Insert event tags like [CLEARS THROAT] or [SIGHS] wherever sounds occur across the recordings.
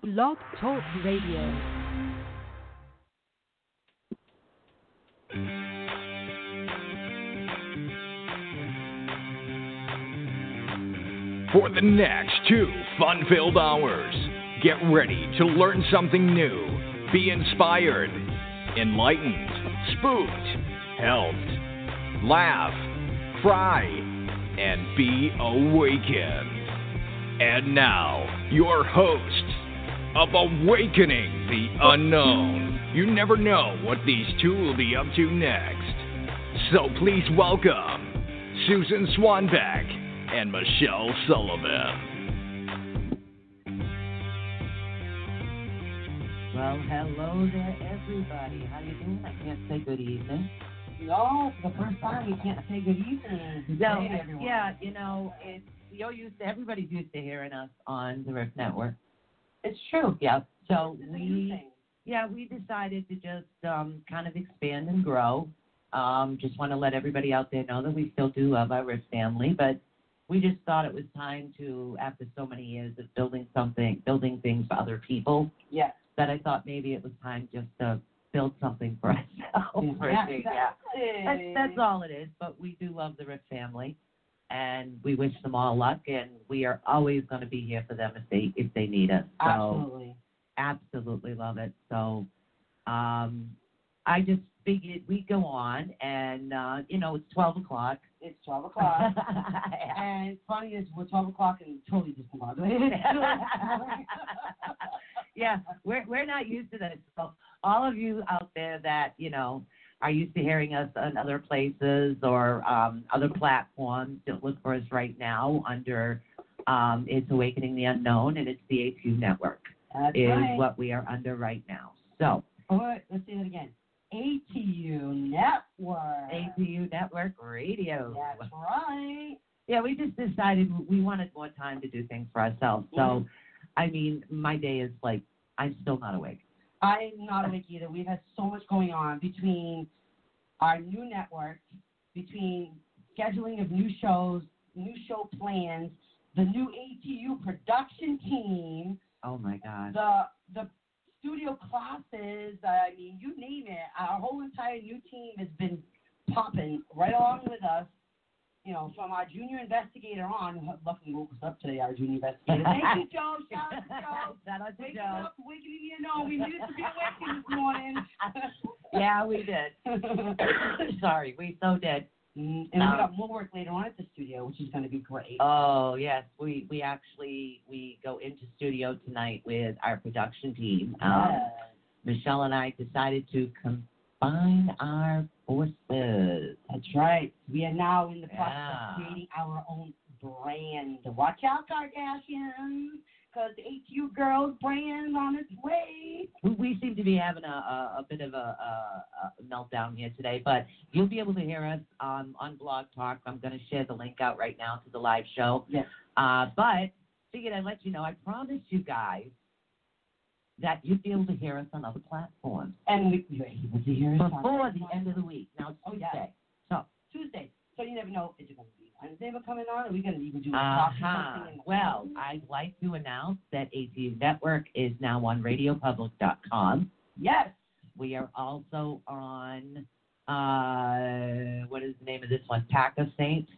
Blog Talk Radio. For the next two fun filled hours, get ready to learn something new, be inspired, enlightened, spooked, helped, laugh, cry, and be awakened. And now, your host of Awakening the Unknown. You never know what these two will be up to next. So please welcome Susan Swanbeck and Michelle Sullivan. Well, hello there, everybody. How you doing? I can't say good evening. No, for the first time, you can't say good evening. No, yeah, you know, it's you're used to everybody's used to hearing us on the Rift Network. It's true. Yeah, so It's a new we yeah we decided to just um, kind of expand and grow. Um, just want to let everybody out there know that we still do love our Rift family, but we just thought it was time to, after so many years of building something, building things for other people, Yes. that I thought maybe it was time just to build something for [LAUGHS] ourselves. Yeah, change. yeah. That's, exactly. that's all it is. But we do love the Rift family, and we wish them all luck. And we are always going to be here for them if they if they need us. So Absolutely. absolutely love it. So um, I just figured we'd go on, and uh, you know it's twelve o'clock. It's 12 o'clock. [LAUGHS] and funny is, we're 12 o'clock and totally just discombobulated. [LAUGHS] [LAUGHS] yeah, we're we're not used to this. So all of you out there that you know are used to hearing us on other places or um, other platforms, don't look for us right now under um, it's Awakening the Unknown, and it's the ATU Network That's is right. what we are under right now. So All right, let's say that again. ATU Network. ATU Network Radio. That's right. Yeah, we just decided we wanted more time to do things for ourselves. So, Mhm. I mean, my day is like I'm still not awake. I'm not awake either. We've had so much going on between our new network, between scheduling of new shows, new show plans, the new ATU production team, Oh my God. the the studio classes. I mean, you name it. Our whole entire new team has been popping right along with us. You know, from our junior investigator on. Luckily, woke us up today. Our junior investigator. Thank you, [LAUGHS] Joe. Shout out to [LAUGHS] Joe. Shout out to Waking Joe. up, waking me up. We needed to be awakened this morning. [LAUGHS] Yeah, we did. [COUGHS] Sorry, we so did. Mm, and we Um, got more work later on at the studio, which is going to be great. Oh yes, we we actually we go into studio tonight with our production team. Um, Yes. Michelle and I decided to combine our forces. That's right. We are now in the process Yeah. of creating our own brand. Watch out, Kardashians, because the ATU Girls brand on its way. We- seem to be having a, a, a bit of a, a, a meltdown here today, but you'll be able to hear us um, on Blog Talk. I'm going to share the link out right now to the live show. Yes. Uh, but figured I'd let you know. I promised you guys that you'd be able to hear us on other platforms And we, you're able to hear us before the end of the week. Now it's Oh, Tuesday. yeah. So, Tuesday. So you never know, is it going to be Wednesday we're coming on? Are we going to even do a talk uh-huh. something? Well. I'd like to announce that ATU Network is now on RadioPublic.com. Yes. We are also on uh, what is the name of this one? Pack of Saints.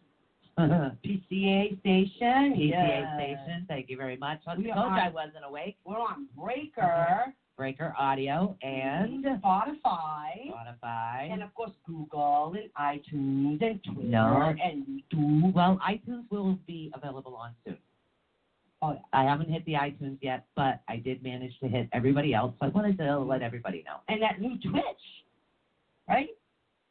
Mm-hmm. PCA PCA station. yes. station. Thank you very much. I told I wasn't awake. We're on Breaker, mm-hmm. Breaker Audio and Spotify. Spotify. And of course, Google and iTunes and Twitter No. and YouTube. well, iTunes will be available on soon. Oh. I haven't hit the iTunes yet, but I did manage to hit everybody else. So I wanted to let everybody know. And that new Twitch, right?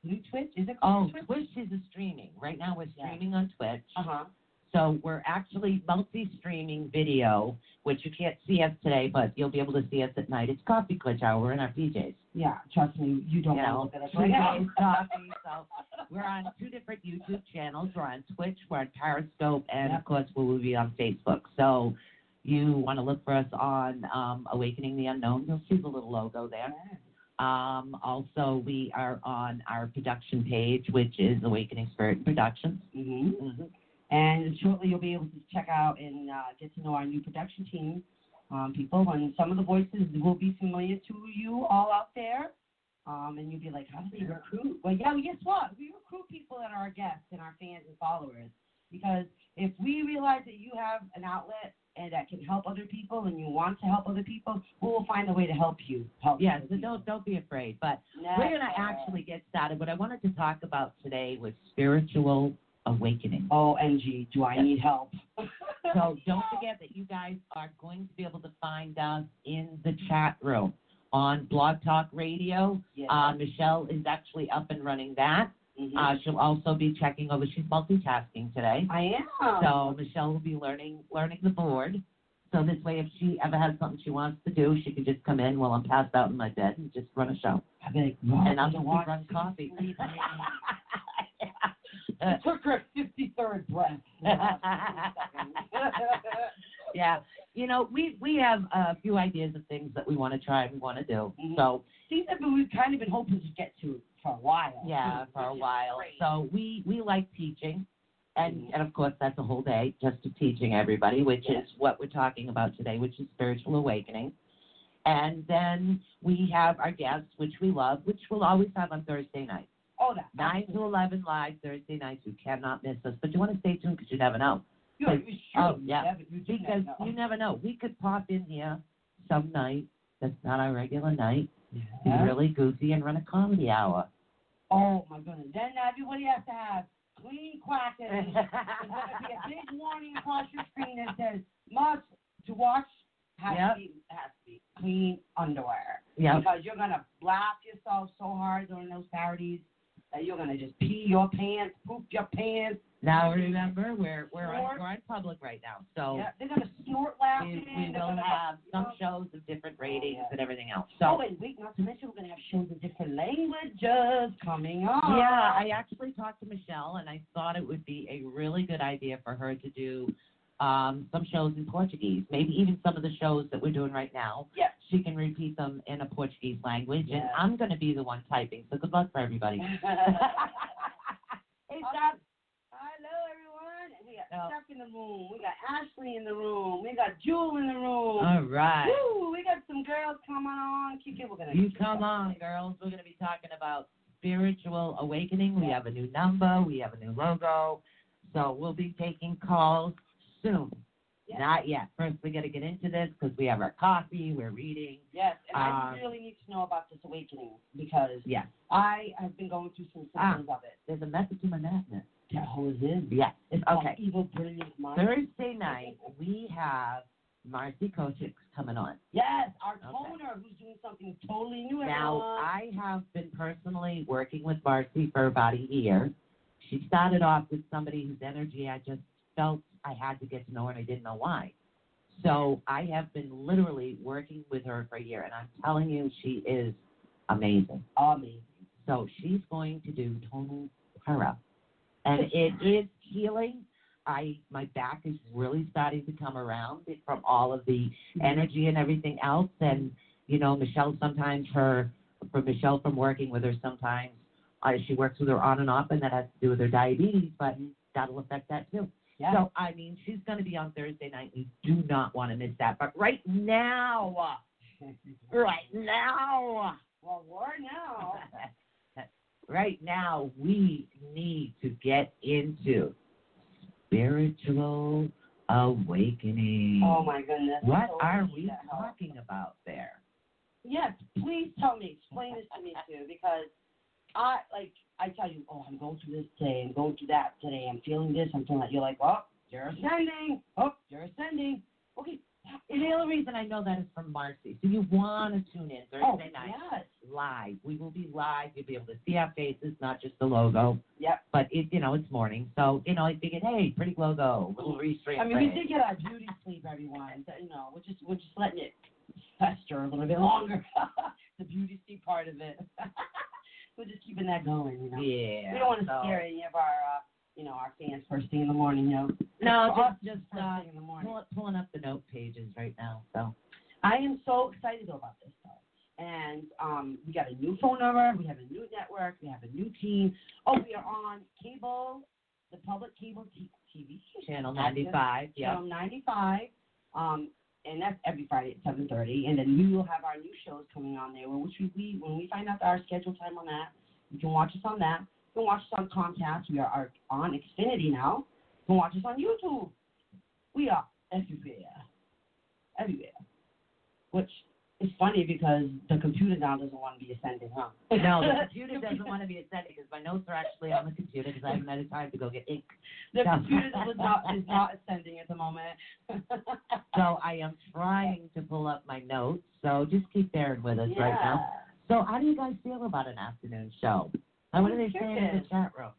New Twitch is it Oh, called Twitch is a streaming. Right now we're Yeah. streaming on Twitch. Uh huh. So we're actually multi-streaming video, which you can't see us today, but you'll be able to see us at night. It's Coffee Clutch Hour. We're in our PJs. Yeah, trust me, you don't You want know, to look at us right now. Coffee. So we're on two different YouTube channels. We're on Twitch, we're on Periscope, and Yep. of course we will be on Facebook. So you want to look for us on um, Awakening the Unknown. You'll see the little logo there. Um, also, we are on our production page, which is Awakening Spirit Productions. hmm Mm-hmm. And shortly you'll be able to check out and uh, get to know our new production team, um, people. And some of the voices will be familiar to you all out there. Um, and you'll be like, how do they recruit? Well, yeah, well, guess what? We recruit people that are our guests and our fans and followers. Because if we realize that you have an outlet and that can help other people and you want to help other people, we will find a way to help you. Help Yeah, so don't don't be afraid. But Never. we're gonna actually get started. What I wanted to talk about today was spiritual awakening. OMG, do I need help? [LAUGHS] So [LAUGHS] don't forget that you guys are going to be able to find us in the chat room on Blog Talk Radio. Yeah. Uh, Michelle is actually up and running that. Mhm. Uh, she'll also be checking over. She's multitasking today. I am. So Michelle will be learning learning the board. So this way, if she ever has something she wants to do, she can just come in while I'm passed out in my bed and just run a show. I'd be like, "Wow, and I'll just run coffee. sleep in?" Uh, It took her 53rd breath. [LAUGHS] [LAUGHS] yeah, you know, we we have a few ideas of things that we want to try and we want to do. Mhm. So Things that we've kind of been hoping to get to for a while. yeah, [LAUGHS] for a while. great. So we we like teaching, and Mhm. and of course that's a whole day just to teaching everybody, which Yeah. is what we're talking about today, which is spiritual awakening. And then we have our guests, which we love, which we'll always have on Thursday nights. oh, that. Nine to eleven live Thursday nights. You cannot miss us, but you want to stay tuned because you never know. You should. Oh, yeah. Never- you Because never you never know. We could pop in here some night that's not our regular night, be really goofy, and run a comedy hour. Oh my goodness. Then uh, everybody has to have clean quackers. There's going to be a big [LAUGHS] warning across your screen that says must to watch has Yep. to be has to be clean underwear. Yeah. Because you're gonna laugh yourself so hard during those parodies that you're gonna just pee your pants, poop your pants. Now remember, we're we're on, we're on public right now, so Yeah, they're gonna snort laughing. we, we will gonna, have some shows of different ratings yeah. and everything else. Oh, So and wait, not to mention we're gonna have shows of different languages coming up. yeah, I actually talked to Michelle, and I thought it would be a really good idea for her to do um, some shows in Portuguese, maybe even some of the shows that we're doing right now. Yeah. She can repeat them in a Portuguese language, and I'm going to be the one typing. So good luck for everybody. [LAUGHS] [LAUGHS] hey, Steph. Hello, everyone. We got Oh. Steph in the room. We got Ashley in the room. We got Jewel in the room. All right. Woo, we got some girls coming on. Keep it. We're gonna You come on, girls. We're going to be talking about spiritual awakening. We have a new number. We have a new logo. So we'll be taking calls soon. Yeah. Not yet. First, we got to get into this because we have our coffee. We're reading. Yes, and I Um, really need to know about this awakening because Yes. I have been going through some Ah. of it. There's a method to my madness. Yeah, who is? Yes. It's Okay. Evil Brilliant Mind. Thursday night, we have Marcy Kochik coming on. Yes, our Okay. toner who's doing something totally new. Now. I have been personally working with Marcy for about a year. She started off with somebody whose energy I just felt I had to get to know her and I didn't know why. So I have been literally working with her for a year, and I'm telling you, she is amazing. Amazing. So she's going to do tonal para, and it is healing. I my back is really starting to come around from all of the energy and everything else. And you know, Michelle sometimes her for Michelle from working with her sometimes uh, she works with her on and off, and that has to do with her diabetes, but that'll affect that too. Yeah. So I mean, she's going to be on Thursday night. We do not want to miss that. But right now, [LAUGHS] right now. well, we're now. [LAUGHS] right now, we need to get into spiritual awakening. Oh my goodness. What are we talking about there? Yes, please tell me, explain this to me too, because I like I tell you, oh, I'm going through this today, I'm going through that today, I'm feeling this, I'm feeling that. You're like, oh, you're ascending, oh, you're ascending. Okay, And the only reason I know that is from Marcy. So you want to tune in Oh, Thursday night yes. live. We will be live. You'll be able to see our faces, not just the logo. Yep. But it, you know, it's morning, so you know, I figured, hey, pretty logo, little mm-hmm. restream. I mean, we did get our beauty sleep, everyone. So, you know, we're just we're just letting it fester a little bit longer. [LAUGHS] the beauty sleep part of it. [LAUGHS] we're just keeping that going, you know. Yeah. We don't want to so- scare any of our, uh, you know, our fans first thing in the morning, you know. No, For just just first uh, thing in the morning. pull, pulling up the note pages right now. So I am so excited about this though. And um, we got a new phone number, we have a new network, we have a new team. Oh, we are on cable, the public cable t- TV channel 95. Yeah. Channel 95. Um, and that's every Friday at 7:30. And then we will have our new shows coming on there, which we, we when we find out our schedule time on that, you can watch us on that. You can watch us on Comcast. We are, are on Xfinity now. You can watch us on YouTube. We are everywhere, everywhere. Which is funny because the computer now doesn't want to be ascending, huh? No, the [LAUGHS] computer doesn't want to be ascending because my notes are actually on the computer because I haven't had time to go get ink. The No. computer [LAUGHS] was not is not ascending at the moment. [LAUGHS] So I am trying to pull up my notes. So just keep bearing with us right now. So how do you guys feel about an afternoon show? And what are they saying in the chat room?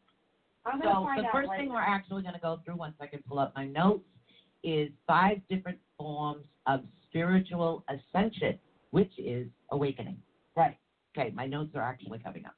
I'm So the first right thing we're actually going to go through once I can pull up my notes is five different forms of spiritual ascension, which is awakening. right. Okay, my notes are actually coming up.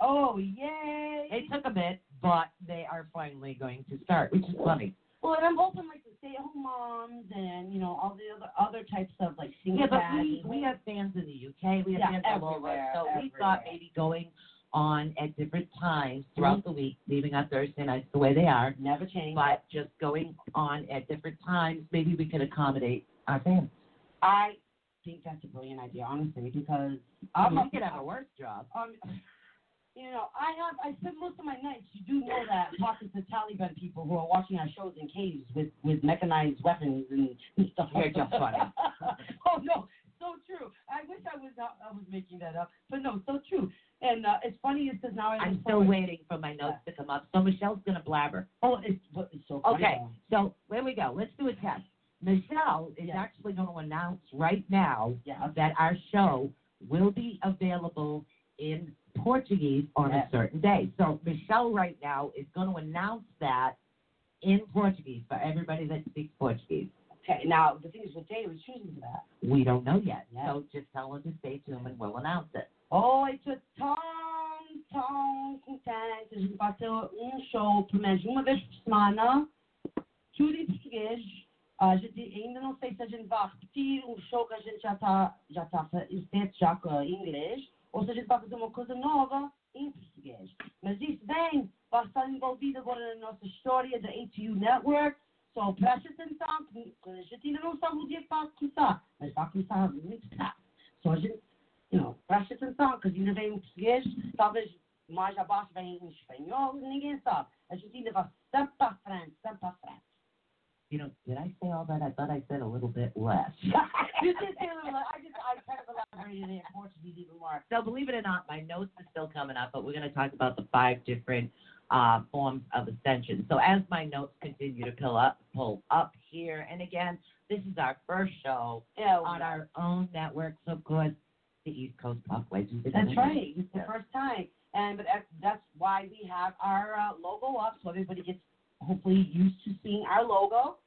Oh yay! It took a bit, but they are finally going to start, which is funny. Well, and I'm hoping like the stay-at-home moms and you know all the other other types of like single Yeah, but we, we have fans in the UK, we have Yeah, fans all over, everywhere, so we thought maybe going on at different times throughout mm-hmm. the week, leaving on Thursday nights the way they are, never change. but just going on at different times, maybe we could accommodate our fans. I think that's a brilliant idea, honestly, because I'm could have a worse job. um, you know, I have I spend most of my nights. You do know that talking to Taliban people who are watching our shows in caves with with mechanized weapons and, and stuff. You're like just that. funny. [LAUGHS] oh no, so true. I wish I was not. I was making that up, but no, so true. And uh, it's funny because now I I'm look still waiting for my notes to come up, so Michelle's going to blabber. Oh, it's it's so funny. Okay, though. so there we go. Let's do a test. Michelle is Yes. actually going to announce right now Yeah. that our show will be available in Portuguese on Yes. a certain day. So Michelle right now is going to announce that in Portuguese for everybody that speaks Portuguese. Okay. Now the thing is, what day are we choosing for that? We don't know yet, Yes. so just tell her to stay tuned and we'll announce it. Oi, tô tão, tão contente. A gente vai ter um show, pelo menos uma vez por semana, tudo em português. A gente ainda não sei se a gente vai repetir um show que a gente já está já tá feito já em inglês, ou se a gente vai fazer uma coisa nova em português. Mas isso bem, vai estar envolvido agora na nossa história da ATU Network. Só preste atenção, que a gente ainda não sabe o dia que vai começar, mas vai começar muito tarde. Só a gente you know, preste atenção, que ainda vem em português, talvez mais abaixo vem em espanhol, ninguém sabe. A gente ainda vai sempre para frente, sempre para frente. You know, did I say all that? I thought I said a little bit less. [LAUGHS] you did say a little, I just, I kind of elaborated it Portuguese even more. So believe it or not, my notes are still coming up, but we're going to talk about the five different uh, forms of ascension. So as my notes continue to pull up, pull up here, and again, this is our first show Yeah, on our own network. So of course, the East Coast are that's right. It's the first time. And but that's- that's why we have our uh, logo up, so everybody gets hopefully used to seeing our logo.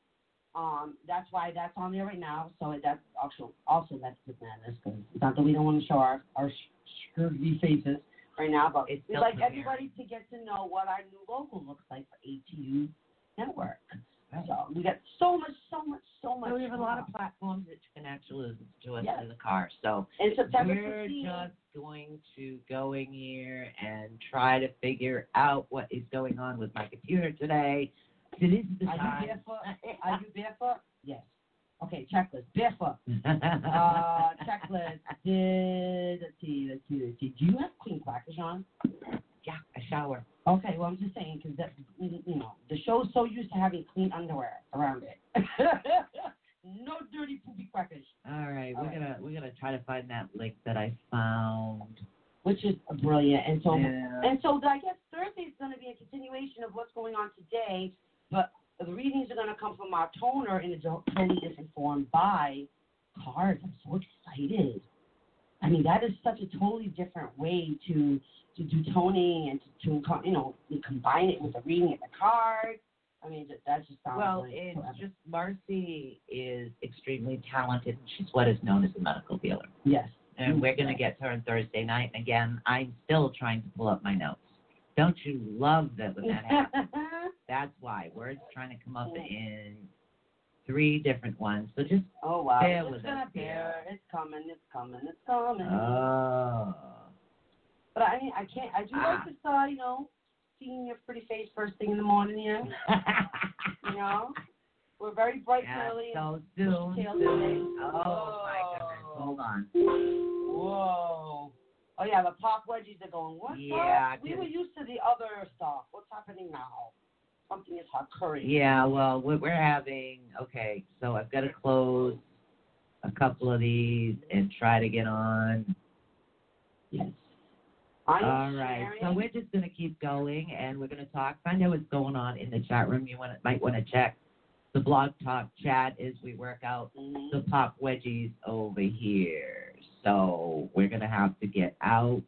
Um, that's why that's on there right now. So that's also also that's the madness because it's not that we don't want to show our our scurvy faces right now, but It's we'd like everybody to get to know what our new logo looks like for ATU Network. So we got so much, so much, so much. So we have a lot of platforms that you can actually listen to us Yes. in the car. So and September we're 15th. Going to go in here and try to figure out what is going on with my computer today. This is the Are you barefoot? Are you barefoot? Yes. Okay, checklist. Barefoot. [LAUGHS] Uh, checklist. Did let's see, let's see, let's see. Do you have clean practice on? yeah, a shower. Okay, well I'm just saying because that you know the show's so used to having clean underwear around it. [LAUGHS] no dirty poopy crackers, All right, All we're right. gonna we're gonna try to find that link that I found. which is brilliant. And so Yeah. and so I guess Thursday is going to be a continuation of what's going on today, but the readings are going to come from our toner in a totally different form by cards. I'm so excited. I mean, that is such a totally different way to to do toning and to, to you know combine it with the reading of the card. I mean, that, that just sounds Well, like it's forever. just Marcy is extremely talented. She's what is known as a medical dealer. yes. And we're going to get to her on Thursday night. And again, I'm still trying to pull up my notes. Don't you love that when that happens? [LAUGHS] That's why. Words trying to come up in three different ones. So just, oh wow, Bear it's with gonna us. It's coming. It's coming. It's coming. oh. But I mean, I can't. I do Ah. like this, uh, you know, seeing your pretty face first thing in the morning. You know, [LAUGHS] you know, we're very bright yeah, early. so soon. Soon. Oh, my goodness. Hold on. Whoa. Oh yeah, the pop wedgies are going. What? Yeah, We were used to the other stuff. What's happening now? Something is occurring. Yeah, well, we- we're having, okay, so I've got to close a couple of these and try to get on. Yes. All right, so we're just going to keep going and we're going to talk, find out what's going on in the chat room. You want might want to check the blog talk chat as we work out Mhm. the pop wedgies over here. So we're going to have to get out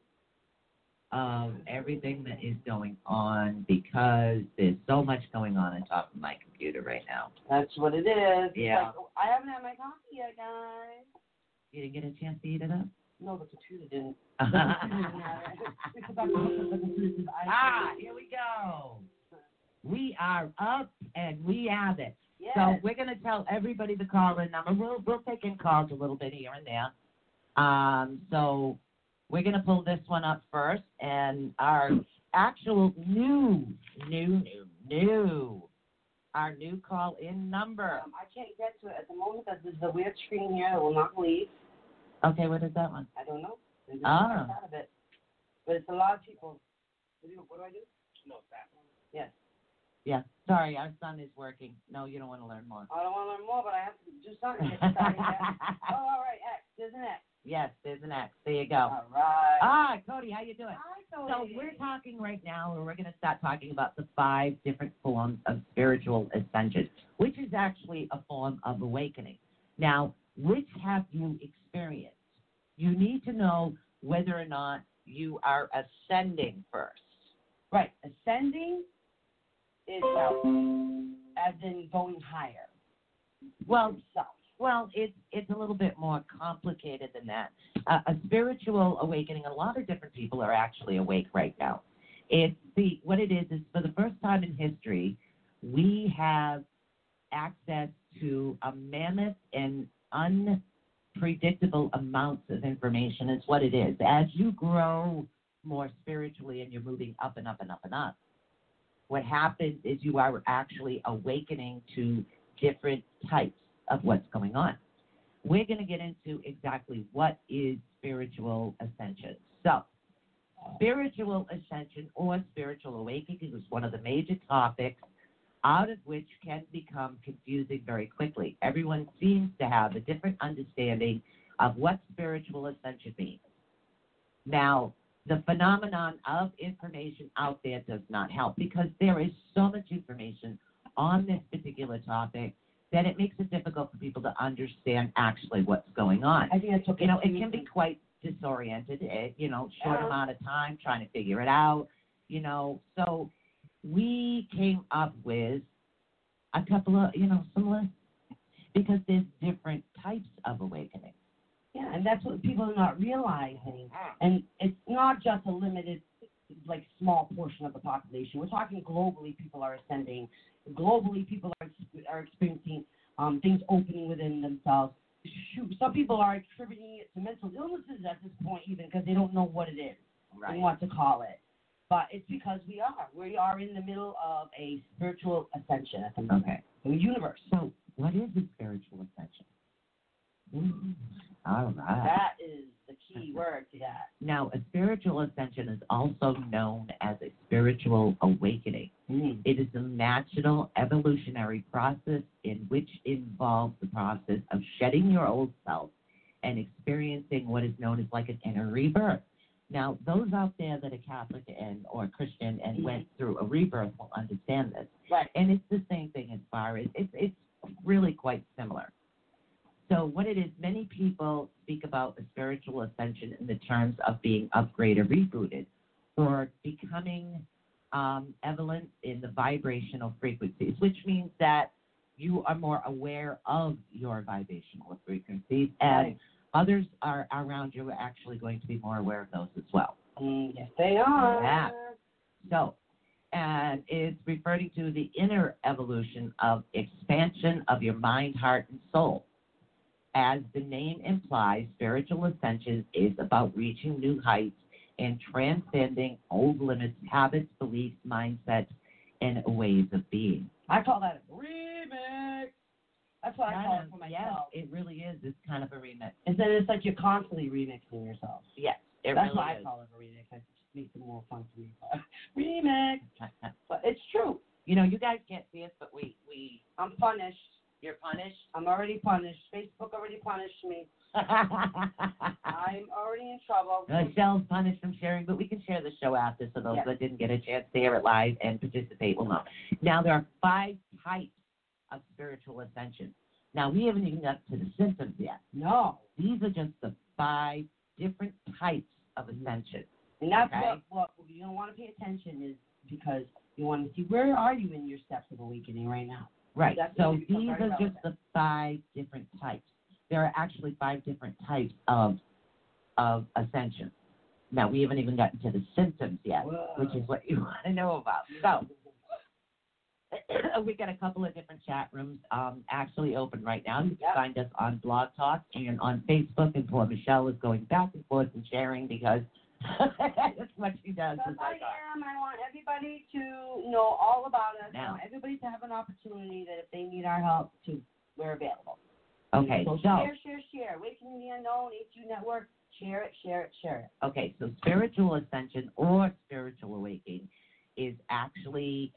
of everything that is going on because there's so much going on on top of my computer right now. That's what it is. Yeah. like, I haven't had my coffee yet, guys. You didn't get a chance to eat it up? No, the computer didn't. Didn't. We forgot to hook up the computer to the ah, here we go. We are up and we have it. Yes. So we're going to tell everybody the call-in number. We'll we'll take in calls a little bit here and there. Um, so we're going to pull this one up first, and our actual new, new, new, new, our new call-in number. Um, I can't get to it at the moment because there's a weird screen here that will not leave. Okay, what is that one? I don't know. They just Ah. got out of it. But it's a lot of people. What do, you, what do I do? No, that one. Yes. Yeah, sorry, our son is working. No, you don't want to learn more. I don't want to learn more, but I have to do something. Get started [LAUGHS] oh, all right. X. There's an X. yes, there's an X. There you go. All right. Ah, Cody, how you doing? Hi, So we're talking right now, and we're going to start talking about the five different forms of spiritual ascension, which is actually a form of awakening. Now, which have you experienced? You need to know whether or not you are ascending first. Right. Ascending is self, as in going higher. Well, Self. Well, it's it's a little bit more complicated than that. Uh, a spiritual awakening. A lot of different people are actually awake right now. It's the what it is is for the first time in history, we have access to a mammoth and unpredictable amounts of information. Is what it is. As you grow more spiritually and you're moving up and up and up and up, what happens is you are actually awakening to different types of what's going on. We're going to get into exactly what is spiritual ascension. So, spiritual ascension or spiritual awakening is one of the major topics out of which can become confusing very quickly. Everyone seems to have a different understanding of what spiritual ascension means. Now, the phenomenon of information out there does not help because there is so much information on this particular topic that it makes it difficult for people to understand actually what's going on. I think that's what You know, it can be quite disoriented, eh, you know, short Yeah. amount of time trying to figure it out, you know. So we came up with a couple of, you know, some lists because there's different types of awakening. Yeah, and that's what people are not realizing. And it's not just a limited, like, small portion of the population. We're talking globally, people are ascending. Globally, people are, are experiencing um, things opening within themselves. Shoot, some people are attributing it to mental illnesses at this point, even because they don't know what it is and what to call it. But it's because we are. We are in the middle of a spiritual ascension at the moment. Okay. The universe. So what is a spiritual ascension? Mm, All right. That is the key word to that. Now, a spiritual ascension is also known as a spiritual awakening. Mm. It is a natural evolutionary process in which involves the process of shedding your old self and experiencing what is known as like an inner rebirth. Now, those out there that are Catholic and or Christian and Mhm. went through a rebirth will understand this. Right. And it's the same thing as far as it's it's really quite similar. So what it is, many people speak about the spiritual ascension in the terms of being upgraded, rebooted, or becoming um, evolent in the vibrational frequencies, which means that you are more aware of your vibrational frequencies, and Right. Others are around you are actually going to be more aware of those as well. Mm, yes, they are. Yeah. So, and it's referring to the inner evolution of expansion of your mind, heart, and soul. As the name implies, spiritual ascension is about reaching new heights and transcending old limits, habits, beliefs, mindsets, and ways of being. I call that a remix. That's what I call it for myself. it really is. It's kind of a remix. And then it's like you're constantly remixing yourself. Yes, it That's really why I call it a remix. I just makes it more fun to me. remix. [LAUGHS] But it's true. you know, you guys can't see us, but we we I'm punished. you're punished. I'm already punished. Facebook already punished me. [LAUGHS] I'm already in trouble. Michelle's punished from sharing, but we can share the show after so those Yes. that didn't get a chance to hear it live and participate will know. Now, there are five types of spiritual ascension. Now, we haven't even got to the symptoms yet. No. These are just the five different types of mm-hmm. ascension. And that's Okay. what, what you don't want to pay attention is because you want to see where are you in your steps of awakening right now. Right. So when you become these are just the five different types. There are actually five different types of of ascension. Now, we haven't even gotten to the symptoms yet. which is what you [LAUGHS] want to know about. So [COUGHS] we got a couple of different chat rooms um, actually open right now. You can Yep. find us on Blog Talk and on Facebook. And poor Michelle is going back and forth and sharing because [LAUGHS] that's what she does. Is I am. I want everybody to know all about us. I Now. want everybody to have an opportunity that if they need our help, to we're available. okay, So so share, share, share. Awakening the Unknown, ATU Network. Share it, share it, share it. okay, so spiritual ascension or spiritual awakening is actually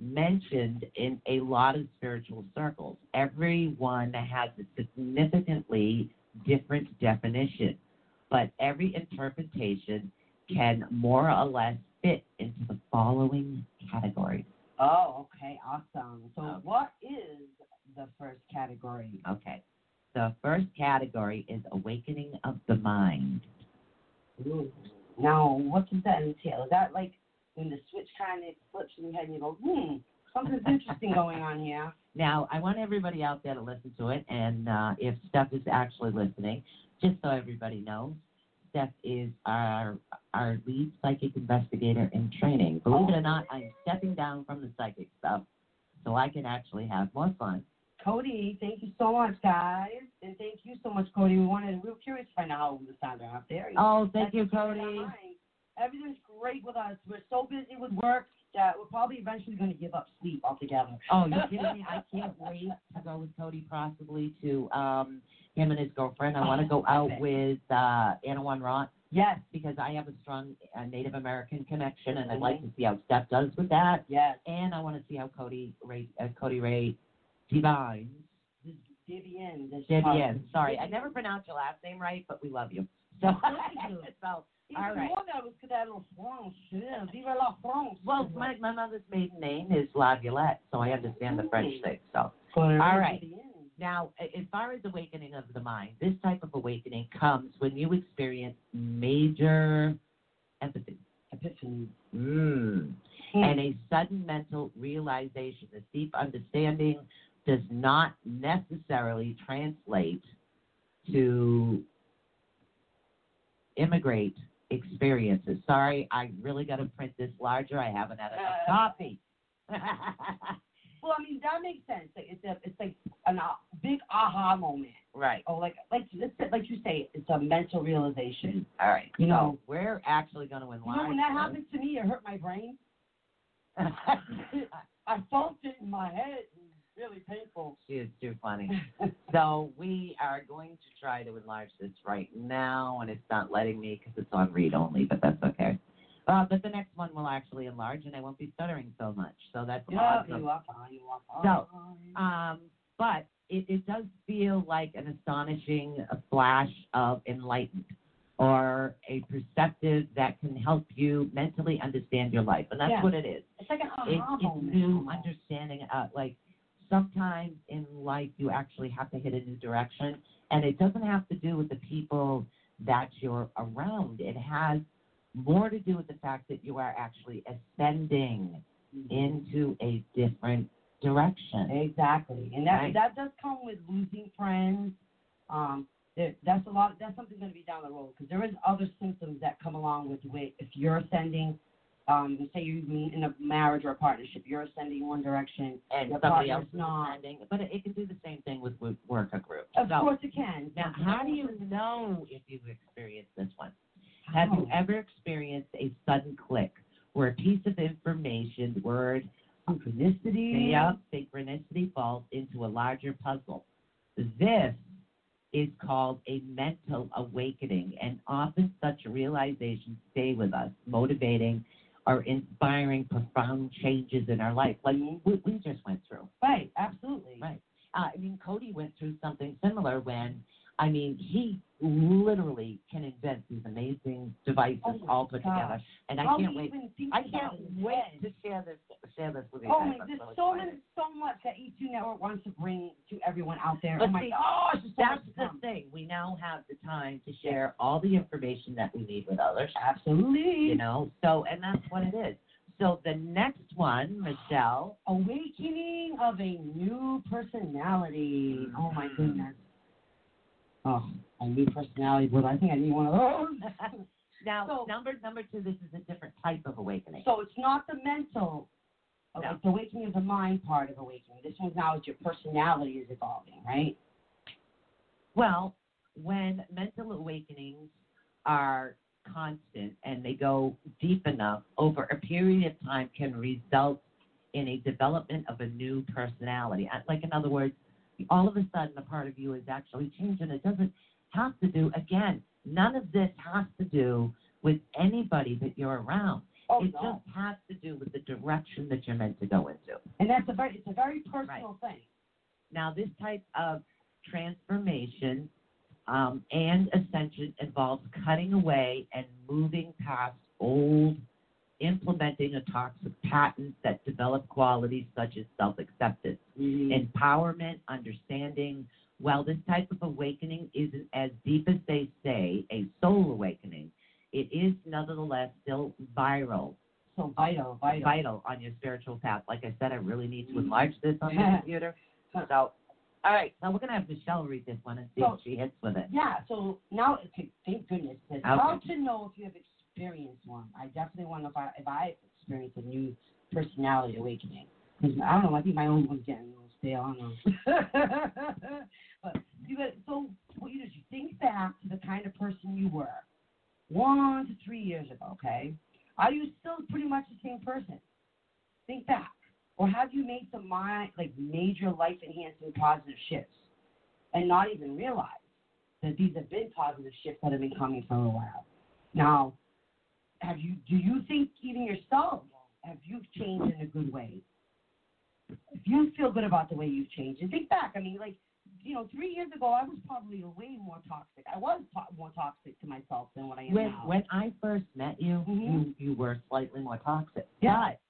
mentioned in a lot of spiritual circles. Everyone has a significantly different definition, but every interpretation can more or less fit into the following categories. Oh, okay, awesome. So, Okay. what is the first category? Okay. The first category is awakening of the mind. Ooh. Now, what does that entail? Is that like when the switch kind of flips in your head and you go, hmm, something's interesting going on here? Now, I want everybody out there to listen to it, and uh, if Steph is actually listening, just so everybody knows, Steph is our our lead psychic investigator in training. Believe it or not, I'm stepping down from the psychic stuff so I can actually have more fun. Cody, thank you so much, guys. And thank you so much, Cody. We wanted, we were curious to find out how the sound are out there. Oh, thank That's you, Cody. Everything's great with us. We're so busy with work that we're probably eventually going to give up sleep altogether. Oh, you [LAUGHS] kidding me? I can't wait to go with Cody possibly to um him and his girlfriend. I want to go out with uh Anna One Rot Yes, because I have a strong uh, Native American connection, and I'd like to see how Steph does with that. yes. And I want to see how Cody Ray, uh, Cody Ray divines. This is Vivian. This Vivian. Sorry, I never pronounced your last name right, but we love you. [LAUGHS] So, [LAUGHS] so all right. more nervous because that little France. Yeah, vive la France. well, my my mother's maiden name is La Violette, so I understand the French thing. So. All right. Now, as far as awakening of the mind, this type of awakening comes when you experience major empathy Epiphany. mm. and a sudden mental realization. This deep understanding does not necessarily translate to immigrate experiences. Sorry, I really got to print this larger. I haven't had enough coffee. [LAUGHS] Well, I mean that makes sense. Like, It's a, it's like a uh, big aha moment. right. Oh, like like like you say, it's a mental realization. All right. You know- we're actually going to enlarge. You know, when that this. happened to me, it hurt my brain. [LAUGHS] I felt it in my head. Really painful. She is too funny. [LAUGHS] So we are going to try to enlarge this right now, and it's not letting me because it's on read only, but that's okay. Uh, but the next one will actually enlarge, and I won't be stuttering so much. So that's yeah, awesome. you are fine. You are So. Um, but it, it does feel like an astonishing flash of enlightenment or a perceptive that can help you mentally understand your life. And that's Yeah. what it is. It's like an aha it's moment. new understanding. Uh, like sometimes in life, you actually have to hit a new direction, and it doesn't have to do with the people that you're around. It has more to do with the fact that you are actually ascending into a different direction. Exactly, and that Right. that does come with losing friends. Um, there, that's a lot. That's something going to be down the road because there is other symptoms that come along with if you're ascending. Um, say you meet in a marriage or a partnership, you're ascending one direction, And somebody else is not. ascending, but it, it can do the same thing with, with work or group. Of So, course it can. Now, how do you know if you've experienced this one? Have you ever experienced a sudden click where a piece of information, word, synchronicity? yeah, synchronicity falls into a larger puzzle? This is called a mental awakening, and often such realizations stay with us, motivating or inspiring profound changes in our life, like we, we just went through. Right. Absolutely. Right. Uh, I mean, Cody went through something similar when, I mean, he literally can invent these amazing devices Oh all put gosh. together, and I can't wait. I can't wait to share this share this with you. Oh guys. my, there's so many, so much that ATU Network wants to bring to everyone out there. But oh my see, gosh, there's so That's the come. thing. We now have the time to share all the information that we need with others. Absolutely. You know, so and that's what it is. So the next one, Michelle. Awakening of a new personality. Oh my mm-hmm. goodness. Oh, a new personality. but I think I need one of those. [LAUGHS] [LAUGHS] now, So- number number two, this is a different type of awakening. So it's not the mental. No. Like the awakening of the mind part of awakening. This one's now is your personality is evolving, right? Well, when mental awakenings are constant and they go deep enough over a period of time can result in a development of a new personality. Like in other words, all of a sudden a part of you is actually changing. It doesn't have to do again, none of this has to do with anybody that you're around. Oh it no. just has to do with the direction that you're meant to go into. And that's a very it's a very personal thing. Now, this type of transformation um, and ascension involves cutting away and moving past old, implementing a toxic patterns that develop qualities such as self acceptance, Mm-hmm. empowerment, understanding. While this type of awakening isn't as deep as they say, a soul awakening, it is nonetheless still viral so vital, vital. vital on your spiritual path. Like I said, I really need to enlarge this on the computer. So, all right, now we're gonna have Michelle read this one and see So- if she hits with it. Yeah, so now, thank goodness. Okay. How to know if you have experienced one. I definitely want to if I, if I experienced a new personality awakening. 'Cause I don't know, I think my own one's getting a little stale. I don't know. [LAUGHS] but you got, so what you do is you think back to the kind of person you were one to three years ago, okay? Are you still pretty much the same person? Think back. Or have you made some mi- like major life enhancing positive shifts and not even realize that these have been positive shifts that have been coming for a while? Now, have you do you think even yourself have you changed in a good way? If you feel good about the way you've changed, and think back, I mean, like, you know, three years ago, I was probably way more toxic. I was to- more toxic to myself than what I am When now. when I first met you, Mhm. you you were slightly more toxic. Yeah. But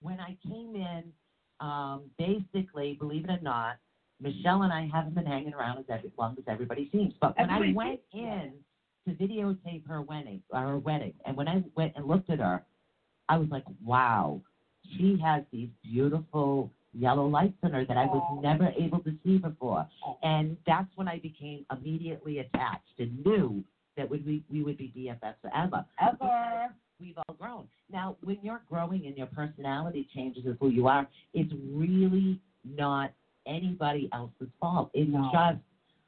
when I came in, um, basically, believe it or not, Michelle and I haven't been hanging around as every, long as everybody seems. But when Everybody I went seems, in to videotape her wedding, her wedding, and when I went and looked at her, I was like, wow, she has these beautiful yellow lights in her that I was never able to see before. And that's when I became immediately attached and knew that we, we would be BFFs forever. Ever. We've all grown. Now, when you're growing and your personality changes as who you are, it's really not anybody else's fault. It's No. just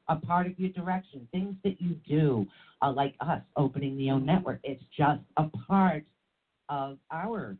a part of your direction. Things that you do, uh, like us opening the own network, it's just a part of our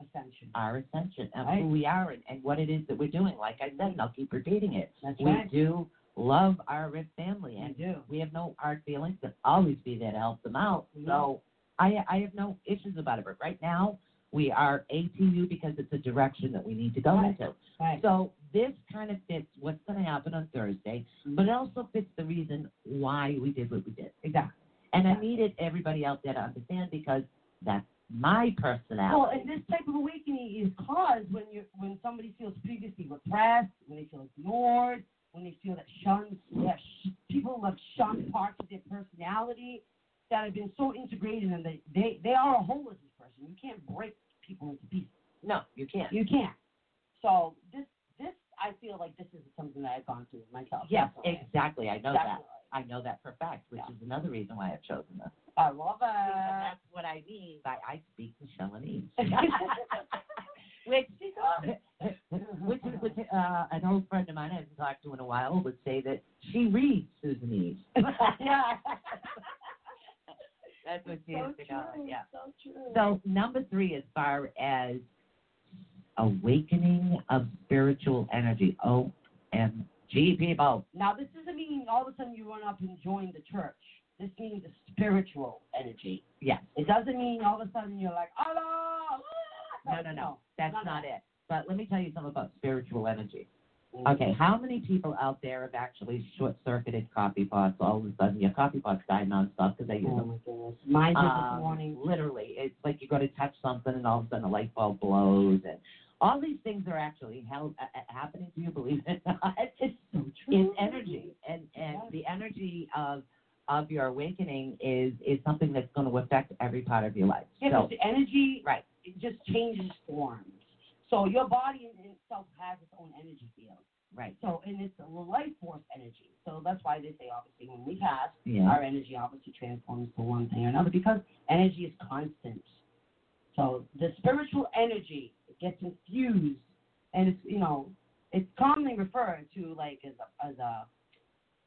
Ascension. our ascension of Right. who we are and, and what it is that we're doing. Like I said, and I'll keep repeating it. That's we right. do love our Rift family, We and do. we have no hard feelings. We'll always be there to help them out. So I I have no issues about it. But right now we are ATU because it's a direction that we need to go Right. into. Right. So this kind of fits what's going to happen on Thursday, mm-hmm. but it also fits the reason why we did what we did. exactly. And I needed everybody out there to understand because that's my personality. Well, and this type of awakening is caused when you when somebody feels previously repressed, when they feel ignored, when they feel that shunned, that sh- people have shunned parts of their personality that have been so integrated and they they they are a whole as person. You can't break people into pieces. no, you can't. You can't. So this this I feel like this is something that I've gone through myself. Yes, exactly. I know Definitely. that. I know that for a fact, which Yeah. is another reason why I've chosen this. I love And it. that's what I mean by I speak Michelinese. [LAUGHS] [LAUGHS] which, [LAUGHS] which, is which uh, an old friend of mine I haven't talked to in a while would say that she reads Susanese. yeah. That's what she so used to call true. it. Yeah. So true. So number three, as far as awakening of spiritual energy, OMG, people. Now, this doesn't mean all of a sudden you run up and join the church. This means the spiritual energy. Yes. It doesn't mean all of a sudden you're like, Allah. No, no, no. That's none of not it. But let me tell you something about spiritual energy. Okay, how many people out there have actually short-circuited coffee pots? All of a sudden, your coffee pots die nonstop because they use Oh them. my goodness. Mine did this Um, morning. Literally, it's like you go to touch something and all of a sudden a light bulb blows, and all these things are actually held, uh, uh, happening to you. Believe it or not, It's, so true. it's energy, and and the energy of of your awakening is is something that's going to affect every part of your life. Yeah, so, the energy, right. it just changes forms. So your body in itself has its own energy field. right, So, and it's a life force energy. So that's why they say, obviously, when we pass, yeah, our energy obviously transforms to one thing or another because energy is constant. So the spiritual energy gets infused, and it's you know it's commonly referred to like as a as a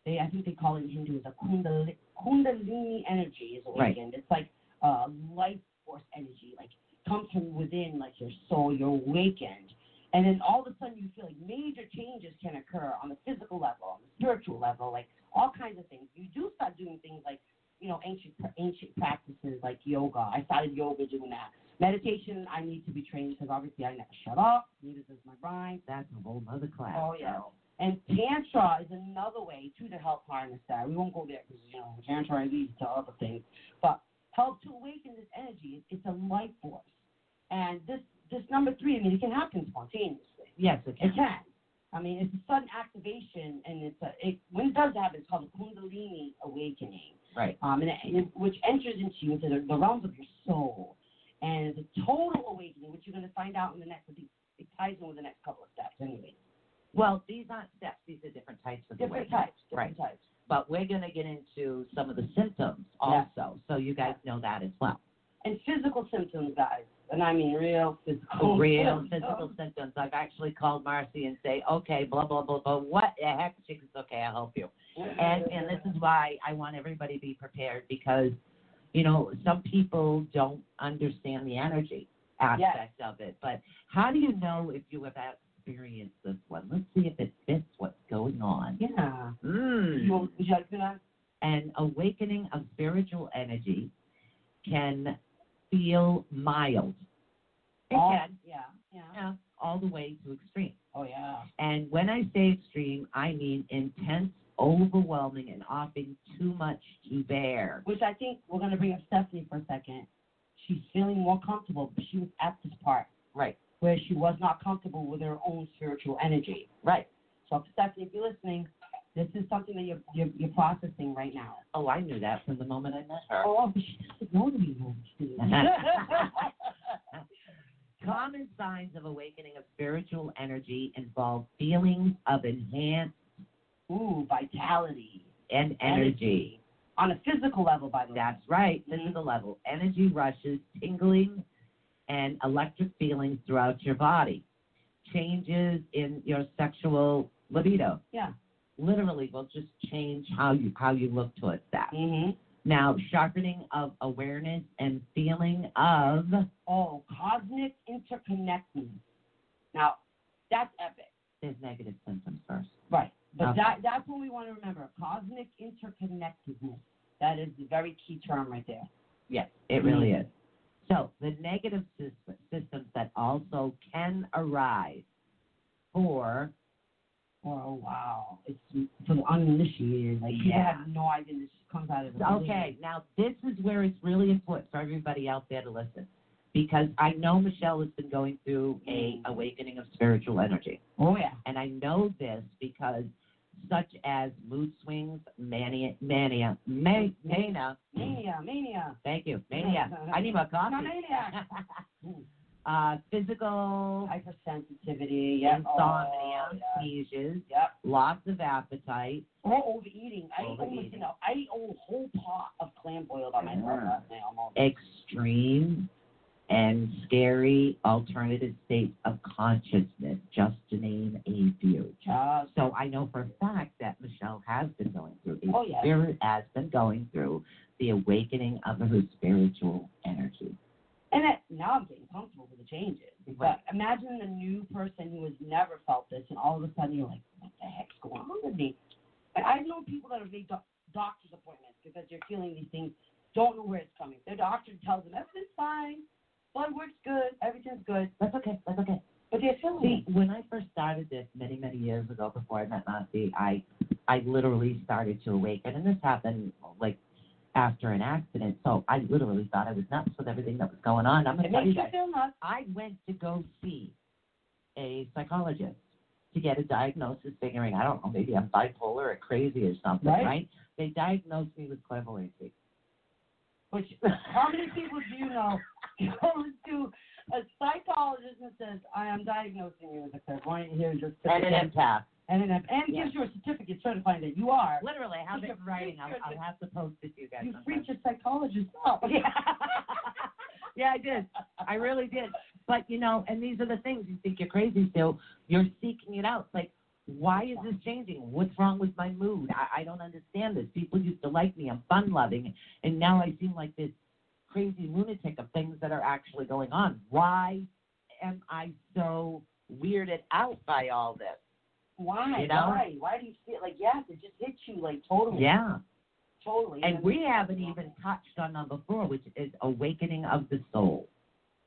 they I think they call it in Hindu as a kundalini, kundalini energy is Right. awakened. It's like uh, life force energy, like comes from within, like your soul. You're awakened. And then all of a sudden, you feel like major changes can occur on the physical level, on the spiritual level, like all kinds of things. You do start doing things like, you know, ancient ancient practices like yoga. I started yoga doing that. Meditation, I need to be trained because obviously I never shut up. Neither does my brain. that's a whole other class. Oh yeah. And tantra is another way too to help harness that. We won't go there because you know tantra leads to other things, but help to awaken this energy. It's a life force, and this this number three. I mean, it can happen spontaneously. Yes, it can. It can. I mean, it's a sudden activation, and it's a it, when it does happen, it's called a Kundalini awakening, Right. um, and it, it, which enters into you into the, the realms of your soul, and it's a total awakening, which you're going to find out in the next. It ties in with the next couple of steps, anyway. Well, these aren't steps; these are different types of Different awakening. types, different types. But we're going to get into some of the symptoms also, so you guys know that as well. And physical symptoms, guys. And I mean real physical Real physical symptoms. I've actually called Marcy and say, okay, blah blah blah blah. What the heck? She goes, okay, I'll help you. And and this is why I want everybody to be prepared because, you know, some people don't understand the energy aspect of it. But how do you know if you have experienced this one? Let's see if it fits what's going on. Yeah. Mm. You, would you like to do that? An awakening of spiritual energy can feel mild. It All- can, Yeah, yeah. yeah, all the way to extreme. Oh, yeah. And when I say extreme, I mean intense, overwhelming, and often too much to bear. Which I think we're going to bring up Stephanie for a second. She's feeling more comfortable, but she was at this part Right, where she was not comfortable with her own spiritual energy. right. So, Stephanie, if you're listening, this is something that you're, you're, you're processing right now. Oh, I knew that from the moment I met her. Oh, but she doesn't know me, no, she doesn't. Common signs of awakening of spiritual energy involve feelings of enhanced Ooh, vitality. and energy. On a physical level, by the way. That's right, Mhm. physical level. Energy rushes, tingling, and electric feelings throughout your body. Changes in your sexual libido. Yeah. Literally will just change how you how you look towards that. Mm-hmm. Now, sharpening of awareness and feeling of Oh, cosmic interconnectedness. Now, that's epic. there's negative symptoms first. Right. But Okay. that that's what we want to remember. Cosmic interconnectedness. That is the very key term right there. Yes, it really is. So the negative sys- systems that also can arise for Oh wow, it's for the uninitiated. Like people Yeah. have no idea this comes out of the Okay, now this is where it's really important for everybody out there to listen. Because I know Michelle has been going through a awakening of spiritual energy. Oh yeah. And I know this because such as mood swings, mania, mania, ma- mania, Mania, mania. thank you, mania. [LAUGHS] I need more coffee. Mania. [LAUGHS] uh, physical Hypersensitivity. Yeah. insomnia, Oh, yeah. seizures, Yep. loss of appetite. Or overeating. I ate almost, you know, I ate a whole pot of clam boiled on my last almost. extreme and scary alternative states of consciousness, just to name a few. Just So I know for a fact that Michelle has been going through, a Oh, yes. spirit has been going through the awakening of her spiritual energy. And it, now I'm getting comfortable with the changes. Right. But imagine the new person who has never felt this, and all of a sudden you're like, what the heck's going on with me? Like, I've known people that have made doc- doctor's appointments because they're feeling these things, don't know where it's coming. Their doctor tells them everything's fine, blood work's good, everything's good, That's okay. That's okay. but they're feeling See, when I first started this many, many years ago, before I met Nancy, I, I literally started to awaken, and this happened like after an accident. So I literally thought I was nuts with everything that was going on. I'm gonna It tell you guys. I went to go see a psychologist to get a diagnosis, figuring I don't know, maybe I'm bipolar or crazy or something, Right. right? They diagnosed me with clairvoyancy. Which, [LAUGHS] how many people do you know [LAUGHS] goes to a psychologist and says, I am diagnosing you with a clairvoyant here, just And an empath. And, an, and Yeah. gives you a certificate certifying that you are. Literally, I have it in writing. I'll, I'll have to post it to you guys. You freaked your psychologist up. [LAUGHS] Yeah. yeah, I did. I really did. But you know, and these are the things you think you're crazy still. You're seeking it out. Like, why is this changing? What's wrong with my mood? I, I don't understand this. People used to like me. I'm fun loving, and now I seem like this crazy lunatic of things that are actually going on. Why am I so weirded out by all this? Why? You know? Why? Why do you feel like yes? It just hits you like totally. Yeah. Totally. And we haven't even touched on number four, which is awakening of the soul.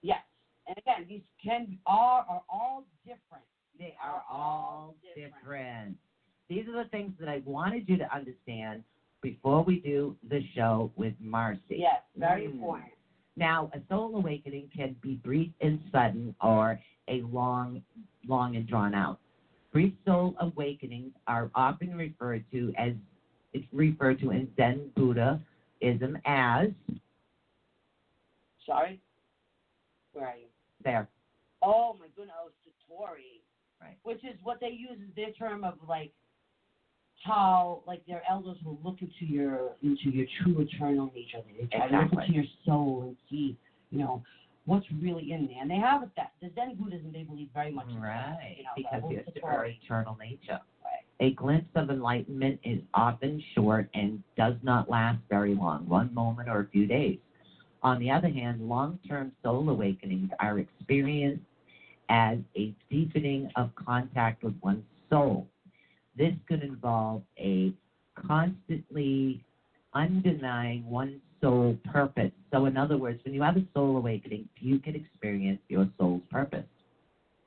Yes. And again, these can all are all different. They are all different. These are the things that I wanted you to understand before we do the show with Marcy. Yes. Very Mm. important. Now, a soul awakening can be brief and sudden or a long, long and drawn out. Brief soul awakenings are often referred to as it's referred to in Zen Buddhism as Sorry. Where are you? there. Oh my goodness, oh, Satori. Right. Which is what they use as their term of like how like their elders will look into your into your true eternal nature. They try to look into your soul and see, you know, what's really in there. And they have that the Zen Buddhism they believe very much in that, Right, you know, because it's our eternal nature. Right. A glimpse of enlightenment is often short and does not last very long, one moment or a few days. On the other hand, long term soul awakenings are experienced as a deepening of contact with one's soul. This could involve a constantly undenying one's soul purpose. So, in other words, when you have a soul awakening, you can experience your soul's purpose.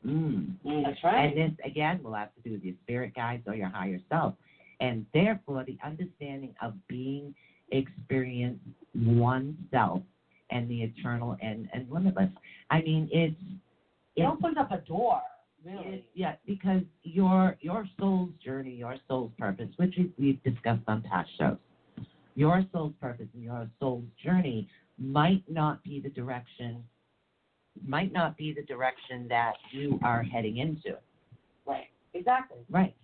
Mm. Mm, that's right. And this, again, will have to do with your spirit guides or your higher self. And therefore, the understanding of being experienced oneself and the eternal and, and limitless. I mean, it's, it it's, opens up a door, really. yeah, because your your soul's journey, your soul's purpose, which we've discussed on past shows, your soul's purpose and your soul's journey might not be the direction, might not be the direction that you are heading into. Right. Exactly. Right.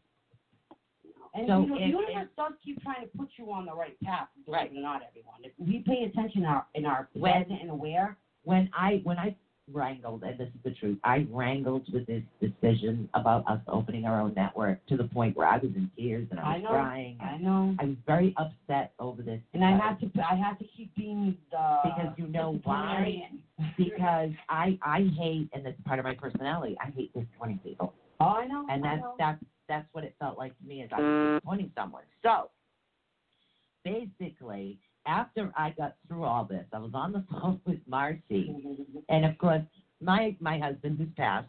And So you know, the if- universe does keep trying to put you on the right path, believe Right. it or not, everyone. If we pay attention in our, in our When- present and aware, when I when I wrangled, and this is the truth, I wrangled with this decision about us opening our own network to the point where I was in tears and I I was know, crying. I know. I was very upset over this. And I had to, I had to keep being the Because you know why? because I I hate, and that's part of my personality. I hate disappointing people, Oh, I know. and that's know. that's that's what it felt like to me as I was disappointing someone. So basically, after I got through all this, I was on the [LAUGHS] phone with Marcy. And of course, my my husband who's passed,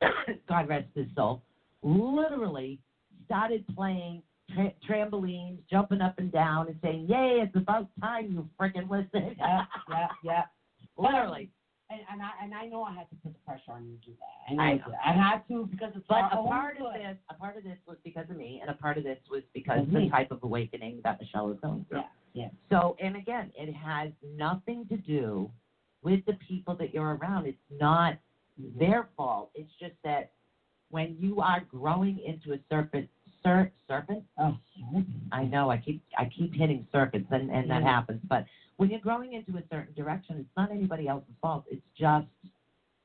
[COUGHS] God rest his soul, literally started playing tra- trampolines, jumping up and down, and saying, "Yay! It's about time you freaking listen." yeah, yeah, yeah. [LAUGHS] Literally. And, and I and I know I had to put the pressure on you to do that. I know I I, know. I had to because it's But a part of this, a part of this was because of me, and a part of this was because Of the type of awakening that Michelle is going through. Yeah, yeah. So, and again, it has nothing to do with the people that you're around. It's not their fault. It's just that when you are growing into a serpent, ser, serpent. Oh, I know I keep I keep hitting serpents, and and that happens. But when you're growing into a certain direction, it's not anybody else's fault. It's just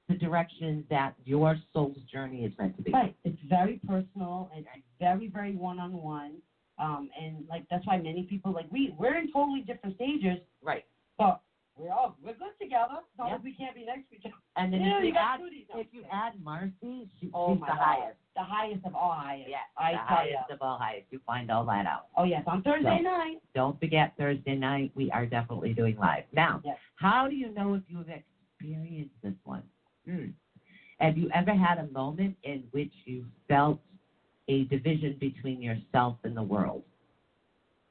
the direction that your soul's journey is meant to be. Right. It's very personal and very, very one on one. Um, and like that's why many people like we we're in totally different stages, Right. but we're all we're good together. As long Yeah. as we can't be next to each other. And then Yeah, if you you add if you add Marcy, she, Oh she's the God. highest. The highest of all highest. Yeah, I the highest ya. of all highest. You find all that out. Oh yes, on Thursday So- night. Don't forget Thursday night. We are definitely doing live. Now, Yes. how do you know if you have experienced this one? Hmm. Have you ever had a moment in which you felt a division between yourself and the world?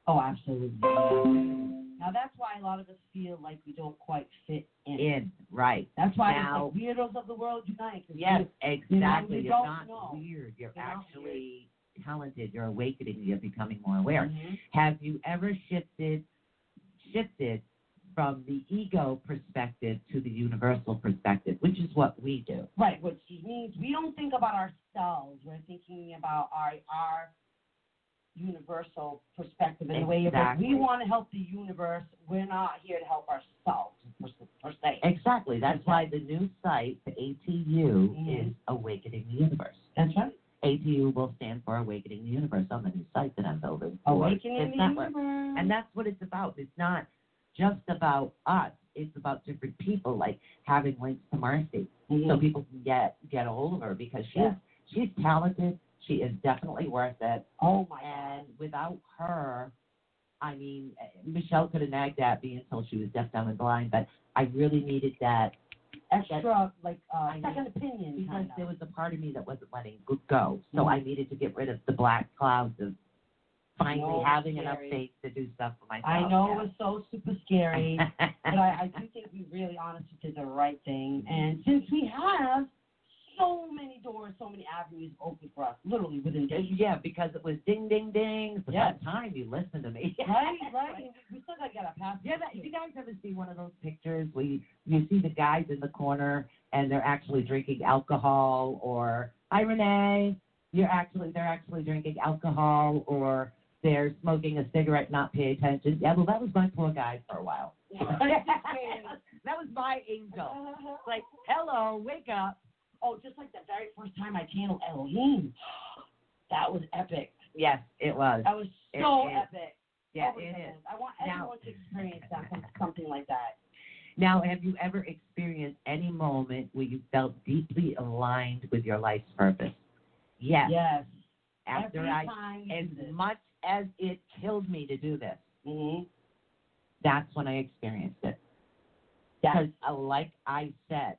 Oh, absolutely. Now that's why a lot of us feel like we don't quite fit in. In right. That's why Now- it's like weirdos of the world unite. Yes, we- exactly. you You are not know. weird. You're, You're actually talented. You're awakening. You're becoming more aware. Mhm. Have you ever shifted shifted from the ego perspective to the universal perspective, which is what we do? Right, which she means we don't think about ourselves. We're thinking about our our universal perspective in the way of we want to help the universe, we're not here to help ourselves per, se. Exactly. That's why the new site, the ATU, Mhm. is Awakening the Universe. That's right. ATU will stand for Awakening the Universe on the new site that I'm building. Awakening the network. universe. And that's what it's about. It's not just about us. It's about different people, like having links to Marcy, Mhm. so people can get get a hold of her because she's Yeah. she's talented. She is definitely worth it. oh my God. And without her, I mean, Michelle could have nagged at me until she was deaf, dumb, and blind, but I really needed that Extra, like, uh, second opinion. because kinda. there was a part of me that wasn't letting go- go. So Mhm. I needed to get rid of the black clouds of finally know, having enough faith to do stuff for myself. I know yeah. it was so super scary, [LAUGHS] but I, I do think we really honestly did the right thing. And since we have so many doors, so many avenues open for us, literally within days. yeah, because it was ding, ding, ding. It's Yes. about time you listen to me. Right, right. We still gotta get a pass. Yeah, that, you guys ever see one of those pictures where you, you see the guys in the corner and they're actually drinking alcohol or hi Renee, you're actually they're actually drinking alcohol or they're smoking a cigarette, not paying attention. Yeah, well that was my poor guy for a while. [LAUGHS] that was my angel. Uh-huh. Like, hello, wake up. oh, just like the very first time I channeled Elohim. [GASPS] That was epic. Yes, it was. That was It so epic. Yeah, it is. I want Now- everyone to experience that, something like that. Now, have you ever experienced any moment where you felt deeply aligned with your life's purpose? Yes. Yes. After Every I, time as much as it killed me to do this, Mhm. that's when I experienced it. Because, uh, like I said,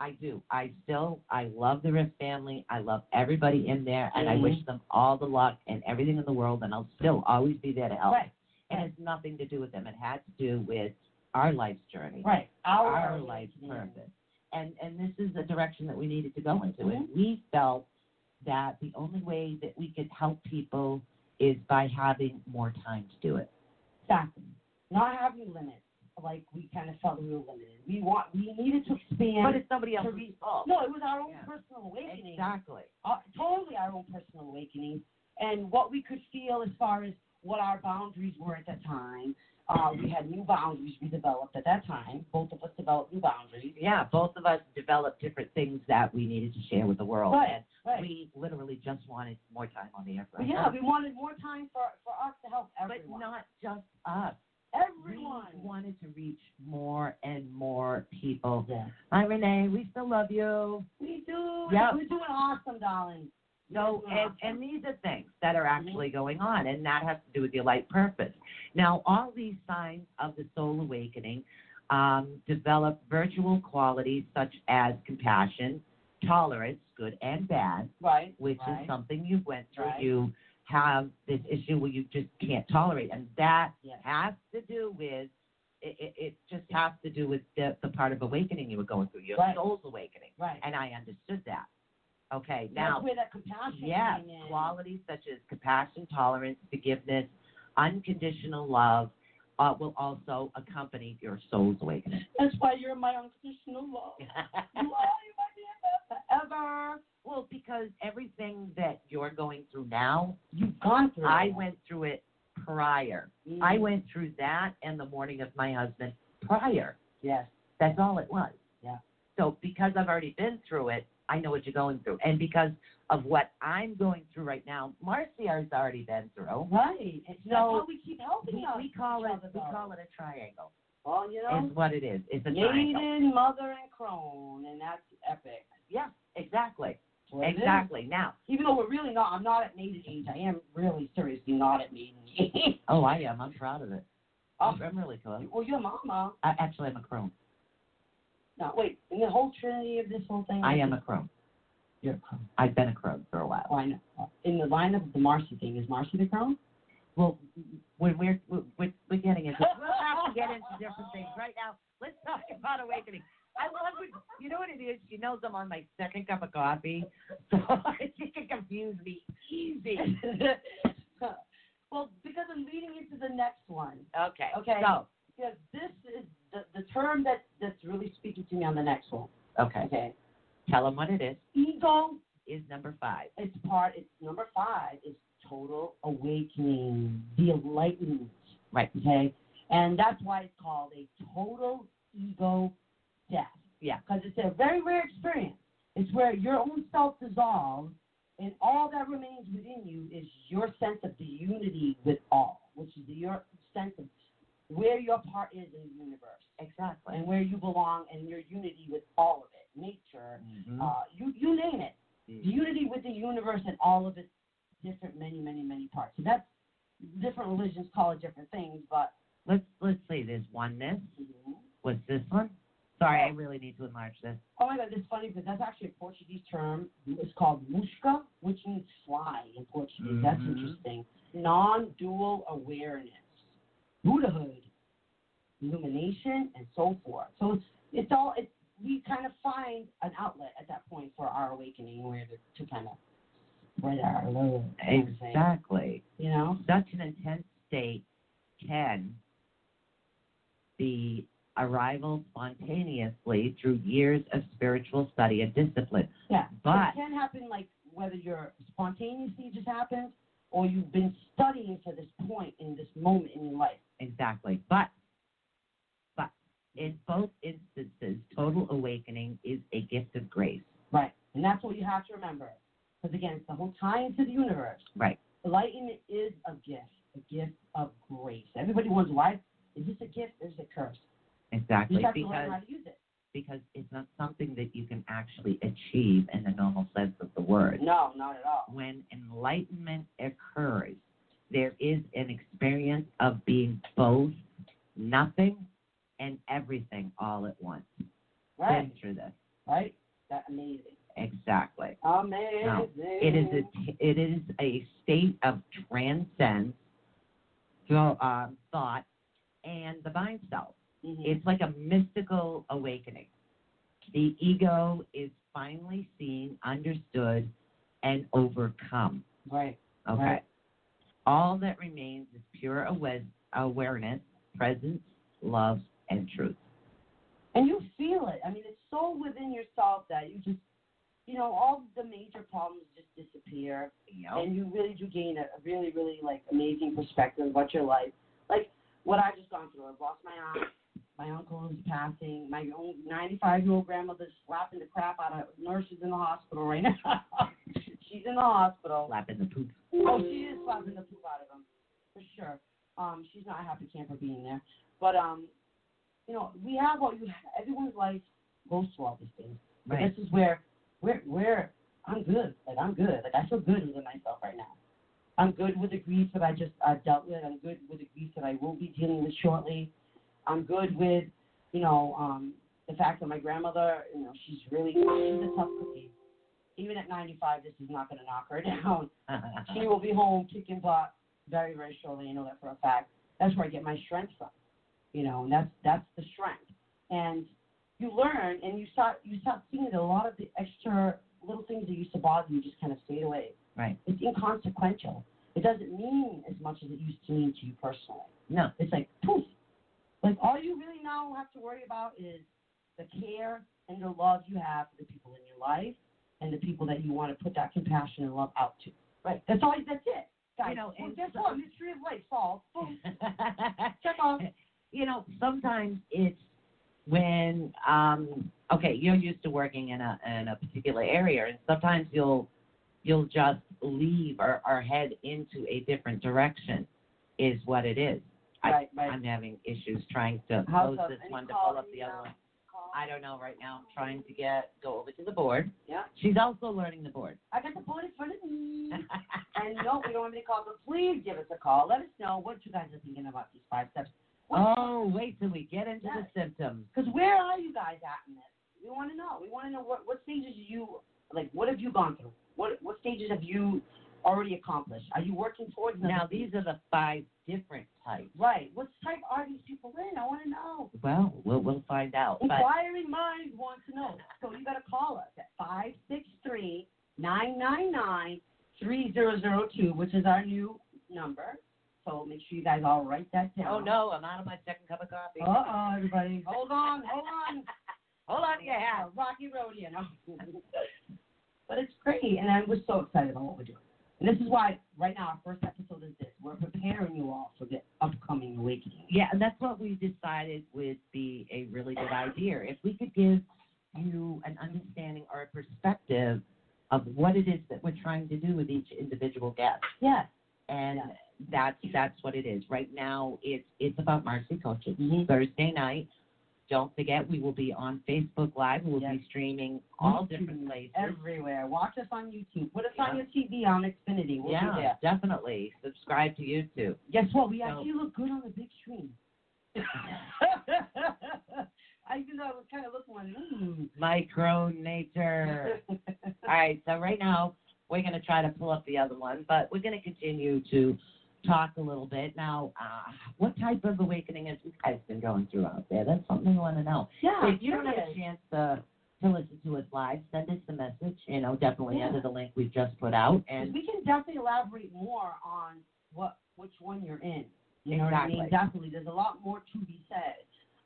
I do. I still, I love the Riff family. I love everybody in there, and I Mhm. wish them all the luck and everything in the world, and I'll still always be there to help. Right. And right. it's nothing to do with them. It had to do with our life's journey. Right. Our, our life's purpose. And and this is the direction that we needed to go into. And Mm-hmm. we felt that the only way that we could help people is by having more time to do it. Exactly. Not having limits. Like we kind of felt we were limited. We want. We needed to expand. But it's somebody else's fault. No, it was our own Yeah. personal awakening. Exactly. uh, totally our own personal awakening and what we could feel as far as what our boundaries were at that time. Uh, we had new boundaries we developed at that time. Both of us developed new boundaries. Yeah, both of us developed different things that we needed to share with the world. Right, And right. we literally just wanted more time on the air. yeah, we wanted more time for for us to help everyone. but not just us. everyone. We wanted to reach more and more people. Yeah. Hi, Renee. We still love you. We do. Yeah. We're doing awesome, darling. So, and, and these are things that are actually going on, and that has to do with your life purpose. Now, all these signs of the soul awakening um, develop virtual qualities such as compassion, tolerance, good and bad, Right. which right. is something you went through. Right. You have this issue where you just can't tolerate, and that Yes. has to do with it, it, it just has to do with the, the part of awakening you were going through, your Right. soul's awakening. Right. And I understood that. Okay, That's now, where that compassion in. qualities such as compassion, tolerance, forgiveness, unconditional love uh, will also accompany your soul's awakening. That's why you're my unconditional love. [LAUGHS] You are. My BFF forever. well, because everything that you're going through now, You've gone through. I it. went through it prior. Mhm. I went through that and the mourning of my husband prior. Yes. That's all it was. Yeah. So because I've already been through it, I know what you're going through. And because of what I'm going through right now, Marcia's already been through. Right. So, that's how we keep helping We, we call it we call it a triangle. Well, you know, Is what it is. It's a triangle. Maiden, Mother, and Crone, and that's epic. Yeah, exactly. That's what it is. Exactly. Now, Even though we're really not, I'm not at maiden age. I am really seriously not at maiden [LAUGHS] age. oh, I am. I'm proud of it. Oh. I'm, I'm really close. well, your mama. I, actually, I'm a crone. No, wait. In the whole trinity of this whole thing. I am a crone. You're a crone. I've been a crone for a while. Oh, I know. In the lineup of the Marcy thing, is Marcy the crone? Well, when we're we're, we're getting into we'll have to get into different things right now. Let's talk about awakening. I love it. You know what it is? She knows I'm on my second cup of coffee, [LAUGHS] so she can confuse me easy. [LAUGHS] well, because I'm leading into the next one. Okay. Okay. So Because this is the, the term that, that's really speaking to me on the next one. okay. Okay. Tell them what it is. Ego Is number five. it's part it's number five is total awakening, the enlightenment. Right. Okay? And that's why it's called a total ego death. Yeah. Because it's a very rare experience. It's where your own self dissolves and all that remains within you is your sense of the unity with all, which is your sense of where your part is in the universe Exactly. and where you belong and your unity with all of it. Nature, Mhm. uh, you, you name it Mhm. unity with the universe and all of its different, many, many, many parts. So that's different religions call it different things, but Let's let's say there's oneness. mm-hmm. What's this one? Sorry, I really need to enlarge this. oh my god, this is funny because that's actually a Portuguese term. It's called mushka, which means fly in Portuguese. That's Mhm. interesting. Non-dual awareness, Buddhahood, illumination, and so forth. So it's, it's all it's we kind of find an outlet at that point for our awakening, where to, to kind of spread our love. kind of thing, Exactly. You know. Such an intense state can be arrival spontaneously through years of spiritual study and discipline. Yeah, But- it can happen like whether you're spontaneously just happens or you've been studying to this point in this moment in your life. Exactly. But but in both instances, total awakening is a gift of grace. Right. And that's what you have to remember. Because again, it's the whole tie into the universe. Right. Enlightenment is a gift, a gift of grace. Everybody wonders why is this a gift or is it a curse? Exactly. just have to learn Because how to use it. because it's not something that you can actually achieve in the normal sense of the word. No, not at all. When enlightenment occurs, there is an experience of being both nothing and everything all at once. Right. Been through this. Right? That's amazing. Exactly. Amazing. Now, It is a it is a state of transcends so, um, thought and the mind self. Mhm. It's like a mystical awakening. The ego is finally seen, understood, and overcome. right. Okay. Right. All that remains is pure awa- awareness, presence, love, and truth. and you feel it. I mean, it's so within yourself that you just, you know, all the major problems just disappear, know? and you really do gain a really, really like amazing perspective about your life. Like what I've just gone through. I've lost my aunt, my uncle is passing, my own 95 year old grandmother's slapping the crap out of nurses in the hospital right [LAUGHS] now. She's in the hospital. Slapping the poop. Oh, she is slapping the poop out of him, for sure. Um, she's not a happy camper being there, but um, you know, we have all you. Everyone's life goes through all these things. But Right. This is where, where, where I'm good. Like I'm good. Like I feel good within myself right now. I'm good with the grief that I just uh, dealt with. I'm good with the grief that I will be dealing with shortly. I'm good with, you know, um, the fact that my grandmother, you know, she's really she's a tough cookie. even at 95, this is not going to knock her [LAUGHS] down. [LAUGHS] she will be home kicking butt very, very shortly. I know that for a fact. That's where I get my strength from. You know, and that's that's the strength. And you learn, and you start you start seeing that a lot of the extra little things that used to bother you just kind of fade away. Right. It's inconsequential. It doesn't mean as much as it used to mean to you personally. No. It's like poof. Like all you really now have to worry about is the care and the love you have for the people in your life and the people that you want to put that compassion and love out to. Right. That's all. That's it. Guys, You know, well, and guess some- what? Mystery of life solved. Boom. [LAUGHS] Check off. You know, sometimes it's when um okay, you're used to working in a in a particular area and sometimes you'll you'll just leave or, or head into a different direction is what it is. Right, I, right. I'm having issues trying to How's close this one to pull up the other one. call? I don't know right now. I'm trying to get go over to the board. Yeah. She's also learning the board. I got the board in front of me. [LAUGHS] and no, we don't have any calls, but please give us a call. Let us know what you guys are thinking about these five steps. Oh, wait till we get into Yes. the symptoms. Because where are you guys at in this? We want to know. We want to know what what stages you like. What have you gone through? What what stages have you already accomplished? Are you working towards them? Now these are the five different types. right. What type are these people in? I want to know. Well, we'll we'll find out. Inquiring minds want to know. So you got to call us at five six three nine nine nine three zero zero two, which is our new number. So make sure you guys all write that down. oh no, I'm out of my second cup of coffee. Uh oh, everybody. [LAUGHS] Hold on, hold on. [LAUGHS] Hold on to your hat. Rocky road, you know. [LAUGHS] but it's great, and I was so excited about what we're doing. And this is why, right now, our first episode is this. We're preparing you all for the upcoming awakening. Yeah, and that's what we decided would be a really good idea. If we could give you an understanding or a perspective of what it is that we're trying to do with each individual guest. Yes. And that's that's what it is. Right now it's it's about Marcy Coaches. Mhm. Thursday night. Don't forget we will be on Facebook Live. We'll Yes. be streaming all different places. Everywhere. Watch us on YouTube. Put us on your TV on Xfinity. We'll yeah, definitely. Subscribe to YouTube. Guess what? We So- actually look good on the big screen. [LAUGHS] I even though I was kind of looking like, hmm. Micro nature. [LAUGHS] All right, so right now we're going to try to pull up the other one, but we're going to continue to talk a little bit. Now, uh, what type of awakening has you guys been going through out there? That's something we want to know. yeah, So if you don't have a chance to, to listen to us live, send us a message, you know, definitely Yeah. under the link we've just put out. And we can definitely elaborate more on what which one you're in. You know what I mean? Definitely. There's a lot more to be said.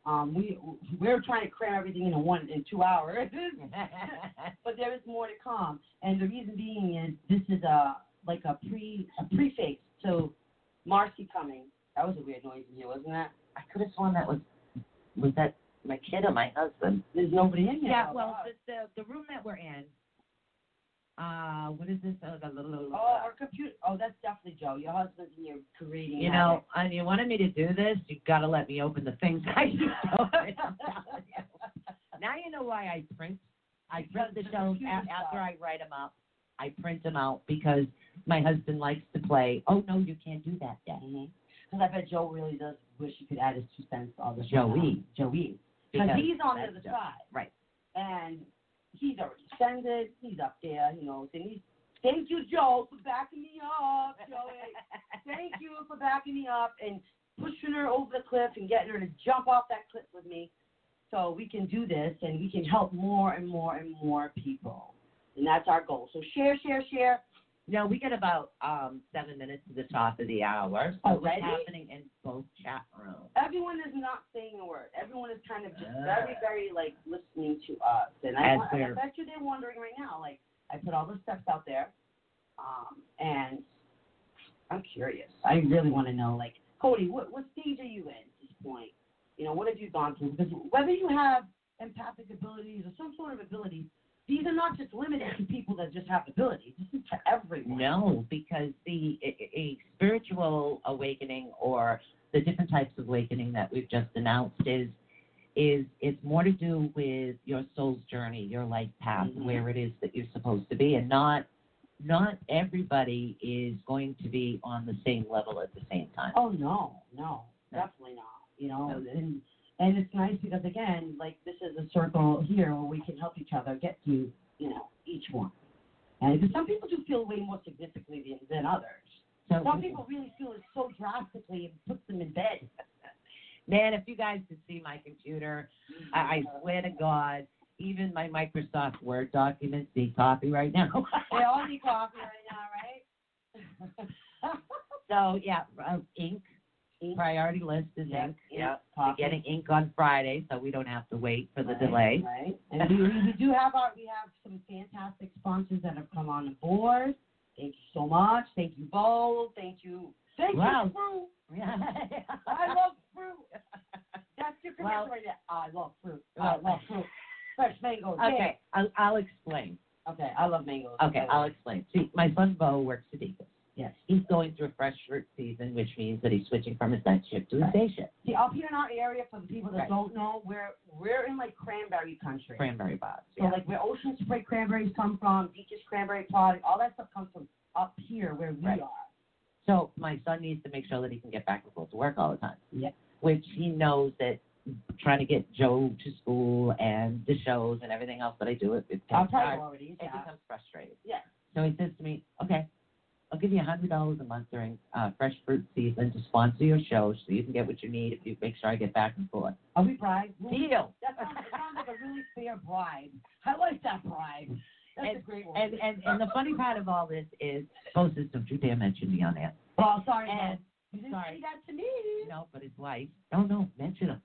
Um, we we're trying to cram everything into one in two hours, [LAUGHS] [LAUGHS] but there is more to come. And the reason being is this is a like a pre a preface to Marcy coming. That was a weird noise in here, wasn't that? I could have sworn that was, was that my kid or my husband? There's nobody in here. Yeah, Oh, well, God. the, the, the room that we're in, uh, what is this? Uh, the little, Oh, our computer. Oh, that's definitely Joe. Your husband's in here creating. You know, and you wanted me to do this, you got to let me open the things I do. I'm [LAUGHS] now you know why I print. I print the [LAUGHS] The shows after. I write them up. I print them out because my husband likes to play. Oh no, you can't do that yet. Because mm-hmm. I bet Joe really does wish he could add his two cents to all this. Joey. Joey. Because Because he's on the other Joe. side. Right. And he's already ascended. He's up there, you know. And he's, thank you, Joe, for backing me up, Joey. [LAUGHS] thank you for backing me up and pushing her over the cliff and getting her to jump off that cliff with me. So we can do this and we can help more and more and more people. And that's our goal. So share, share, share. No, we get about um seven minutes to the top of the hour. So Already? what's happening in both chat rooms? Everyone is not saying a word. Everyone is kind of just Ah. very, very like listening to us. And I, want, I bet you they're wondering right now. Like I put all the steps out there, um, and I'm curious. I really want to know. Like Cody, what what stage are you in at this point? You know, what have you gone through? Because whether you have empathic abilities or some sort of abilities, these are not just limited to people that just have abilities. This is to everyone. No, because the a, a spiritual awakening or the different types of awakening that we've just announced is is it's more to do with your soul's journey, your life path, Mhm. where it is that you're supposed to be, and not not everybody is going to be on the same level at the same time. Oh no, no, No. definitely not. You know, No. and and it's nice because again, like this is a circle here where we can help each other get to you know each one. And because some people do feel way more significantly than, than others. So, Some people really feel it so drastically it puts them in bed. [LAUGHS] man, if you guys could see my computer, I, I swear to God, even my Microsoft Word documents need copy right now. [LAUGHS] They all need coffee right now, right? [LAUGHS] so yeah, uh, ink. Priority list is Yeah, ink. yeah, We're getting ink on Friday, so we don't have to wait for the Right, delay. Right. And we, we do have our we have some fantastic sponsors that have come on the board. Thank you so much. Thank you, Bowl. Thank you. Thank Wow. you, Fruit. Yeah. [LAUGHS] I love fruit. That's your commercial Well- right there. I love fruit. I love fruit. Fresh mangoes. Okay, I'll, I'll explain. Okay. I love mangoes. Okay, I'll explain. See, my son Bo works at Eagles. Yes. He's going through a fresh fruit season, which means that he's switching from his night shift to his day shift. See, up here in our area, for the people that Right. don't know, we're we're in like cranberry country. Cranberry bars. So Yeah. like where Ocean Spray cranberries come from, Beaches cranberry product, all that stuff comes from up here where we Right. are. So my son needs to make sure that he can get back and forth to work all the time. Yep. Which he knows that trying to get Joe to school and the shows and everything else that I do, it, it, becomes hard. priorities. it Yeah. becomes frustrating. Yeah. So he says to me, okay, I'll give you a hundred dollars a month during uh, fresh fruit season to sponsor your show so you can get what you need if you make sure I get back and forth. Are we bribe? Deal. That sounds, that sounds like a really fair bribe. I like that bribe. That's a great one. And, and and the funny part of all this is, Bo says, don't you dare mention me on air. oh, sorry, and-. You didn't sorry. say that to me. No, but his wife, no, no, mention him.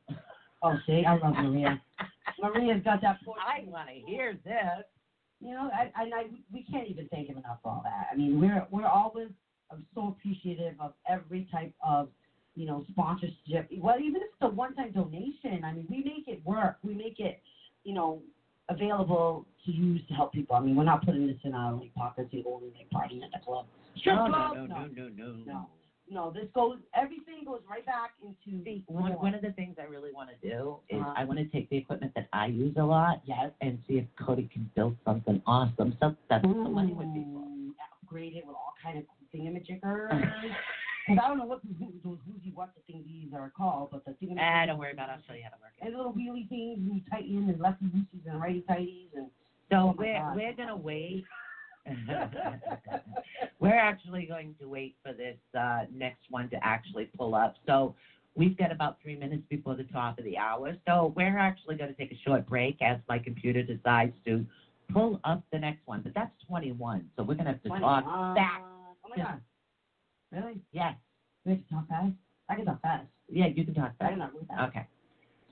Oh, see, I love Maria. [LAUGHS] Maria's got that. I want to hear this. You know, I, I, I, we can't even thank him enough for all that. I mean, we're we're always I'm so appreciative of every type of you know sponsorship. Well, even if it's a one-time donation, I mean, we make it work. We make it, you know, available to use to help people. I mean, we're not putting this in our like pockets and going like partying at the club. Strip no, club? no, no, no, no, no. No, this goes. Everything goes right back into. See, one, one of the things I really want to do is Uh-huh. I want to take the equipment that I use a lot yes. and see if Cody can build something awesome, something that's the money would be for. Upgrade it with all kind of thingamajiggers. [LAUGHS] Because I don't know what those whoosy what the thingies are called, but the thingamajiggers. Ah, don't worry about it. I'll show you how to work it. And little wheelie things, you tighten and lefty loosies and righty tighties and. So Oh we're God. we're gonna wait. [LAUGHS] we're actually going to wait for this uh, next one to actually pull up. So we've got about three minutes before the top of the hour. So we're actually going to take a short break as my computer decides to pull up the next one. But that's 21. So we're going to have to talk fast. Oh my god. Really? Yes. We have to talk fast? I can talk fast. Yeah, you can talk I fast. can talk really fast. Okay.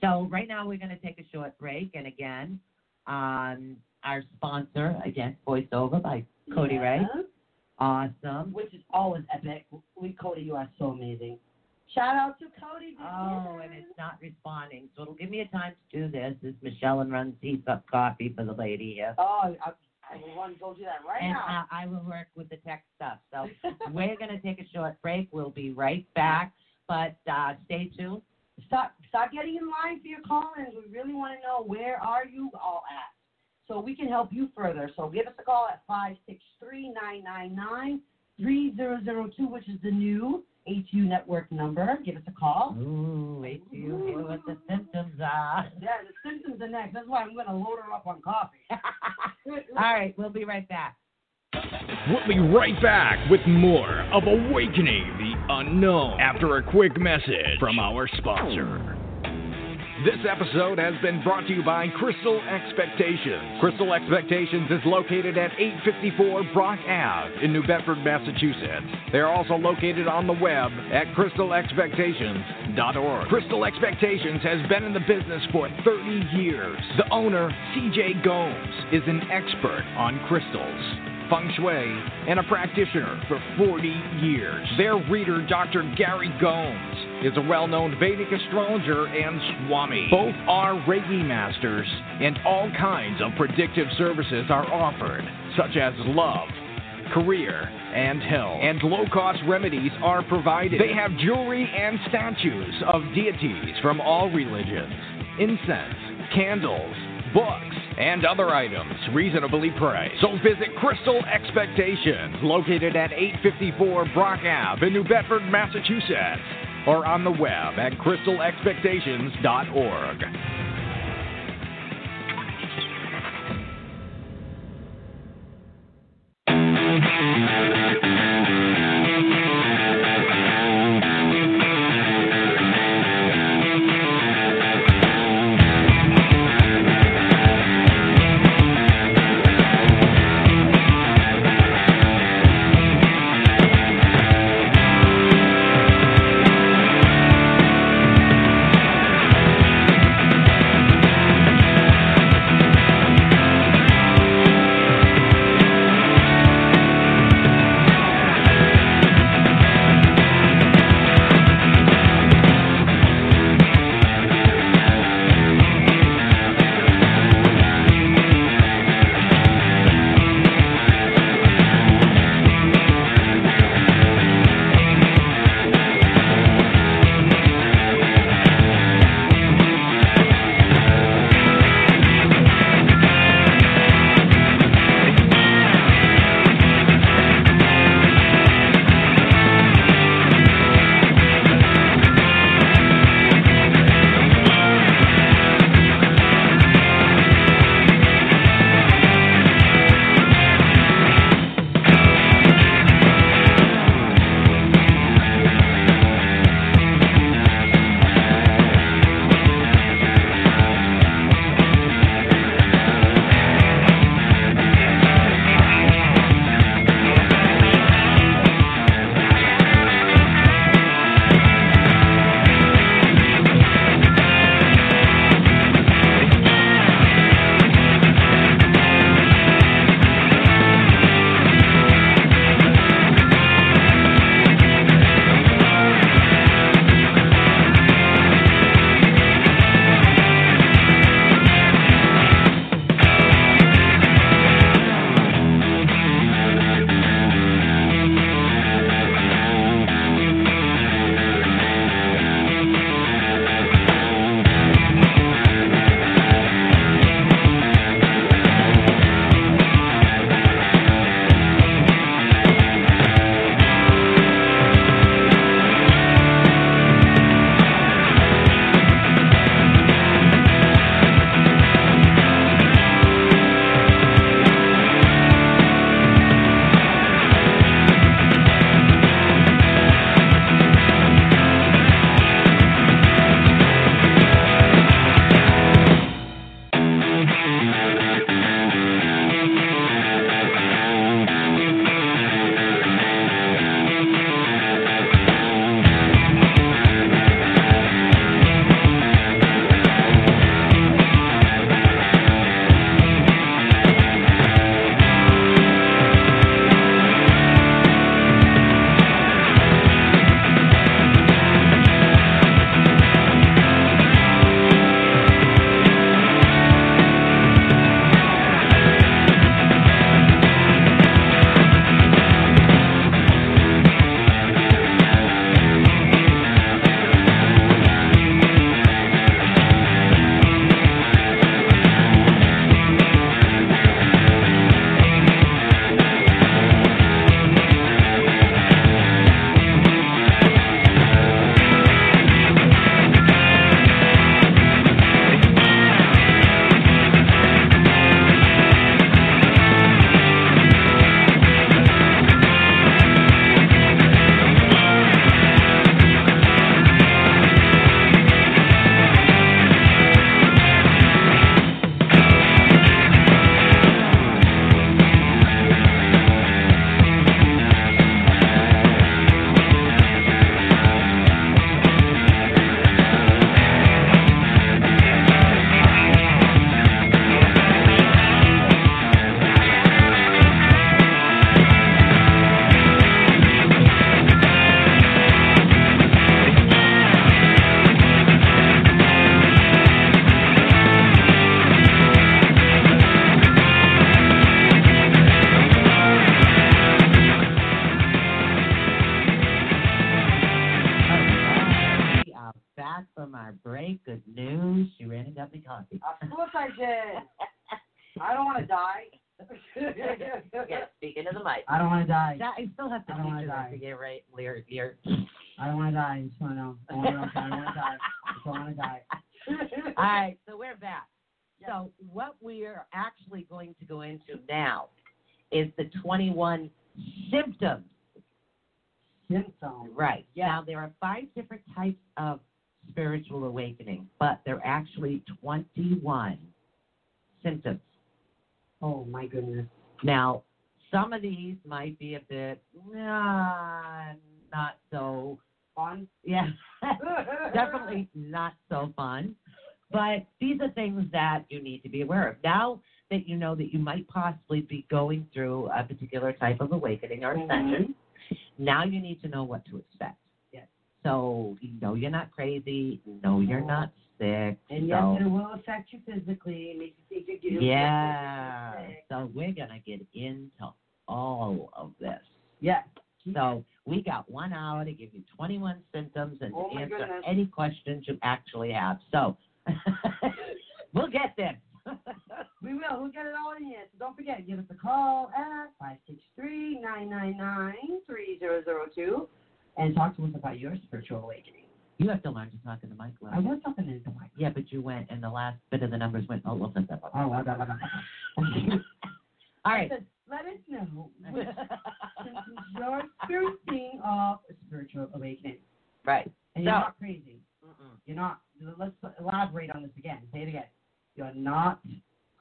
So right now we're going to take a short break, and again, um, our sponsor again, voiceover by Cody Ray. Awesome. Which is always epic. We, Cody, you are so amazing. Shout out to Cody. Oh, and it's not responding, so it'll give me a time to do this. As Michelle and runs heats up coffee for the lady here, Oh, I, I will run go do that right and now. I, I will work with the tech stuff. So [LAUGHS] we're gonna take a short break. We'll be right back, but uh, stay tuned. Stop, stop getting in line for your call-ins. We really want to know where are you all at, so we can help you further. So give us a call at five six three nine nine nine three zero zero two, which is the new ATU network number. Give us a call. Ooh, wait till you hear what the symptoms are. [LAUGHS] Yeah, the symptoms are next. That's why I'm going to load her up on coffee. [LAUGHS] All right, we'll be right back. We'll be right back with more of Awakening the Unknown after a quick message from our sponsor. This episode has been brought to you by Crystal Expectations. Crystal Expectations is located at 854 Brock Ave in New Bedford, Massachusetts. They are also located on the web at crystalexpectations.org. Crystal Expectations has been in the business for 30 years. The owner, CJ Gomes, is an expert on crystals feng shui, and a practitioner for 40 years. Their reader, Dr. Gary Gomes, is a well known Vedic astrologer and Swami. Both are Reiki masters, and all kinds of predictive services are offered, such as love, career, and health. And low cost remedies are provided. They have jewelry and statues of deities from all religions, incense, candles, books, and other items reasonably priced. So visit Crystal Expectations, located at 854 Brock Ave in New Bedford, Massachusetts, or on the web at crystalexpectations.org. Thank you. I want to die. I want to die. All right, so we're back. So what we are actually going to go into now is the 21 symptoms. Symptoms. Right. Yeah. Now there are five different types of spiritual awakening, but there are actually 21 symptoms. Oh my goodness. Now, some of these might be a bit nah, not so Fun. yeah, [LAUGHS] definitely not so fun. But these are things that you need to be aware of. Now that you know that you might possibly be going through a particular type of awakening or mm-hmm. ascension, now you need to know what to expect. Yes. So you know you're not crazy. No, you're not sick. And yes, it will affect you physically, make you think you're yeah. So we're gonna get into all of this. Yeah. So we got one hour to give you 21 symptoms and Oh to answer goodness. any questions you actually have. So [LAUGHS] we'll get there. We will. We'll get it all in here. So don't forget, give us a call at 563-999-3002 and talk to us about your spiritual awakening. you have to learn to talk in the mic. I Lil. was talking into my Yeah, but you went and the last bit of the numbers went. Oh, we'll set that up. Oh, blah, blah, blah, blah. All right. Let us know which [LAUGHS] you're experiencing of a spiritual awakening. right. And you're So- not crazy. Mm-mm. You're not. Let's elaborate on this again. Say it again. You're not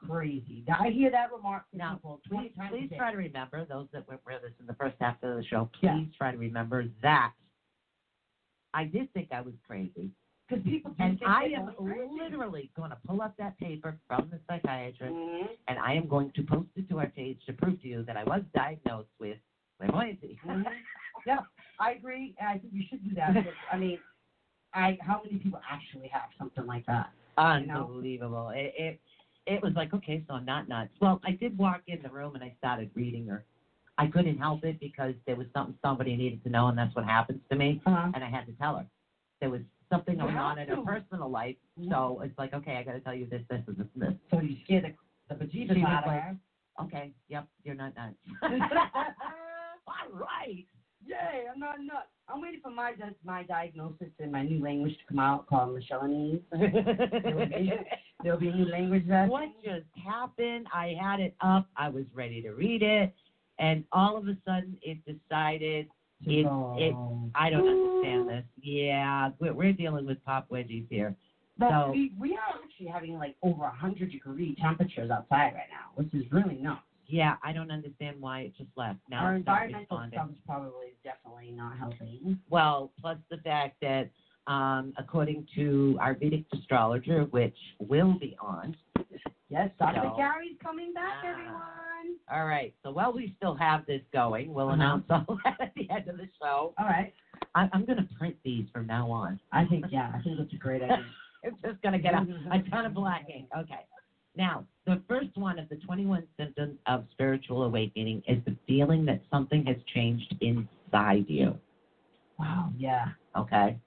crazy. I hear that remark from Now, people 20 please, times a please day. try to remember those that went with us in the first half of the show. Please Yeah. try to remember that I did think I was crazy, Because people and I am literally going to pull up that paper from the psychiatrist, Mhm. and I am going to post it to our page to prove to you that I was diagnosed with clairvoyancy. Mhm. Yeah, I agree. and I think you should do that. because, I mean, I how many people actually have something like that? Unbelievable. It, it it was like, okay, so I'm not nuts. Well, I did walk in the room and I started reading her. I couldn't help it because there was something somebody needed to know, and that's what happens to me. Uh-huh. And I had to tell her there was something going on in her personal life. So it's like, okay, I got to tell you this, this, and this, and this. So you scare the the bejesus out of like- her. Okay, yep, you're not nuts. [LAUGHS] [LAUGHS] All right. Yay, I'm not nuts. I'm waiting for my my diagnosis and my new language to come out called Michelinese. [LAUGHS] will be- There'll be a new language lesson. what just happened? I had it up. I was ready to read it, and all of a sudden it decided it- it- I don't understand this. Yeah, we're, we're dealing with pop wedgies here. But so- we, we are actually having like over 100 degree temperatures outside right now, which is really nuts. Yeah, I don't understand why it just left. Now Our environmental stuff is probably definitely not helping. Well, plus the fact that, um, according to our Vedic astrologer, which will be on. Yes, Dr. No. Gary's coming back, Ah. everyone. All right. So while we still have this going, we'll Uh-huh. announce all [LAUGHS] that at the end of the show. All right. I, I'm going to print these from now on. I think, yeah, I think that's a great idea. [LAUGHS] it's just going to get a, a ton of black ink. Okay. Now, the first one of the 21 symptoms of spiritual awakening is the feeling that something has changed inside you. wow, yeah. Okay.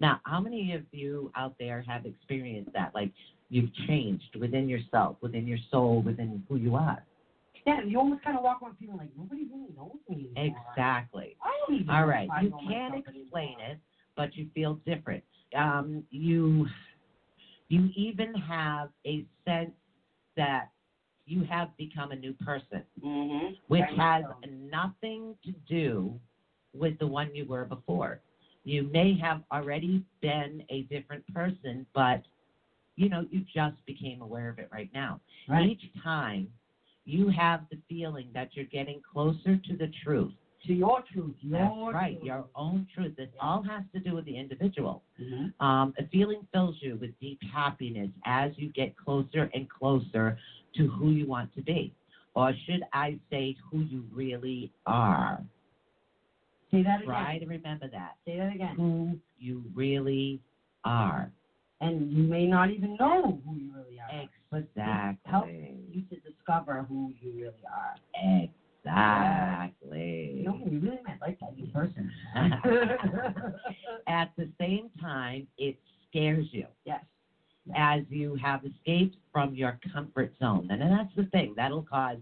Now, how many of you out there have experienced that? Like you've changed within yourself, within your soul, within who you are. Yeah, you almost kind of walk around feeling like nobody really knows me anymore. Exactly. I don't even All right. You can't explain anymore. it, but you feel different. Um, you you even have a sense that you have become a new person, Mhm. which has so. nothing to do with the one you were before. You may have already been a different person, but you know, you just became aware of it right now. Right. Each time you have the feeling that you're getting closer to the truth. To your truth. Your That's right, truth. your own truth. This all has to do with the individual. Mhm. Um, a feeling fills you with deep happiness as you get closer and closer to who you want to be. Or should I say who you really are? Say that again. Try to remember that. Say that again. Who you really are. And you may not even know who you really are. Exactly. You to discover who you really are. Exactly. You know, you really might like that new person. [LAUGHS] At the same time, it scares you. yes. as you have escaped from your comfort zone. And that's the thing, that'll cause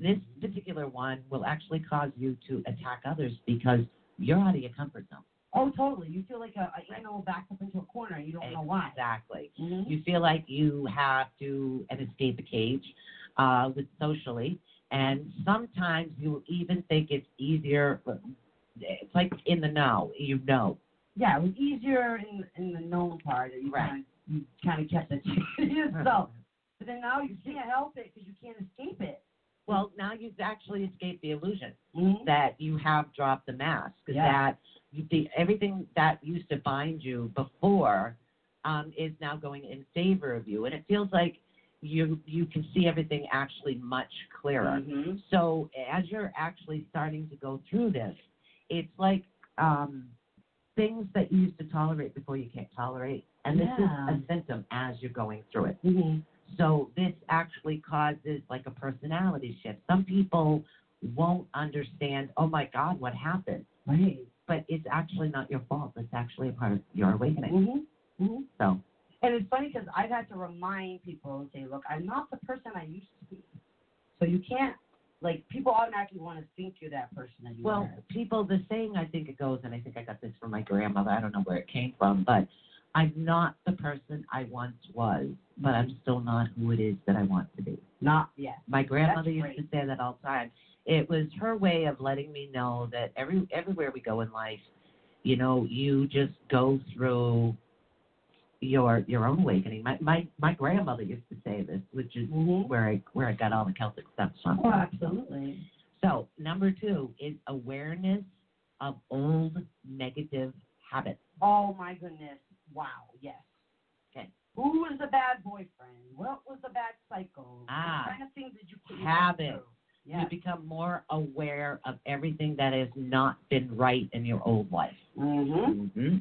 this mm-hmm. particular one will actually cause you to attack others because you're out of your comfort zone. Oh, totally. You feel like a, a animal backed up into a corner. and You don't know why. Exactly. Mhm. You feel like you have to and escape a cage uh, with socially, and sometimes you even think it's easier. It's like in the know, you know. Yeah, it was easier in in the known part. that You Right. kind of you kind of kept it to [LAUGHS] yourself. But then now you can't help it because you can't escape it. Well, now you've actually escaped the illusion Mhm. that you have dropped the mask. Yeah. That the, everything that used to bind you before um, is now going in favor of you, and it feels like you you can see everything actually much clearer. Mhm. So as you're actually starting to go through this, it's like um, things that you used to tolerate before you can't tolerate, and this Yeah. is a symptom as you're going through it. Mhm. So this actually causes like a personality shift. Some people won't understand, oh my God, what happened? Right. But it's actually not your fault. It's actually a part of your awakening. Mhm. Mhm. So And it's funny because I've had to remind people and say, look, I'm not the person I used to be. So you can't, like, people automatically want to think you're that person that you well, were. people the saying I think it goes, and I think I got this from my grandmother. I don't know where it came from, but I'm not the person I once was, but I'm still not who it is that I want to be. Not yet. My grandmother That's used to say that all the time. It was her way of letting me know that every everywhere we go in life, you know, you just go through your your own awakening. My my my grandmother used to say this, which is Mhm. where I where I got all the Celtic stuff from. Oh, absolutely. So number two is awareness of old negative habits. Oh, my goodness. Wow. Yes. Okay. Who was the bad boyfriend? What was the bad cycle? Ah. What kind of things did you put Habits. Yes. You become more aware of everything that has not been right in your old life. Mm-hmm. hmm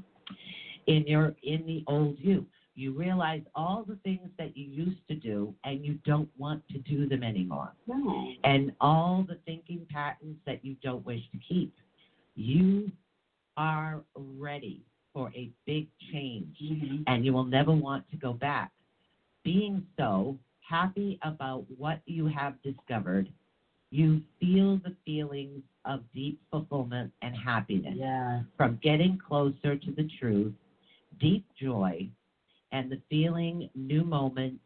In your in the old you, you realize all the things that you used to do, and you don't want to do them anymore. No. And all the thinking patterns that you don't wish to keep. You are ready for a big change, Mm-hmm. and you will never want to go back. Being so happy about what you have discovered, you feel the feelings of deep fulfillment and happiness Yeah. from getting closer to the truth, deep joy, and the feeling new moments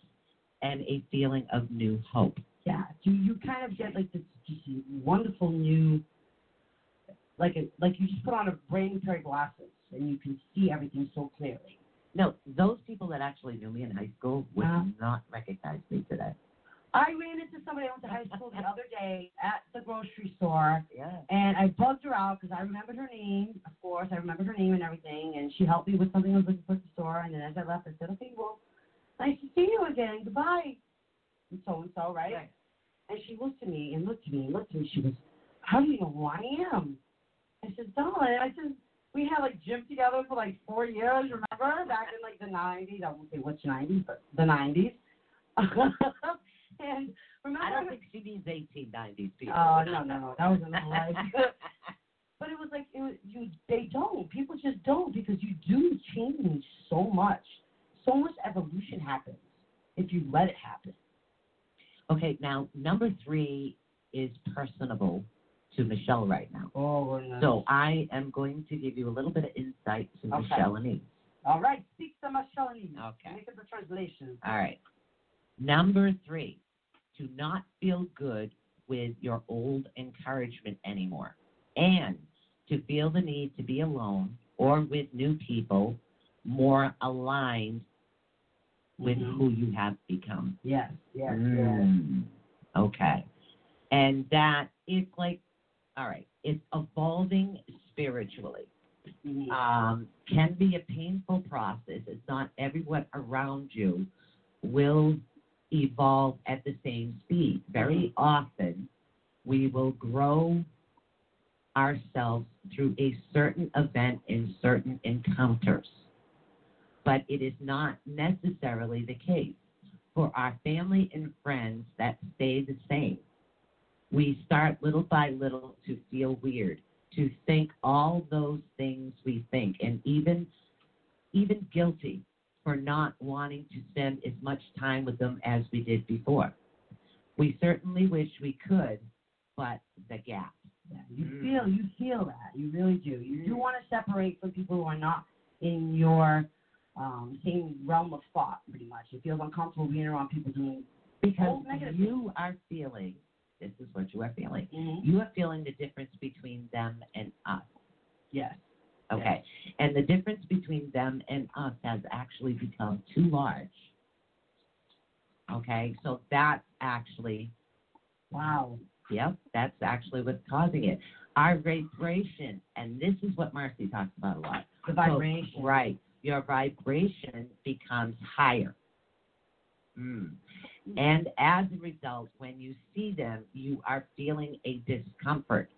and a feeling of new hope. Yeah. You you kind of get like this just wonderful new like a, like you just put on a brand new pair of glasses and you can see everything so clearly. No, those people that actually knew me in high school would Uh-huh. not recognize me today. I ran into somebody I went to high school the other day at the grocery store Yeah. And I bugged her out because I remembered her name, of course. I remembered her name and everything. And she helped me with something I was looking for at the store. And then as I left, I said, okay, well, nice to see you again. Goodbye. And so and so, right? Right. And she looked at me and looked at me and looked at me. She goes, how do you know who I am? I said, darling, I said, we had like gym together for like four years, remember? Back in like the 90s. I won't say which 90s, but the 90s. [LAUGHS] [LAUGHS] and remember? I don't think she means 1890s people. Oh no no no, that was another [LAUGHS] life. but it was like it was, you. They don't. People just don't because you do change so much. So much evolution happens if you let it happen. Okay, now number three is personable to Michelle right now. Oh no. So I am going to give you a little bit of insight to Okay. Michelle and Eve. all right, speak to Michelle and Eve. Okay. Make it the translation. All right. Number three, to not feel good with your old encouragement anymore and to feel the need to be alone or with new people more aligned with Mhm. who you have become. Yes, yes, Mm, Okay. And that it's like, all right, it's evolving spiritually. yes. Mhm. Um, can be a painful process. It's not everyone around you will evolve at the same speed. Very often, we will grow ourselves through a certain event in certain encounters. But it is not necessarily the case for our family and friends that stay the same. We start little by little to feel weird, to think all those things we think, and even even guilty for not wanting to spend as much time with them as we did before. We certainly wish we could, but the gap. Yeah, you feel you feel that you really do. You do want to separate from people who are not in your um, same realm of thought. Pretty much, it feels uncomfortable being around people doing Because you are feeling, this is what you are feeling. Mhm. You are feeling the difference between them and us. Yes. Okay. And the difference between them and us has actually become too large. Okay. So that's actually, Wow. yep, that's actually what's causing it. Our vibration, and this is what Marcy talks about a lot. The So, vibration. right. Your vibration becomes higher. Mm. And as a result, when you see them, you are feeling a discomfort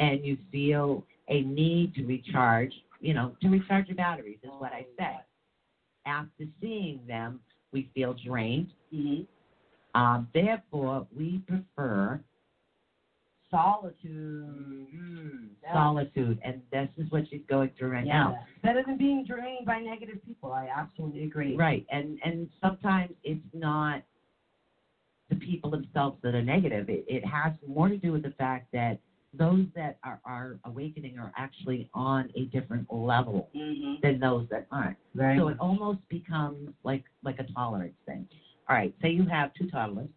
and you feel a need to recharge, you know, to recharge your batteries, is what I say. After seeing them, we feel drained. hmm Um, therefore, we prefer Solitude. Yeah. solitude, and this is what she's going through right yeah. now. Better than being drained by negative people. I absolutely agree. Right, and and sometimes it's not the people themselves that are negative. It, it has more to do with the fact that those that are, are awakening are actually on a different level hmm than those that aren't. Right. So it almost becomes like like a tolerance thing. All right, say you have two toddlers,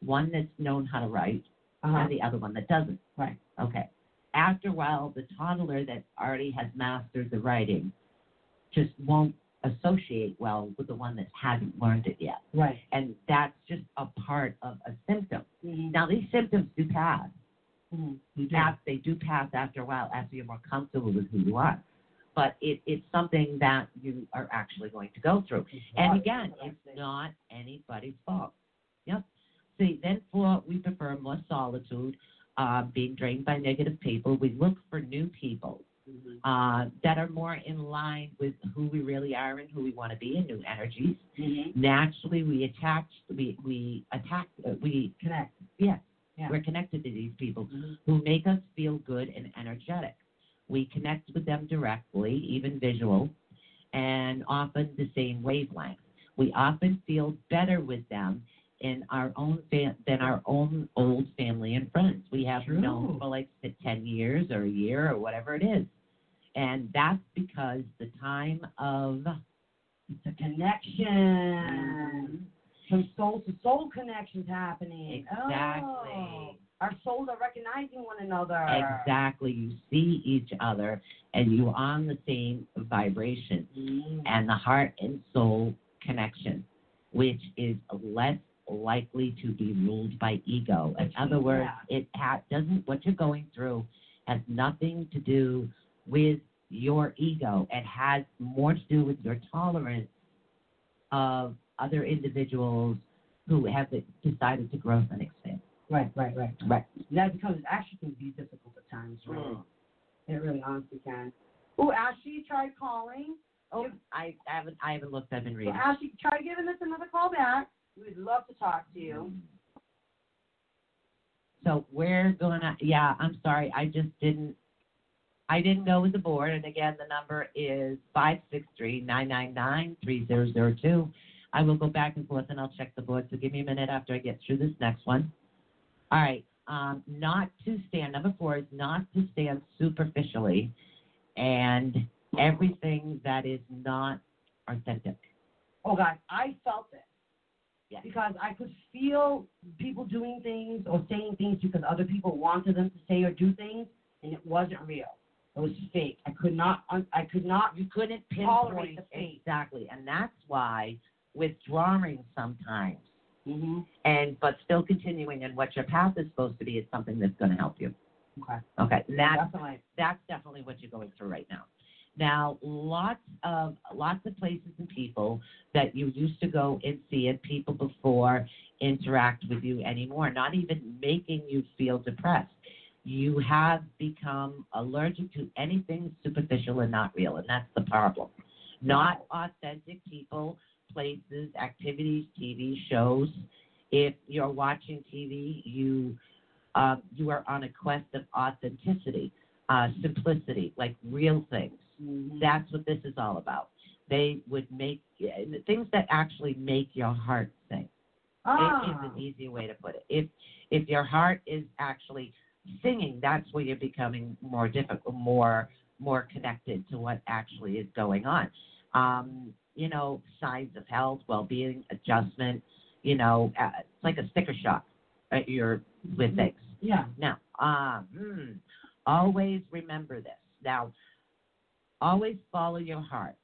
one that's known how to write uh-huh. and the other one that doesn't. Right. Okay. After a while, the toddler that already has mastered the writing just won't associate well with the one that hasn't learned it yet. Right. And that's just a part of a symptom. Mm-hmm. Now, these symptoms do pass. Hmm Af- They do pass after a while, after you're more comfortable with who you are. But it, it's something that you are actually going to go through. And again, it's not anybody's fault. Yep. See, then for we prefer more solitude, uh, being drained by negative people. We look for new people uh, that are more in line with who we really are and who we want to be, and new energies. hmm Naturally, we attach, we we attack, uh, we Connect. yes, Yeah. We're connected to these people Mhm. who make us feel good and energetic. We connect with them directly, even visual, and often the same wavelength. We often feel better with them in our own fam- than our own old family and friends. We have True. known for like the ten years or a year or whatever it is, and that's because the time of a connection. Some soul to soul connections happening. Exactly. Oh, our souls are recognizing one another. exactly you see each other and you're on the same vibration. Mm. and the heart and soul connection, which is less likely to be ruled by ego. In other words, it ha- doesn't what you're going through has nothing to do with your ego. It has more to do with your tolerance of other individuals who have decided to grow and expand. Right, right, right. Right. That becomes actually can be difficult at times, right? Mm. It really honestly can. Oh, Ashley tried calling. Oh, I I haven't I haven't looked. I've been So reading. Ashley, try giving us another call back. We would love to talk to you. So we're gonna, yeah, I'm sorry, I just didn't, I didn't go with the board. And again, the number is five six three nine nine nine three zero zero two. I will go back and forth and I'll check the board. So give me a minute after I get through this next one. All right, um, not to stand. Number four is not to stand superficially, and everything that is not authentic. Oh God, I felt it. Yeah. Because I could feel people doing things or saying things because other people wanted them to say or do things, and it wasn't real. It was fake. I could not. I could not. You couldn't Tolerate pinpoint the fake. exactly, and that's why withdrawing sometimes Mm-hmm. and but still continuing And what your path is supposed to be is something that's going to help you. Okay. Okay, that's Definitely. that's definitely what you're going through right now. Now, lots of lots of places and people that you used to go and see and people before interact with you anymore, not even making you feel depressed. You have become allergic to anything superficial and not real, and that's the problem. Not authentic people, places, activities, TV shows. If you're watching TV, you uh, you are on a quest of authenticity, uh, simplicity, like real things. Mhm. That's what this is all about. They would make things that actually make your heart sing. Ah. It is an easy way to put it. If if your heart is actually singing, that's where you're becoming more difficult, more more connected to what actually is going on. Um, you know, signs of health, well-being, adjustment. You know, uh, it's like a sticker shock. Uh, you're with things. yeah. Now, um, always remember this. Now, always follow your heart.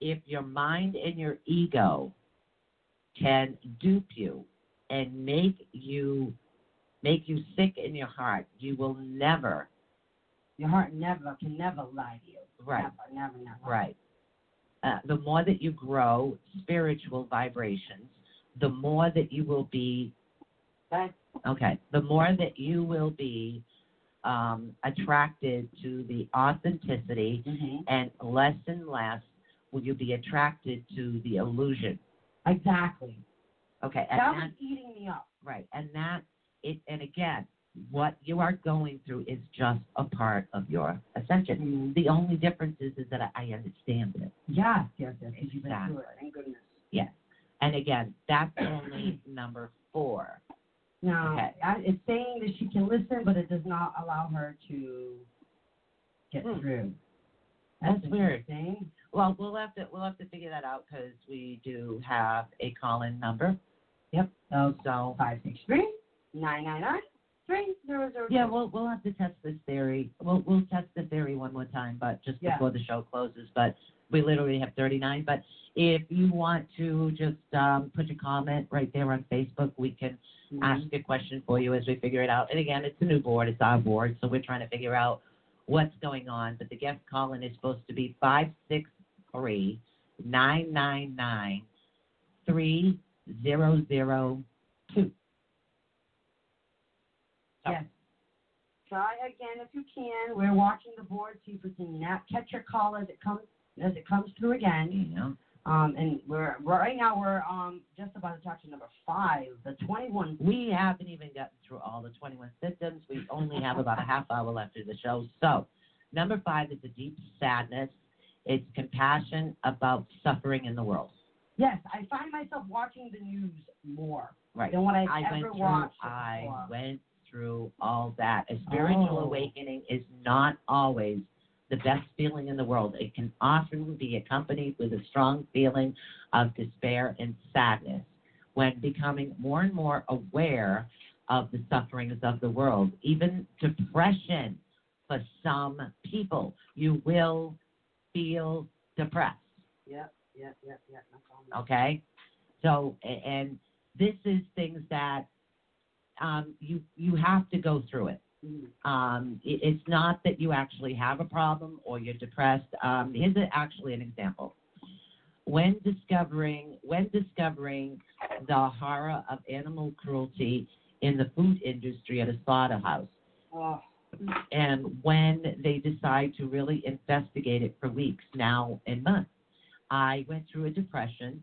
If your mind and your ego can dupe you and make you make you sick in your heart, you will never Your heart never can never lie to you. right Never, never, never. right. Uh, the more that you grow spiritual vibrations, the more that you will be Okay. Okay. The more that you will be um, attracted to the authenticity, hmm and less and less will you be attracted to the illusion. Exactly. Okay. And That that, was eating me up. right. And that it. And again, what you are going through is just a part of your ascension. Mhm. The only difference is, is that I understand it. Yes, yes, yes. Because you've been through it. Thank goodness. Yes. And again, that's only [CLEARS THROAT] number four. Now, Okay. I, it's saying that she can listen, but it does not allow her to get Hmm. through. That's weird. interesting. Well, we'll have to we'll have to figure that out because we do have a call-in number. Yep. So So five six three nine nine nine three zero zero. yeah, we'll we'll have to test this theory. We'll we'll test the theory one more time, but just Yeah. before the show closes. But we literally have 39. But if you want to just um, put your comment right there on Facebook, we can Mhm. ask a question for you as we figure it out. And again, it's a new board, it's our board, so we're trying to figure out what's going on. But the guest call-in is supposed to be five six three nine nine nine three zero zero two. Yes. Try again if you can. We're watching the board, see if we can na- catch your call as it comes as it comes through again. Know. Um, and we're right now we're um just about to talk to number five, the twenty-one. We haven't even gotten through all the 21 symptoms. We only have about a half hour left of the show. So, number five is a deep sadness. It's compassion about suffering in the world. Yes, I find myself watching the news more Right. than what I've I went ever watched. I before. went through all that. A spiritual Oh. awakening is not always the best feeling in the world. It can often be accompanied with a strong feeling of despair and sadness. When becoming more and more aware of the sufferings of the world, even depression for some people, you will feel depressed. Yep, yep, yep, yep. Okay, so and this is things that um, you you have to go through it. Mhm. Um, it- it's not that you actually have a problem or you're depressed. Um, here's actually an example. When discovering when discovering the horror of animal cruelty in the food industry at a slaughterhouse, Oh, and when they decide to really investigate it for weeks now and months. I went through a depression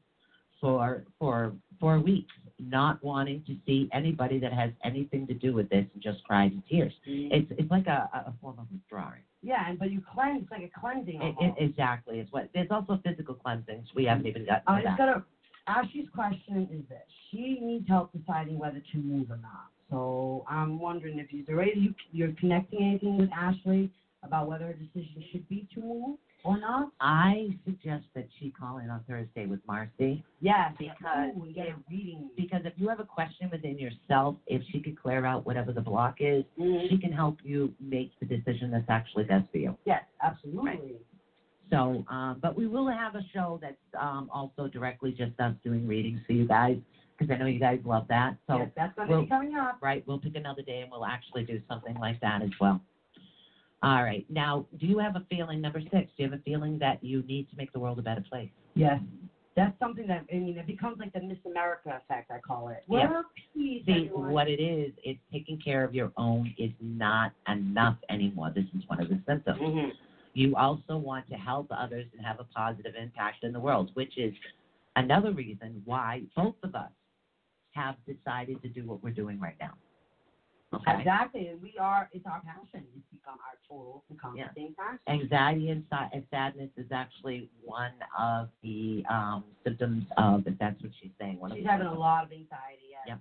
for for four weeks, not wanting to see anybody that has anything to do with this, and just cried in tears. Mm. It's it's like a, a form of withdrawing. yeah, and but you cleanse it's like a cleansing. It, it, exactly, It's what. There's also physical cleansings. We haven't even gotten I to just that. gotta. Ashley's question is this: She needs help deciding whether to move or not. So I'm wondering if you're ready. You, you're connecting anything with Ashley about whether her decision should be to move or not? I suggest that she call in on Thursday with Marcy. Yes, Because Ooh, and get a reading. Because if you have a question within yourself, if she could clear out whatever the block is, Mhm. she can help you make the decision that's actually best for you. Yes, absolutely. Right. So, um, but we will have a show that's um, also directly just us doing readings for you guys, because I know you guys love that. So, yes, that's going to we'll- be coming up. right, we'll pick another day and we'll actually do something like that as well. All right. Now, do you have a feeling, number six, do you have a feeling that you need to make the world a better place? Yes. That's something that, I mean, it becomes like the Miss America effect, I call it. Yeah. World peace, See, everyone. what it is, it's taking care of your own is not enough anymore. This is one of the symptoms. Mhm. You also want to help others and have a positive impact in the world, which is another reason why both of us have decided to do what we're doing right now. Okay. Exactly. And we are, it's our passion. It's become our total encompassing passion. Anxiety and, si- and sadness is actually one of the um, symptoms of, if that's what she's saying. One She's the having a lot of anxiety. Yeah. Yep.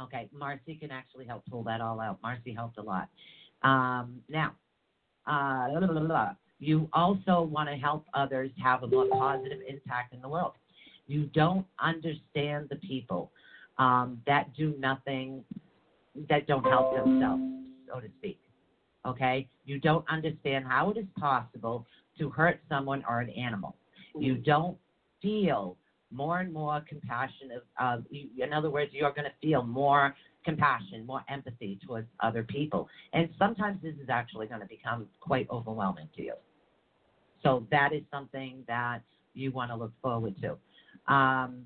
Okay, Marcy can actually help pull that all out. Marcy helped a lot. Um, now, uh, blah, blah, blah. you also want to help others have a more positive impact in the world. You don't understand the people um, that do nothing, that don't help themselves, so to speak. Okay? You don't understand how it is possible to hurt someone or an animal. You don't feel more and more compassion of, of in other words you're going to feel more compassion more empathy towards other people and sometimes this is actually going to become quite overwhelming to you so that is something that you want to look forward to um,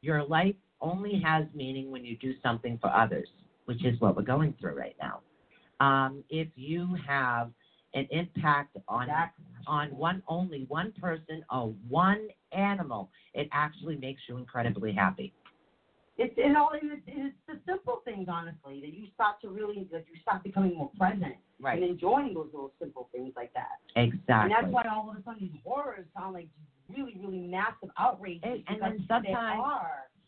your life only has meaning when you do something for others which is what we're going through right now um, if you have an impact on on one only one person or one animal, it actually makes you incredibly happy. It's it all it's, it's the simple things, honestly, that you start to really that you start becoming more present and enjoying those little simple things like that. Exactly. And that's why all of a sudden these horrors sound like really, really massive outrages. And- and then sometimes-.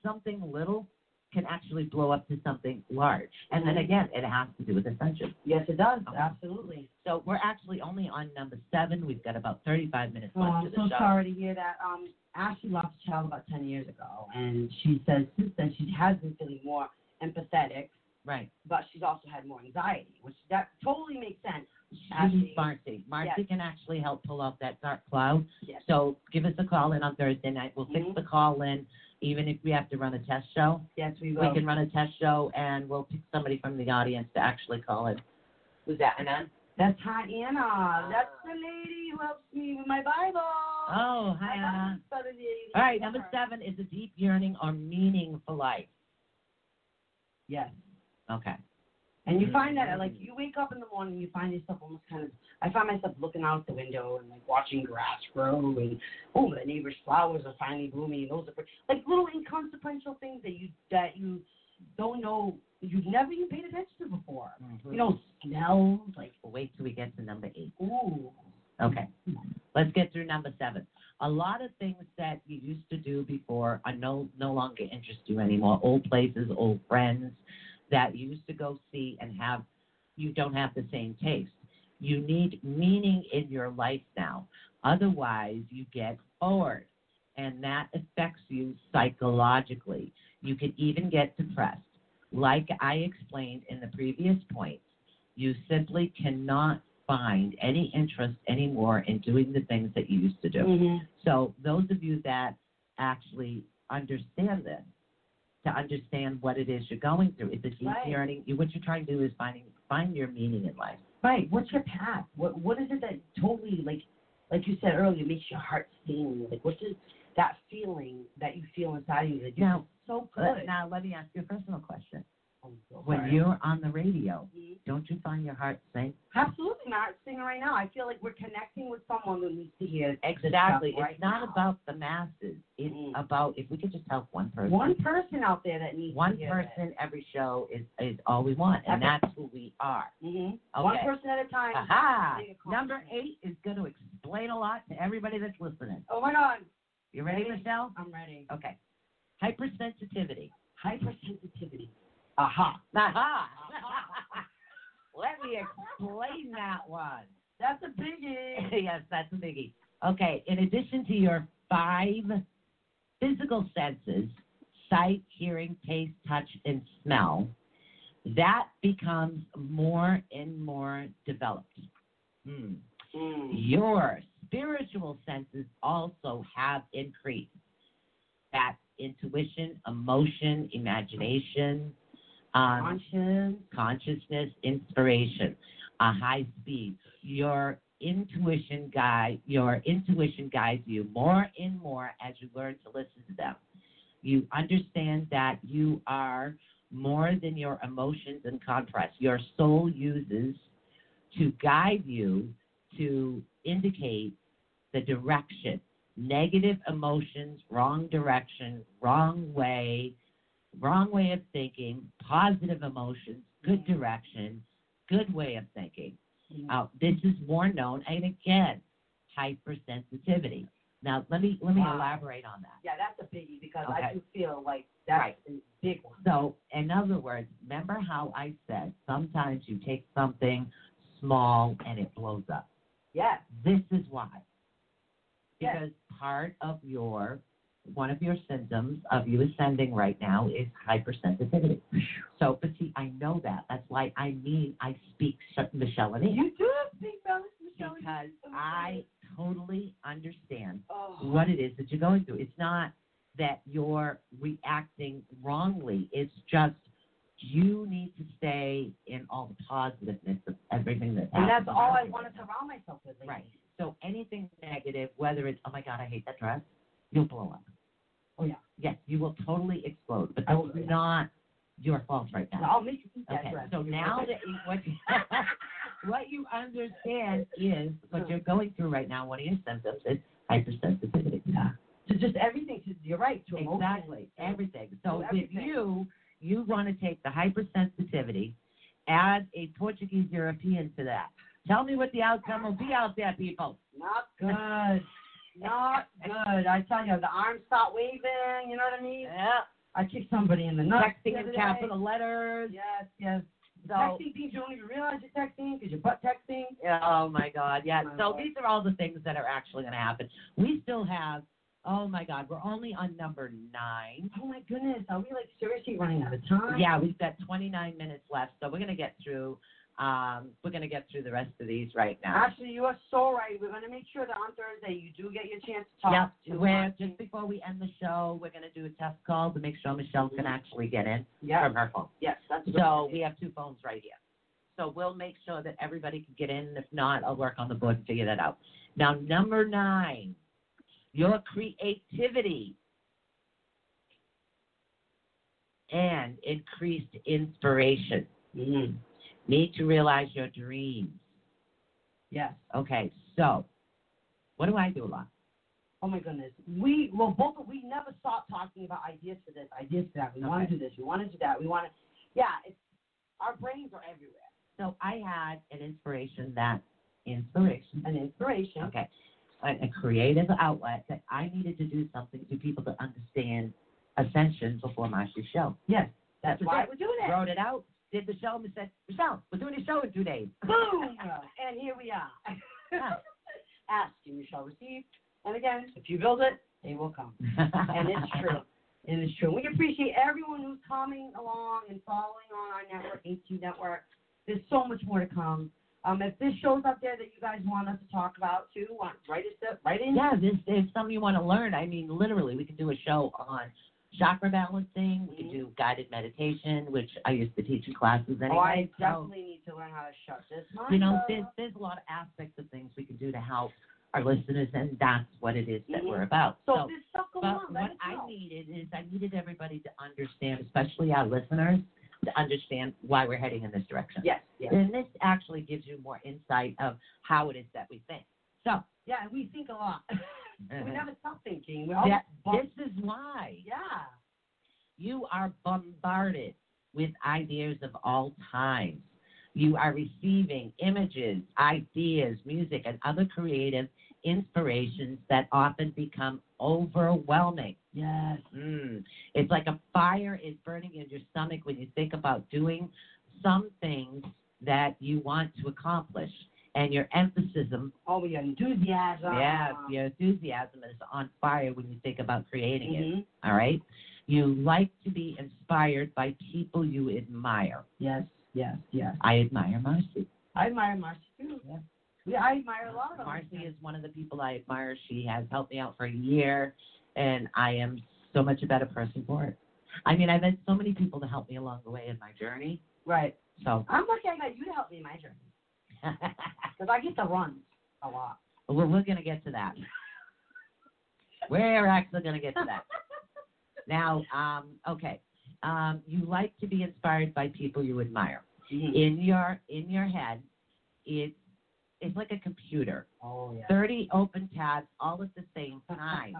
Something little can actually blow up to something large. And then again, it has to do with ascension. Yes, it does. Okay. Absolutely. So we're actually only on number seven. We've got about 35 minutes Oh, left I'm to the so show. sorry to hear that. Um, Ashley lost a child about 10 years ago, and she says since then she has been feeling more empathetic, Right. but she's also had more anxiety, which that totally makes sense. Ashley, Marcy. Marcy Yes. can actually help pull out that dark cloud. Yes. So give us a call in on Thursday night. We'll fix Mhm. the call in, even if we have to run a test show. yes, we we will. can run a test show and we'll pick somebody from the audience to actually call it. Who's that, Anand? That's Hot Anna. Ah. That's the lady who helps me with my Bible. Oh, hi, Anna. All right, number seven is a deep yearning or meaning for life. Yes. Okay. And you mm-hmm. find that like mm-hmm. you wake up in the morning, you find yourself almost kind of. I find myself looking out the window and like watching grass grow and oh, the neighbor's flowers are finally blooming. And Those are pretty. like little inconsequential things that you that you don't know you've never even paid attention to before. Mm-hmm. You know, smells like wait till we get to number eight. ooh. Okay. Let's get through number seven. A lot of things that you used to do before are no no longer interest you anymore. Old places, old friends that you used to go see and have you don't have the same taste. You need meaning in your life now. Otherwise you get bored and that affects you psychologically. You can even get depressed. Like I explained in the previous points, you simply cannot find any interest anymore in doing the things that you used to do. Mhm. So those of you that actually understand this, to understand what it is you're going through, it's a deep Right. yearning. What you're trying to do is finding find your meaning in life. Right. What's your path? What What is it that totally like, like you said earlier, makes your heart sing? Like, what's it, that feeling that you feel inside of you that you're Now, so good? now let me ask you a personal question. I'm so When sorry. you're on the radio, Mhm. don't you find your heart sing? Absolutely, my heart's singing right now. I feel like we're connecting with someone who needs to hear this Exactly. stuff right it's not now. about the masses. It's Mm. about if we could just help one person. one person out there that needs One to hear person every show is is all we want, and Okay. that's who we are. hmm Okay. One person at a time. Aha! Number eight is going to explain a lot to everybody that's listening. Oh my God, You ready, Ready? Michelle? I'm ready. Okay. Hypersensitivity. Hypersensitivity. Aha. [LAUGHS] Aha! Let me explain that one. That's a biggie. [LAUGHS] yes, that's a biggie. Okay, in addition to your five physical senses sight, hearing, taste, touch, and smell that becomes more and more developed. Hmm. Mm. Your spiritual senses also have increased. That's intuition, emotion, imagination, um, Conscious. consciousness, inspiration, a high speed. Your intuition guide your intuition guides you more and more as you learn to listen to them. You understand that you are more than your emotions and compress. Your soul uses to guide you to indicate the direction. Negative emotions, wrong direction, wrong way, wrong way of thinking, positive emotions, good direction, good way of thinking. Uh, this is more known, and again, hypersensitivity. Now, let me let me Wow. elaborate on that. Yeah, that's a biggie because Okay. I do feel like that's Right. a big one. So, in other words, remember how I said sometimes you take something small and it blows up. Yeah. This is why. Yes. Because part of your one of your symptoms of you ascending right now is hypersensitivity. So, but see, I know that. That's why I mean I speak Michelle and You do speak Michelle. because oh, I totally understand Oh. what it is that you're going through. It's not that you're reacting wrongly. It's just you need to stay in all the positiveness of everything that's And that's all I want to surround myself with. Right. So anything negative, whether it's oh my god, I hate that dress, you'll blow up. Oh yeah. Yes, you will totally explode. But I that's will. not your fault right now. I'll make you Okay. So now that you, what [LAUGHS] what you understand is what you're going through right now. One of your symptoms is hypersensitivity. Yeah. To just everything. To, you're right. To. Exactly, everything. So To with everything. you, you want to take the hypersensitivity, add a Portuguese European to that. Tell me what the outcome will be out there, people. Not good. Not good. I tell you, the arms start waving. You know what I mean? Yeah. I kicked somebody in the nuts. Texting in capital letters. Yes, yes. So, texting things you don't even realize you're texting because you're butt texting. Yeah. Oh my God, yeah. My So Lord. these are all the things that are actually going to happen. We still have, oh my God, we're only on number nine. Oh my goodness, are we like seriously running out of time? Yeah, we've got 29 minutes left, so we're going to get through. Um, we're going to get through the rest of these right now. Actually, you are so right. We're going to make sure that on Thursday you do get your chance to talk Yep. to just before we end the show, we're going to do a test call to make sure Michelle can actually get in Yeah. from her phone. Yes, that's. So we have two phones right here. So we'll make sure that everybody can get in. If not, I'll work on the board and figure that out. Now, number nine, your creativity and increased inspiration. Mhm. Need to realize your dreams. Yes. Okay, so what do I do a lot? Oh my goodness. We well both we never stopped talking about ideas for this, ideas for that. We want to do this. We want to do that. We want to. Yeah, it's our brains are everywhere. So I had an inspiration that inspiration. An inspiration. Okay. A, a creative outlet that I needed to do something to people to understand Ascension before my show. Yes, that's was why it. we're doing it. Wrote it out, did the show, and said, Michelle, we're doing a show in two days. [LAUGHS] Boom! and here we are. [LAUGHS] Ask and you shall receive. And again, if you build it, they will come. and it's [LAUGHS] true. And it's true. We appreciate everyone who's coming along and following on our network, ATU Network. There's so much more to come. Um, if there's shows out there that you guys want us to talk about too, want write it write in. yeah, this is something you want to learn. I mean, literally, we can do a show on chakra balancing. We could Mhm. do guided meditation, which I used to teach in classes anyway. Oh, I So, definitely need to learn how to shut this mind you know, there's there's a lot of aspects of things we can do to help our listeners, and that's what it is that Mhm. we're about. so, if there's stuff going But on, what I needed is I needed everybody to understand, especially our listeners, to understand why we're heading in this direction. Yes, yes. And this actually gives you more insight of how it is that we think. So, Yeah, we think a lot. [LAUGHS] we uh, never stop thinking. Always that, bump- this is why yeah. you are bombarded with ideas of all times. You are receiving images, ideas, music, and other creative inspirations that often become overwhelming. Yes. Mm. It's like a fire is burning in your stomach when you think about doing some things that you want to accomplish. And your emphasis, Oh, your enthusiasm. yeah, your enthusiasm is on fire when you think about creating it. Mhm. All right? You like to be inspired by people you admire. Yes, yes, yes. I admire Marcy. I admire Marcy too. Yeah. Yeah, I admire a lot of them. Marcy is one of the people I admire. She has helped me out for a year, and I am so much a better person for it. I mean, I've had so many people to help me along the way in my journey. right. So I'm lucky I got you to help me in my journey because I get the runs a lot. we're, we're going to get to that. We're actually going to get to that. [LAUGHS] Now, um, okay. Um, you like to be inspired by people you admire. Mhm. In your in your head, it it's like a computer. Oh yeah. 30 open tabs all at the same time.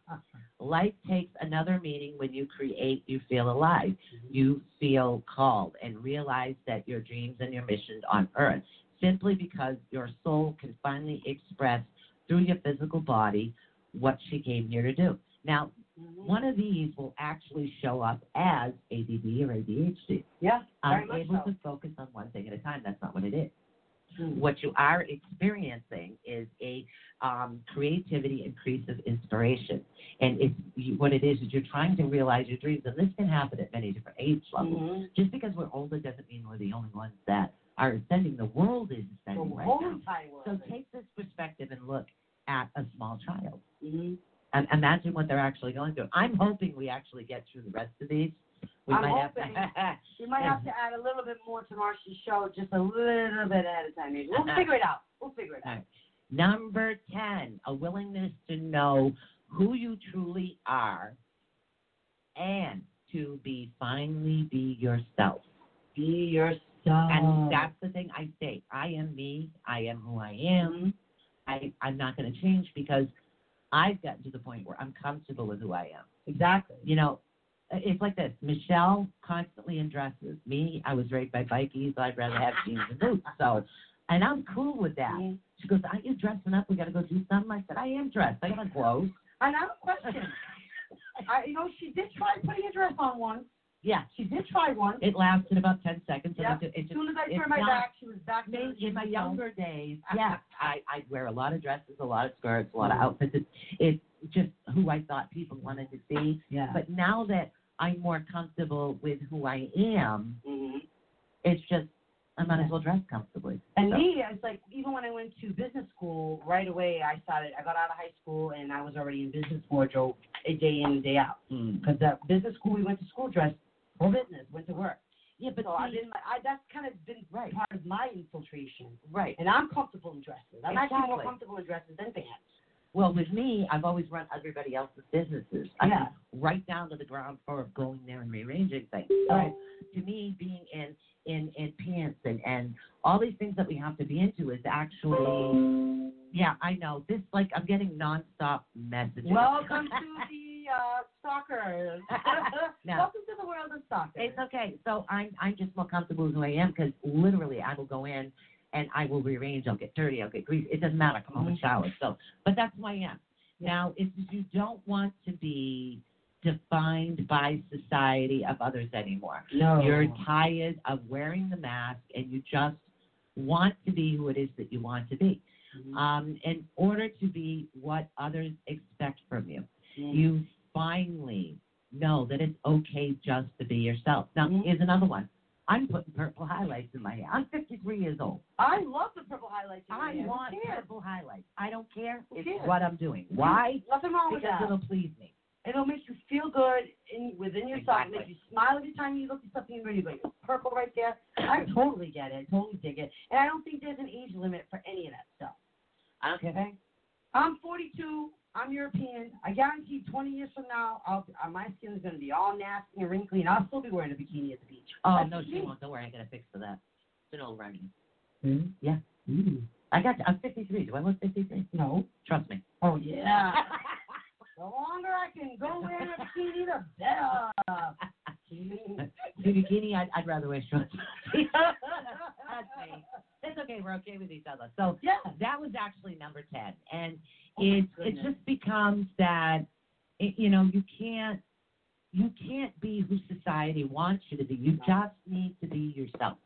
[LAUGHS] Life takes another meaning when you create, you feel alive. You feel called and realize that your dreams and your mission on earth simply because your soul can finally express through your physical body what she came here to do. Now, Mhm. one of these will actually show up as ADD or ADHD. Yeah. I'm able so. to focus on one thing at a time. That's not what it is. Mm. What you are experiencing is a um, creativity increase of inspiration. And it's, what it is is you're trying to realize your dreams. And this can happen at many different age levels. Mhm. Just because we're older doesn't mean we're the only ones that are ascending. The world is The ascending right now. So take this perspective and look at a small child. Mhm. And imagine what they're actually going through. I'm hoping we actually get through the rest of these. We I'm might hoping. have We might have to add a little bit more to Marcia's show, just a little bit at a time. Maybe we'll figure it out. We'll figure it out. right. Number 10, a willingness to know who you truly are and to be finally be yourself. Be yourself. And that's the thing I say. I am me. I am who I am. I, I'm not going to change because I've gotten to the point where I'm comfortable with who I am. exactly. You know, it's like this. Michelle constantly in dresses. Me, I was raised by bikies. I'd rather have jeans and boots. So, and I'm cool with that. Mhm. She goes, Aren't you dressing up? We got to go do something. I said, I am dressed. I got clothes. And I have a question. [LAUGHS] I, you know, she did try putting a dress on once. Yeah. She did try one. It lasted about 10 seconds. Yep. it, it As soon as I turned my not- back, she was back in my younger days, [LAUGHS] yeah, I, I'd wear a lot of dresses, a lot of skirts, a lot of outfits. It's, it's just who I thought people wanted to see. Yeah. But now that I'm more comfortable with who I am, hmm it's just, I might as well dress comfortably. And So- me, it's like even when I went to business school, right away I started. I got out of high school and I was already in business wardrobe a day in and day out. Mm. Because at business school we went to school dressed for business, went to work. Yeah, but So I've see- been, I, that's kind of been Right. part of my infiltration. right. And I'm comfortable in dresses. I'm actually more comfortable in dresses than pants. Well, with me, I've always run everybody else's businesses. I mean, Yeah. right down to the ground floor of going there and rearranging things. So Right. to me, being in in in pants and and all these things that we have to be into is actually, yeah, I know this. Like I'm getting nonstop messages. Welcome to the uh, stalkers. [LAUGHS] [LAUGHS] No. Welcome to the world of stalkers. It's okay. So I'm I'm just more comfortable with who I am because literally I will go in and I will rearrange. I'll get dirty. I'll get greasy. It doesn't matter. Come home and shower. So, but that's who I am. Now, if you don't want to be defined by society of others anymore, no. you're tired of wearing the mask and you just want to be who it is that you want to be. Mhm. Um, in order to be what others expect from you Mhm. you finally know that it's okay just to be yourself. Now, Mhm. here's another one. I'm putting purple highlights in my hair. I'm 53 years old. I love the purple highlights. in I hair. Want purple highlights. I don't care. Who It's cares? what I'm doing. Why? Nothing wrong with Because that. it'll please me. It'll make you feel good in within yourself. Exactly. Make you smile every time you look at something and you go, "It's purple right there. I [CLEARS THROAT] totally get it. Totally dig it. And I don't think there's an age limit for any of that stuff. I don't care. Okay. I'm 42. I'm European. I guarantee 20 years from now, I'll, uh, my skin is going to be all nasty and wrinkly, and I'll still be wearing a bikini at the beach. Oh, That's no, just she me. won't. Don't worry. I got a fix for that. It's an old running. Hmm? Yeah. I got. I'm 53. Do I look 53? No. Trust me. Oh yeah. [LAUGHS] the longer I can go wearing a bikini, the better. [LAUGHS] The bikini, I'd, I'd rather wear shorts. [LAUGHS] That's me. It's okay. We're okay with each other. So yeah. that was actually number 10 and Oh, it it just becomes that it, you know you can't you can't be who society wants you to be you just need to be yourself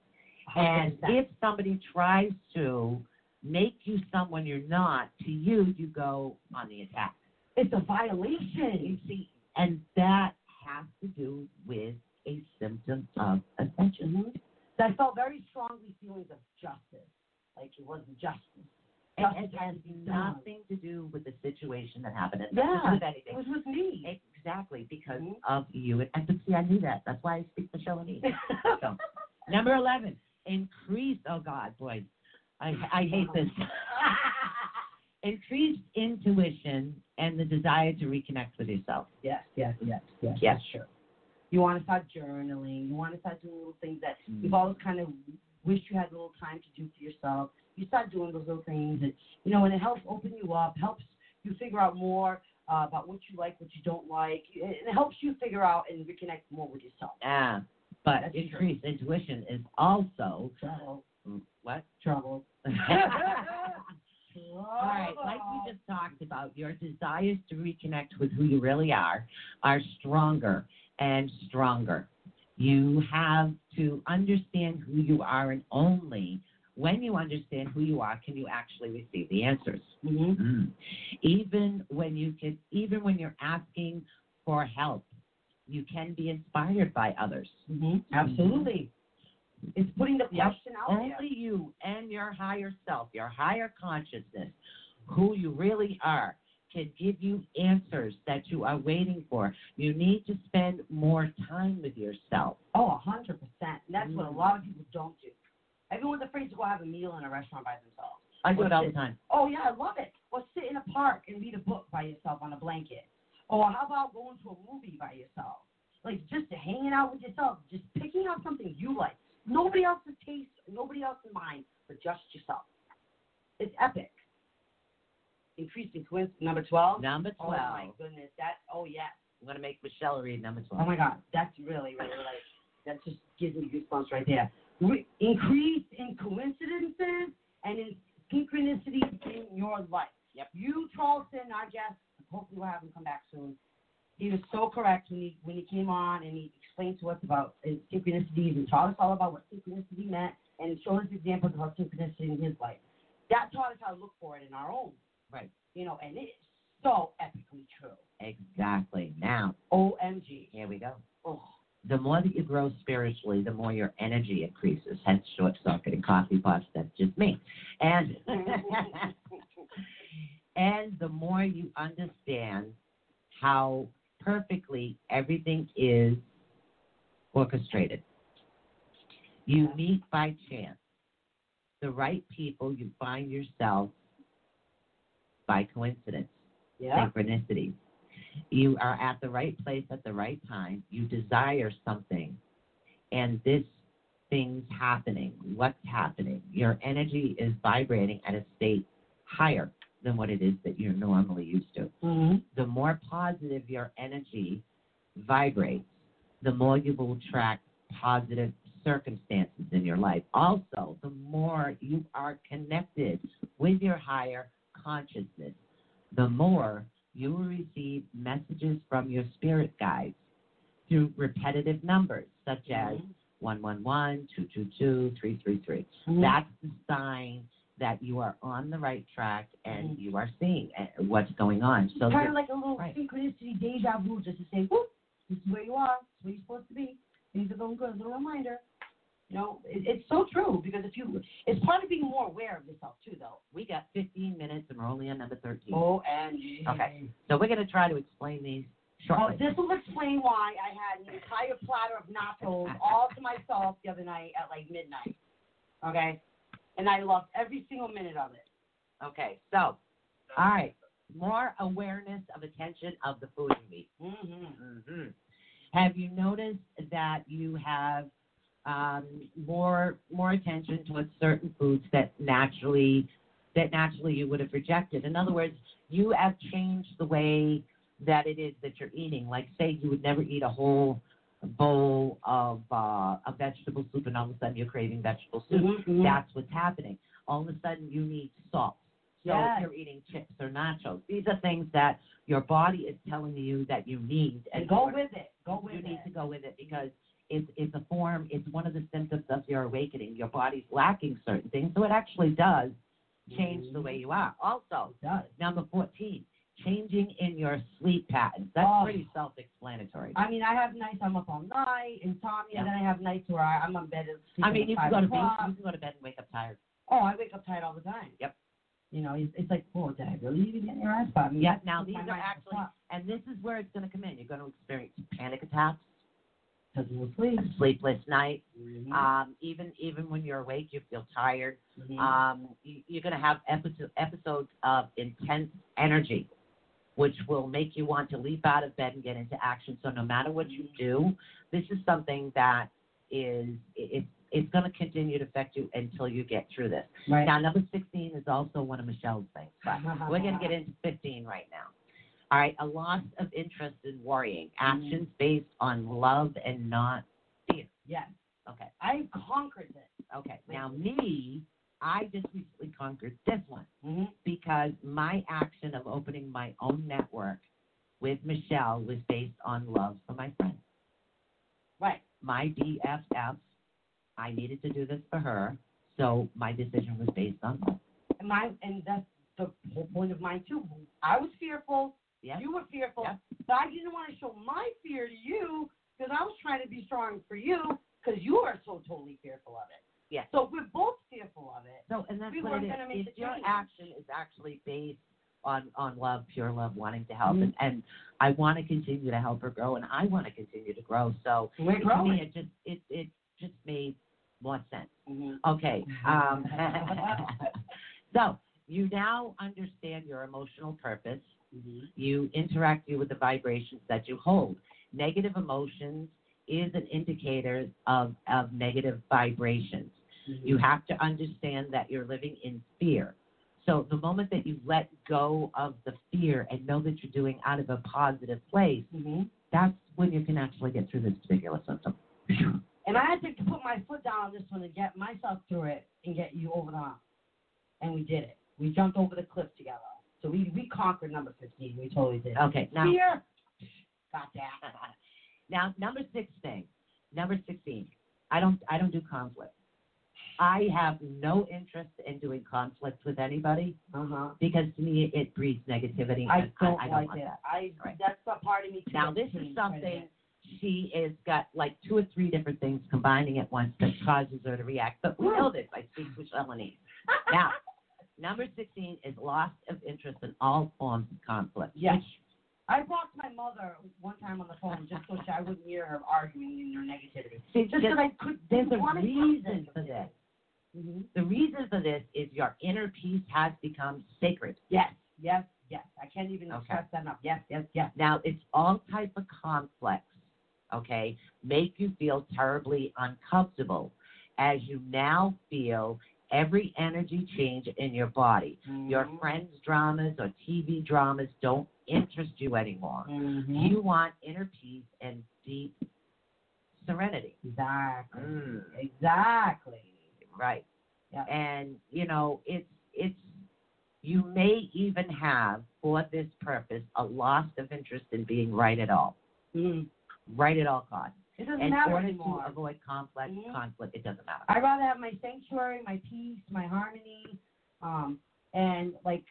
and if somebody tries to make you someone you're not to you you go on the attack it's a violation. you see and that has to do with a symptom of ascension So mm-hmm. I felt very strongly feelings of justice, like it wasn't justice. and had has to be done. nothing to do with the situation that happened it Yeah, with anything It was with me. Exactly, because Mhm. of you. And, and see, I knew that. That's why I speak in English. [LAUGHS] so, number 11, increase. Oh, God, boy. I, I hate this. [LAUGHS] Increased intuition and the desire to reconnect with yourself. Yes, yes, yes, yes. Yes. Sure. You want to start journaling. You want to start doing little things that Mm. you've always kind of wished you had a little time to do for yourself. you start doing those little things, and you know, and it helps open you up, helps you figure out more uh, about what you like, what you don't like, and it helps you figure out and reconnect more with yourself. Yeah. But That's true. increased intuition is also Trouble, what? trouble. [LAUGHS] [LAUGHS] All right, like we just talked about, your desires to reconnect with who you really are are stronger and stronger. You have to understand who you are, and only when you understand who you are can you actually receive the answers. hmm Mm. Even when you can, even when you're asking for help, you can be inspired by others. hmm Absolutely. It's putting the Yep. question out there. Only you and your higher self, your higher consciousness, who you really are, can give you answers that you are waiting for. You need to spend more time with yourself. Oh, a hundred percent. That's what a Mm. lot of people don't do. Everyone's afraid to go have a meal in a restaurant by themselves. I do Or it all the time. Oh yeah, I love it. Or sit in a park and read a book by yourself on a blanket. Or how about going to a movie by yourself? Like just hanging out with yourself, just picking out something you like. Nobody else's taste, nobody else's mind, but just yourself. It's epic. Increasing twins, number twelve. Number twelve. Oh my goodness, that. Oh yes. I'm going to make Michelle read number 12. Oh my God, that's really, really like that just gives me goosebumps right there. Re- increase in coincidences and in synchronicities in your life. Yep. You, Charleston, our guest, hopefully we'll have him come back soon. He was so correct when he when he came on and he explained to us about synchronicities and taught us all about what synchronicity meant and showed us examples of how synchronicity in his life. That taught us how to look for it in our own. Right. You know, and it's so epically true. Exactly. Now, OMG. here we go. Oh. The more that you grow spiritually, the more your energy increases. Hence, short circuit and coffee pots. That's just me. And [LAUGHS] and the more you understand how perfectly everything is orchestrated. You meet by chance the right people, you find yourself by coincidence, Yeah. synchronicities. You are at the right place at the right time. You desire something, and this thing's happening. What's happening? Your energy is vibrating at a state higher than what it is that you're normally used to Mm-hmm. the more positive your energy vibrates, the more you will attract positive circumstances in your life. Also, the more you are connected with your higher consciousness, the more you will receive messages from your spirit guides through repetitive numbers such as 111, 222, 333. Mhm. That's the sign that you are on the right track and Mhm. you are seeing uh, what's going on. So kind of like a little right. synchronicity, deja vu, just to say, whoop, this is where you are, this is where you're supposed to be. Things are going good. A little reminder. You know, it, it's so true because if you, it's part of being more aware of yourself too, though. we got 15 minutes and we're only on number 13. Oh, and Oh, Okay. So we're going to try to explain these shortly. this will explain why I had an entire platter of nachos [LAUGHS] all to myself the other night at like midnight. Okay, and I loved every single minute of it. Okay, so, all right, more awareness of attention of the food you eat. Mm-hmm. hmm Have you noticed that you have um, more more attention towards certain foods that naturally that naturally you would have rejected? In other words, you have changed the way that it is that you're eating. Like, say, you would never eat a whole bowl of uh, a vegetable soup, and all of a sudden you're craving vegetable soup. Mhm. That's what's happening. All of a sudden you need salt. So Yes. you're eating chips or nachos. These are things that your body is telling you that you need, And and go with it. Go with you it. You need to go with it because it's it's a form. It's one of the symptoms of your awakening. Your body's lacking certain things, so it actually does change the way mm-hmm. you are. Also, does. number fourteen, changing in your sleep patterns. That's Oh. pretty self-explanatory. I mean, I have nights I'm up all night, insomnia. Yeah. Then I have nights where I, I'm on bed. at- I mean, you can go to bed. You can go to bed and wake up tired. Oh, I wake up tired all the time. Yep. You know, it's, it's like, oh, did I really even get your ass me? Yep. Now these are actually, and this is where it's going to come in. You're going to experience panic attacks, Because you sleep. Sleepless nights. Mhm. Um, even even when you're awake, you feel tired. Mhm. Um, you, you're going to have episodes episodes of intense energy, which will make you want to leap out of bed and get into action. So no matter what you do, this is something that is it, it's going to continue to affect you until you get through this. Right. Now, number 16 is also one of Michelle's things, but we're going to get [LAUGHS] into 15 right now. All right, a loss of interest in worrying, actions based on love and not fear. Yes. Okay, I conquered this. okay. Now, me, I just recently conquered this one Mm-hmm. because my action of opening my own network with Michelle was based on love for my friend. Right. My BFF, I needed to do this for her, so my decision was based on love. And my and that's the whole point of mine too. I was fearful. Yeah. You were fearful. Yep. But I didn't want to show my fear to you because I was trying to be strong for you because you are so totally fearful of it. Yeah. So if we're both fearful of it. So, and that's We what weren't it is. If the your change. action is actually based on on love, pure love, wanting to help, Mhm. and, and I want to continue to help her grow, and I want to continue to grow. So We're to me, it just it it just made more sense. Mhm. Okay. Um, [LAUGHS] [LAUGHS] so you now understand your emotional purpose. Mhm. You interact you with the vibrations that you hold. Negative emotions is an indicator of, of negative vibrations. You have to understand that you're living in fear. So the moment that you let go of the fear and know that you're doing out of a positive place, Mhm. that's when you can actually get through this particular symptom. And I had to put my foot down on this one to get myself through it and get you over the hump. And we did it. We jumped over the cliff together. So we, we conquered number 15. We totally did. Okay, now Fear. Got that. [LAUGHS] now number sixteen. Number sixteen. I don't I don't do conflict. I have no interest in doing conflict with anybody Uh-huh. because to me it breeds negativity. I don't, I, don't like want it. that. I Right. that's a part of me too. Now this is something she has got like two or three different things combining at once that causes her to react. But we know this. I speak with Shalini. Now, number 16 is loss of interest in all forms of conflict. Yes. I blocked my mother one time on the phone just so she, I wouldn't hear her arguing in her negativity. See, Just because I could. there's a reason for this. Mhm. The reason for this is your inner peace has become sacred. Yes, yes, yes. I can't even Okay. stress that enough. Yes, yes, yes. Now, it's all type of conflicts, okay, make you feel terribly uncomfortable as you now feel every energy change in your body. Your Mhm. friends' dramas or TV dramas don't interest you anymore. Mhm. You want inner peace and deep serenity. Exactly. Mm. Exactly. Right. Yeah. And you know, it's it's you may even have for this purpose a loss of interest in being right at all. Mm. Right at all costs. It doesn't In matter order anymore. to avoid conflict, Mhm. conflict, it doesn't matter. I'd rather have my sanctuary, my peace, my harmony, um, and like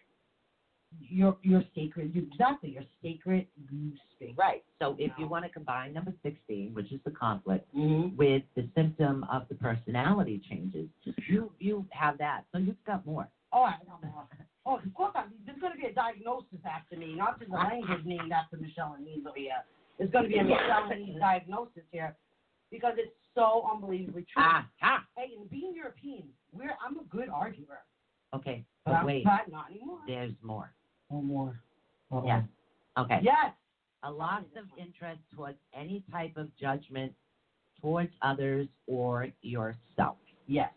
your your sacred. Exactly, your sacred goose space. Right. So if you want to combine number 16, which is the conflict, Mm-hmm. with the symptom of the personality changes, you you have that. So you've got more. Oh, I know. Oh, of course. I'm, there's going to be a diagnosis after me, not just a language named after Michelle and Nees over here. There's going to be a Michelle diagnosis here because it's so unbelievably true. Ah, ah. Hey, and being European, we're I'm a good arguer, Okay. but, But wait, but not anymore. there's more. No more. Uh-oh. Yes. Okay. Yes. A loss of interest towards any type of judgment towards others or yourself. Yes.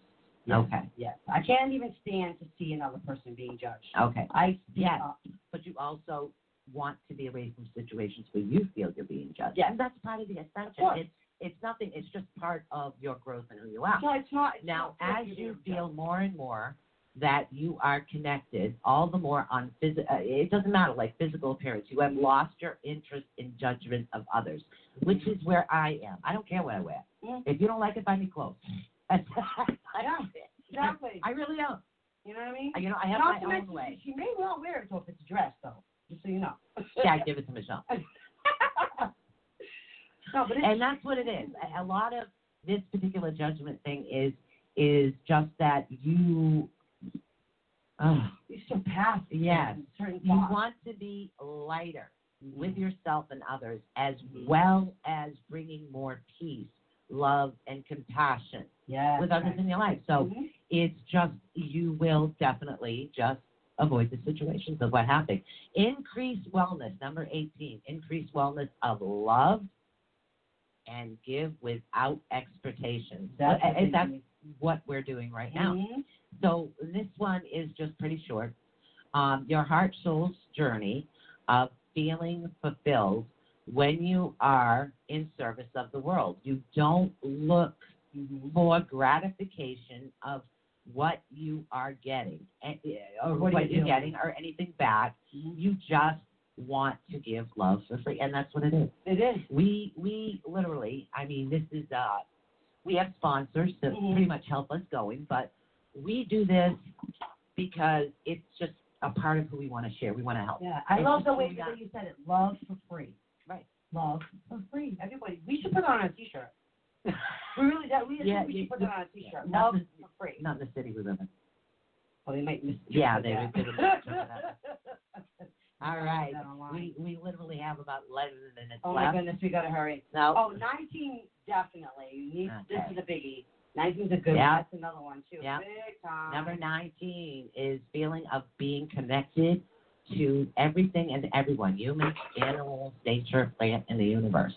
Yes. Okay. Yes. I can't even stand to see another person being judged. Okay. I speak Yes. up. But you also want to be away from situations where you feel you're being judged. Yes. And that's part of the ascension. It's it's nothing. It's just part of your growth and who you are. So it's not. It's Now, not as you feel more and more that you are connected, all the more on phys- uh, it doesn't matter like physical appearance. You have lost your interest in judgment of others, which is where I am. I don't care what I wear. Mm. If you don't like it, buy me clothes. [LAUGHS] I Yeah. Exactly. I really don't. You know what I mean? You know, I have Not my own way. She may well wear it so if it's a dress though. Just so you know. Yeah, I give it to Michelle. [LAUGHS] no, but and that's what it is. A, lot of this particular judgment thing is is just that you. Uh, you surpass Yes. you want to be lighter with Mm-hmm. yourself and others, as well as bringing more peace, love, and compassion yes, with others right. in your life. So Mhm. it's just you will definitely just avoid the situations of what happened. Increase wellness, number 18. Increase wellness of love and give without expectations. That's the that's what we're doing right now. Mhm. So this one is just pretty short. Um, your heart soul's journey of feeling fulfilled when you are in service of the world. You don't look Mhm. for gratification of what you are getting or What what, you you're getting or anything back. Mhm. You just want to give love for free, and that's what it is. It is. We we literally, I mean, this is uh, we have sponsors that Mhm. pretty much help us going, but we do this because it's just a part of who we want to share. We want to help. Yeah, I It's love the way are. that you said it. Love for free. Right. Love for free. Everybody, we should put on a T-shirt. [LAUGHS] We really, that we, Yeah, we you- should put it on a T-shirt. Love free. Not in the city we live in. Well, they might miss. Yeah, they would- they would misinterpret All right. put that online. We we literally have about 11 minutes oh my goodness, we gotta hurry. No. Oh, 19 definitely. You need, This is a biggie. 19's a good Yeah. one. That's another one too. Yeah. Big time. Number 19 is feeling of being connected to everything and everyone, humans, animals, nature, plant, and the universe.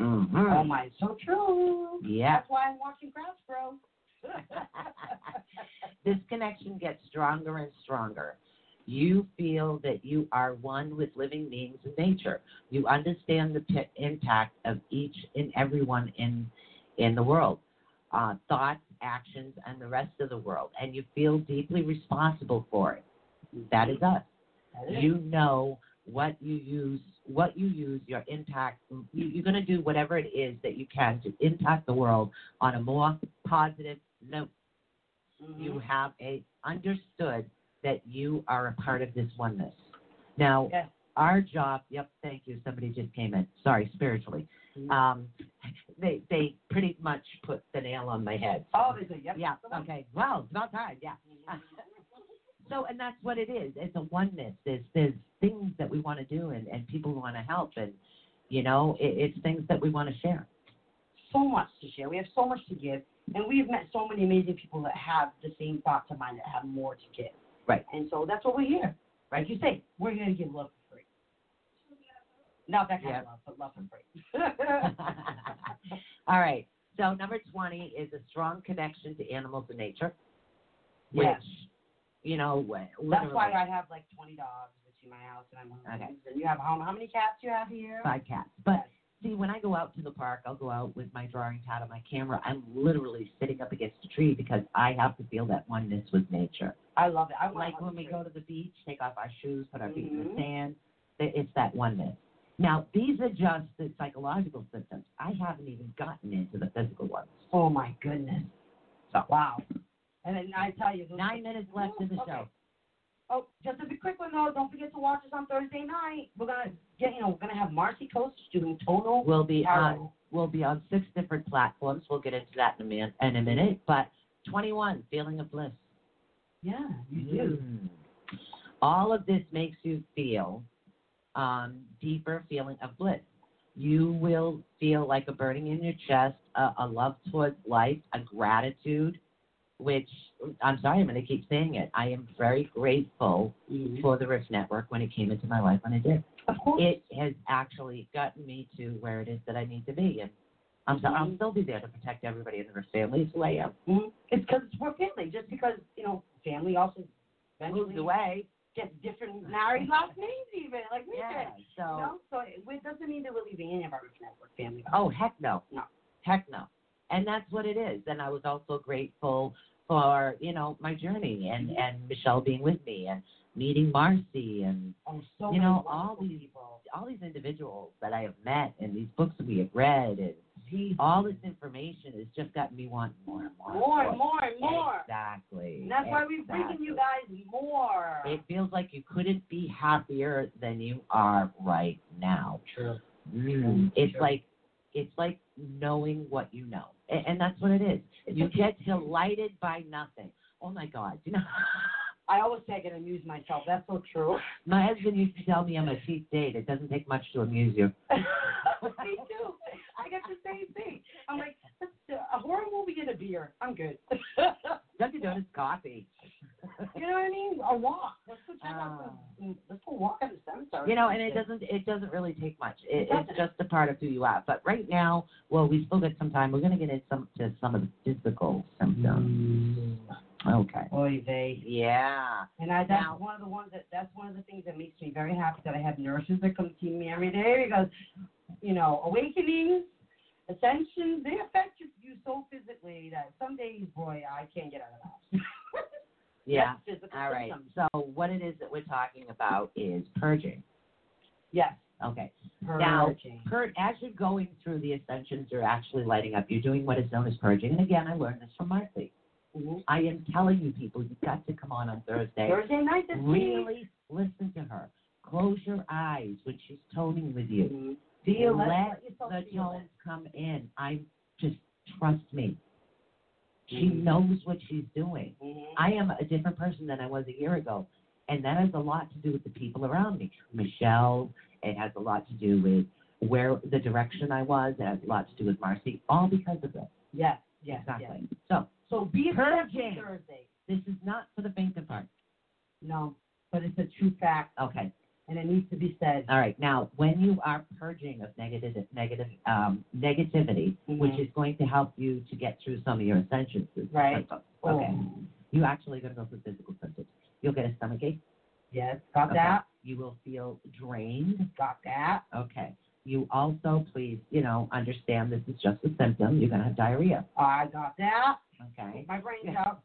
Mm-hmm. Oh my, so true. Yeah. That's why I'm watching Crafts Bro. [LAUGHS] this connection gets stronger and stronger. You feel that you are one with living beings in nature. You understand the p- impact of each and everyone in in the world, uh, thoughts, actions, and the rest of the world, and you feel deeply responsible for it. That is us. That is. You know what you use, what you use, your impact. You, you're going to do whatever it is that you can to impact the world on a more positive note Mhm. you have a understood that you are a part of this oneness. Now, Yes. our job. Yep, thank you. Somebody just came in. Sorry, spiritually. Mhm. Um, they they pretty much put the nail on my head. Oh, they say, yep. yeah. Okay. Well, it's about time. Yeah. [LAUGHS] So, and that's what it is. It's a oneness. There's there's things that we want to do, and and people want to help, and you know, it, it's things that we want to share. so much to share. We have so much to give, and we've met so many amazing people that have the same thoughts of mine that have more to give. Right. And so that's what we're here. Right. you say, we're here to give love for free. Not that kind Yeah. of love, but love for free. [LAUGHS] All right. So number 20 is a strong connection to animals and nature, which, Yes. You know, wh- That's why I have like 20 dogs between my house and I'm Okay. And you have how, how many cats do you have here? five cats. But see, when I go out to the park, I'll go out with my drawing pad and my camera. I'm literally sitting up against a tree because I have to feel that oneness with nature. I love it. I Like when we go to the beach, take off our shoes, put our feet in the mm-hmm. sand. It's that oneness. Now, these are just the psychological symptoms. I haven't even gotten into the physical ones. Oh my goodness. So- Wow. And then I tell you, Nine minutes left in the Okay. show. Oh, just a quick one though. Don't forget to watch us on Thursday night. We're gonna get, you know, we're gonna have Marcy Coast doing tonal. We'll be on we'll be on six different platforms. We'll get into that in a minute. In a minute, but 21, feeling of bliss. Yeah, you do. Mm. All of this makes you feel um, deeper feeling of bliss. You will feel like a burning in your chest, a, a love towards life, a gratitude, which I'm sorry, I'm going to keep saying it. I am very grateful Mhm. for the Rift Network when it came into my life when it did. Of course. It has actually gotten me to where it is that I need to be, and I'm so, I'll Mhm. still be there to protect everybody in the Rift family. It's who I am. Mhm. It's because we're family. Just because you know, family also Moved away. gets different married last names even like we Yeah. did. So. You know, so it, it doesn't mean that we're leaving any of our Rich Network family. Oh heck no. No. Heck no. And that's what it is. And I was also grateful for, you know, my journey and, and Michelle being with me and meeting Marcy and Oh, so you know, all these people. all these individuals that I have met and these books that we have read and all this information has just gotten me wanting more and more. More and more and more. Exactly. And that's why we're bringing you guys more. It feels like you couldn't be happier than you are right now. True. Mm, it's Sure. like it's like knowing what you know, and, and that's what it is. You get delighted by nothing. Oh my God! You know, [LAUGHS] I always say I can amuse myself. That's so true. my husband used to tell me I'm a cheap date. It doesn't take much to amuse you. [LAUGHS] Me too. I got the same thing. I'm like, a horror movie and a beer. I'm good. [LAUGHS] Don't you you're doing is coffee. You know what I mean? A walk. Let's go check out the. Let's go walk at the cemetery. You know, and it doesn't it doesn't really take much. It, doesn't. it's just a part of who you are. But right now, well, we still got some time. We're gonna get into some to some of the physical symptoms. Mm. Okay. Oy vey. Yeah. And I, that's Now- one of the ones that that's one of the things that makes me very happy that I have nurses that come see me every day because, you know, awakenings, ascensions, they affect you, you so physically that some days, boy, I can't get out of the house. [LAUGHS] Yeah. Physical All right. symptoms. So what it is that we're talking about is purging. Yes. Okay. Now, Purging. pur- as you're going through the ascensions, you're actually lighting up. You're doing what is known as purging. And again, I learned this from Marcy. Mhm. I am telling you, people, you've got to come on on Thursday. Thursday night this week. Really listen to her. Close your eyes when she's toning with you. Mhm. Feel Let- let the tones come in. I just trust me. She knows what she's doing. Mhm. I am a different person than I was a year ago. And that has a lot to do with the people around me. Michelle, it has a lot to do with where the direction I was. It has a lot to do with Marcy, all because of this. Yes. Yes. Exactly. Yes. So So be purging Thursday. this is not for the faint of heart. No, but it's a true fact, Okay. And it needs to be said. All right. Now, when you are purging of negative, negative, um, negativity, which Mhm. is going to help you to get through some of your ascensions, Right. symptoms, Oh. Okay. You actually going to go through physical symptoms. You'll get a stomach ache. Yes. Got Okay. that. You will feel drained. Got that. Okay. You also, please, you know, understand this is just a symptom. You're going to have diarrhea. I got that. Okay. My brain's [LAUGHS] Yeah. out.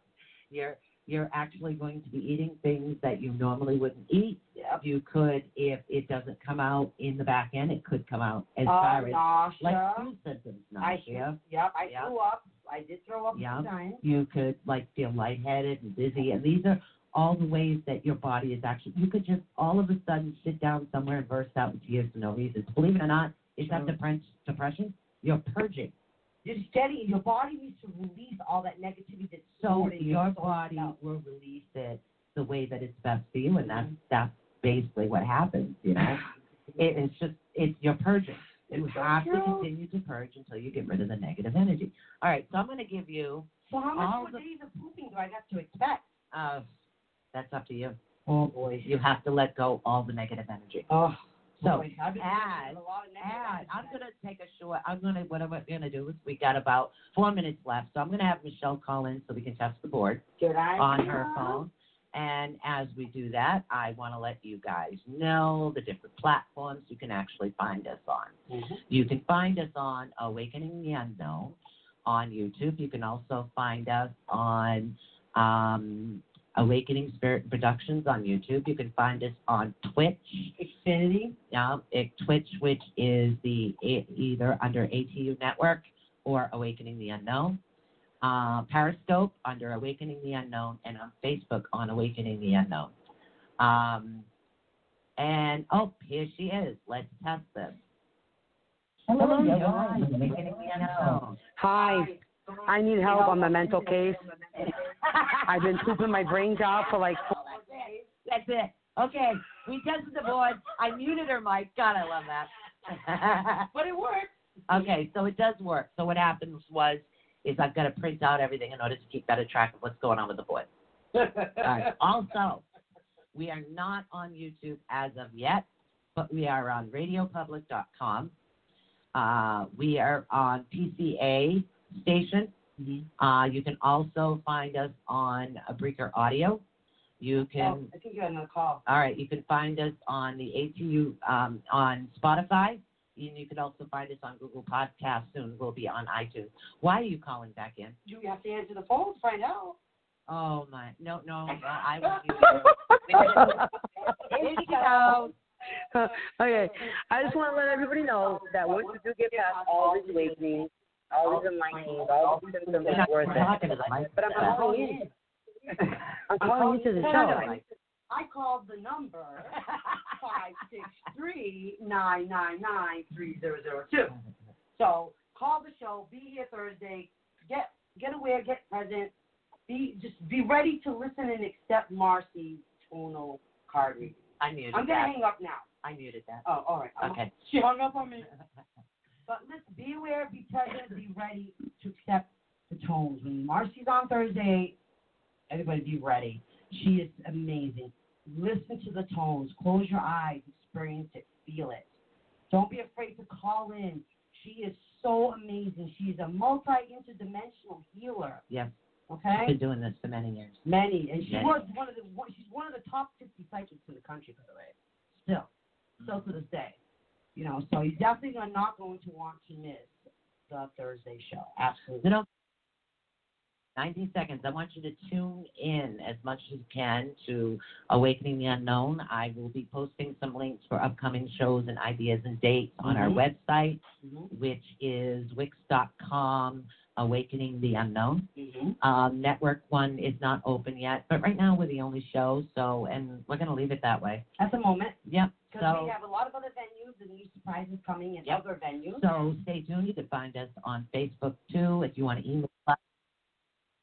You're you're actually going to be eating things that you normally wouldn't eat. Yep. You could, if it doesn't come out in the back end, it could come out as Uh, far as nausea. like food symptoms, I nausea. Yep. I Yeah. threw up. I did throw up Yeah. You could like feel lightheaded and dizzy, and these are all the ways that your body is actually. You could just all of a sudden sit down somewhere and burst out in tears for no reason. Believe it or not, is that depression? Depression? You're purging. You're getting your body needs to release all that negativity that's So in your body itself. will release it the way that it's best for you, and that's Mhm. that's basically what happens. You know, [SIGHS] it, it's just it's you're purging. You have to continue to purge until you get rid of the negative energy. All right, so I'm going to give you. So how much more the- days of pooping do I got to expect? Uh, that's up to you. Oh boy. You have to let go all the negative energy. Oh. So, boy, I've been add- dealing with a lot of negative And energy. I'm gonna take a short. I'm gonna what I'm gonna do is we got about four minutes left, so I'm gonna have Michelle call in so we can test the board on her phone. And as we do that, I want to let you guys know the different platforms you can actually find us on. Mhm. You can find us on Awakening the Unknown on YouTube. You can also find us on um, Awakening Spirit Productions on YouTube. You can find us on Twitch. Xfinity. Yeah, it, Twitch, which is the either under ATU Network or Awakening the Unknown. Uh, Periscope under Awakening the Unknown, and on Facebook on Awakening the Unknown. Um, and oh, here she is. Let's test this. Hello, you're on Awakening the Unknown. Hi, I need help on my mental case. I've been pooping my brains out for like. That's it. Okay, we tested the board. I muted her mic. God, I love that. [LAUGHS] But it worked. Okay, so it does work. So what happens was is I've got to print out everything in order to keep better track of what's going on with the board. [LAUGHS] All right. Also, we are not on YouTube as of yet, but we are on RadioPublic.com. Uh, we are on PCA station. Uh, you can also find us on a Breaker Audio. You can Oh, I think you got another call. all right, you can find us on the ATU um, on Spotify, and you can also find us on Google Podcasts. Soon we'll be on iTunes. Why are you calling back in? Do You have to answer the phone to find out. Oh my, no, no, I want you. To, here she goes. [LAUGHS] okay, I just want to let everybody know that once you do get past all these awakenings, all these enlightenings, all these symptoms, it's worth it. talking to the mic. But I'm calling you. I'm calling you to the show. I called the number five six three nine nine nine three zero zero two. So call the show. Be here Thursday. Get get aware. Get present. Be just be ready to listen and accept Marcy's tonal card reading. I muted I'm gonna that. hang up now. I muted that. Oh, all right. Okay. [LAUGHS] She hung up on me. But listen, be aware, be present, be ready to accept the tones. When Marcy's on Thursday, everybody be ready. She is amazing. Listen to the tones. Close your eyes. Experience it. Feel it. Don't be afraid to call in. She is so amazing. She's a multi-interdimensional healer. Yes. Okay. She's Been doing this for many years. Many, and she Many. was one of the she's one of the top 50 psychics in the country, by the way. Still, still to this day, you know. So you're definitely are not going to want to miss the Thursday show. Absolutely. You know, 90 seconds. I want you to tune in as much as you can to Awakening the Unknown. I will be posting some links for upcoming shows and ideas and dates on our Mhm. website, Mhm. which is wix.com, Awakening the Unknown. Mhm. Um, network one is not open yet, but right now we're the only show, so, and we're going to leave it that way. At the moment, Yep. because So, we have a lot of other venues and new surprises coming in Yep. other venues. so stay tuned. You can find us on Facebook too. If you want to email us,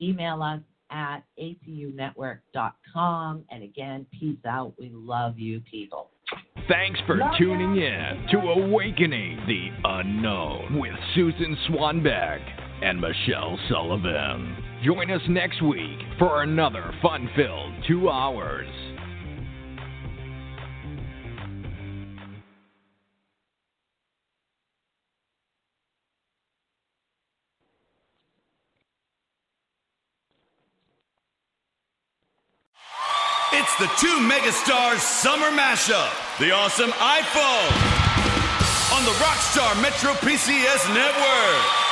email us at atunetwork.com. And again, peace out. We love you people. Thanks for tuning in to Awakening the Unknown with Susan Swanbeck and Michelle Sullivan. Join us next week for another fun filled two hours. It's the two megastars summer mashup. The awesome iPhone on the Rockstar Metro PCS network.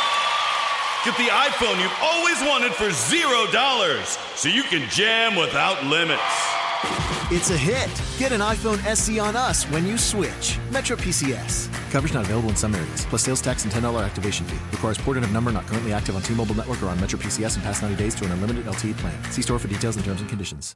Get the iPhone you've always wanted for zero dollars so you can jam without limits. It's a hit. Get an iPhone SE on us when you switch. Metro PCS. Coverage not available in some areas, plus sales tax and $10 activation fee. Requires port-in of number not currently active on T-Mobile network or on Metro PCS in past 90 days to an unlimited LTE plan. See store for details and terms and conditions.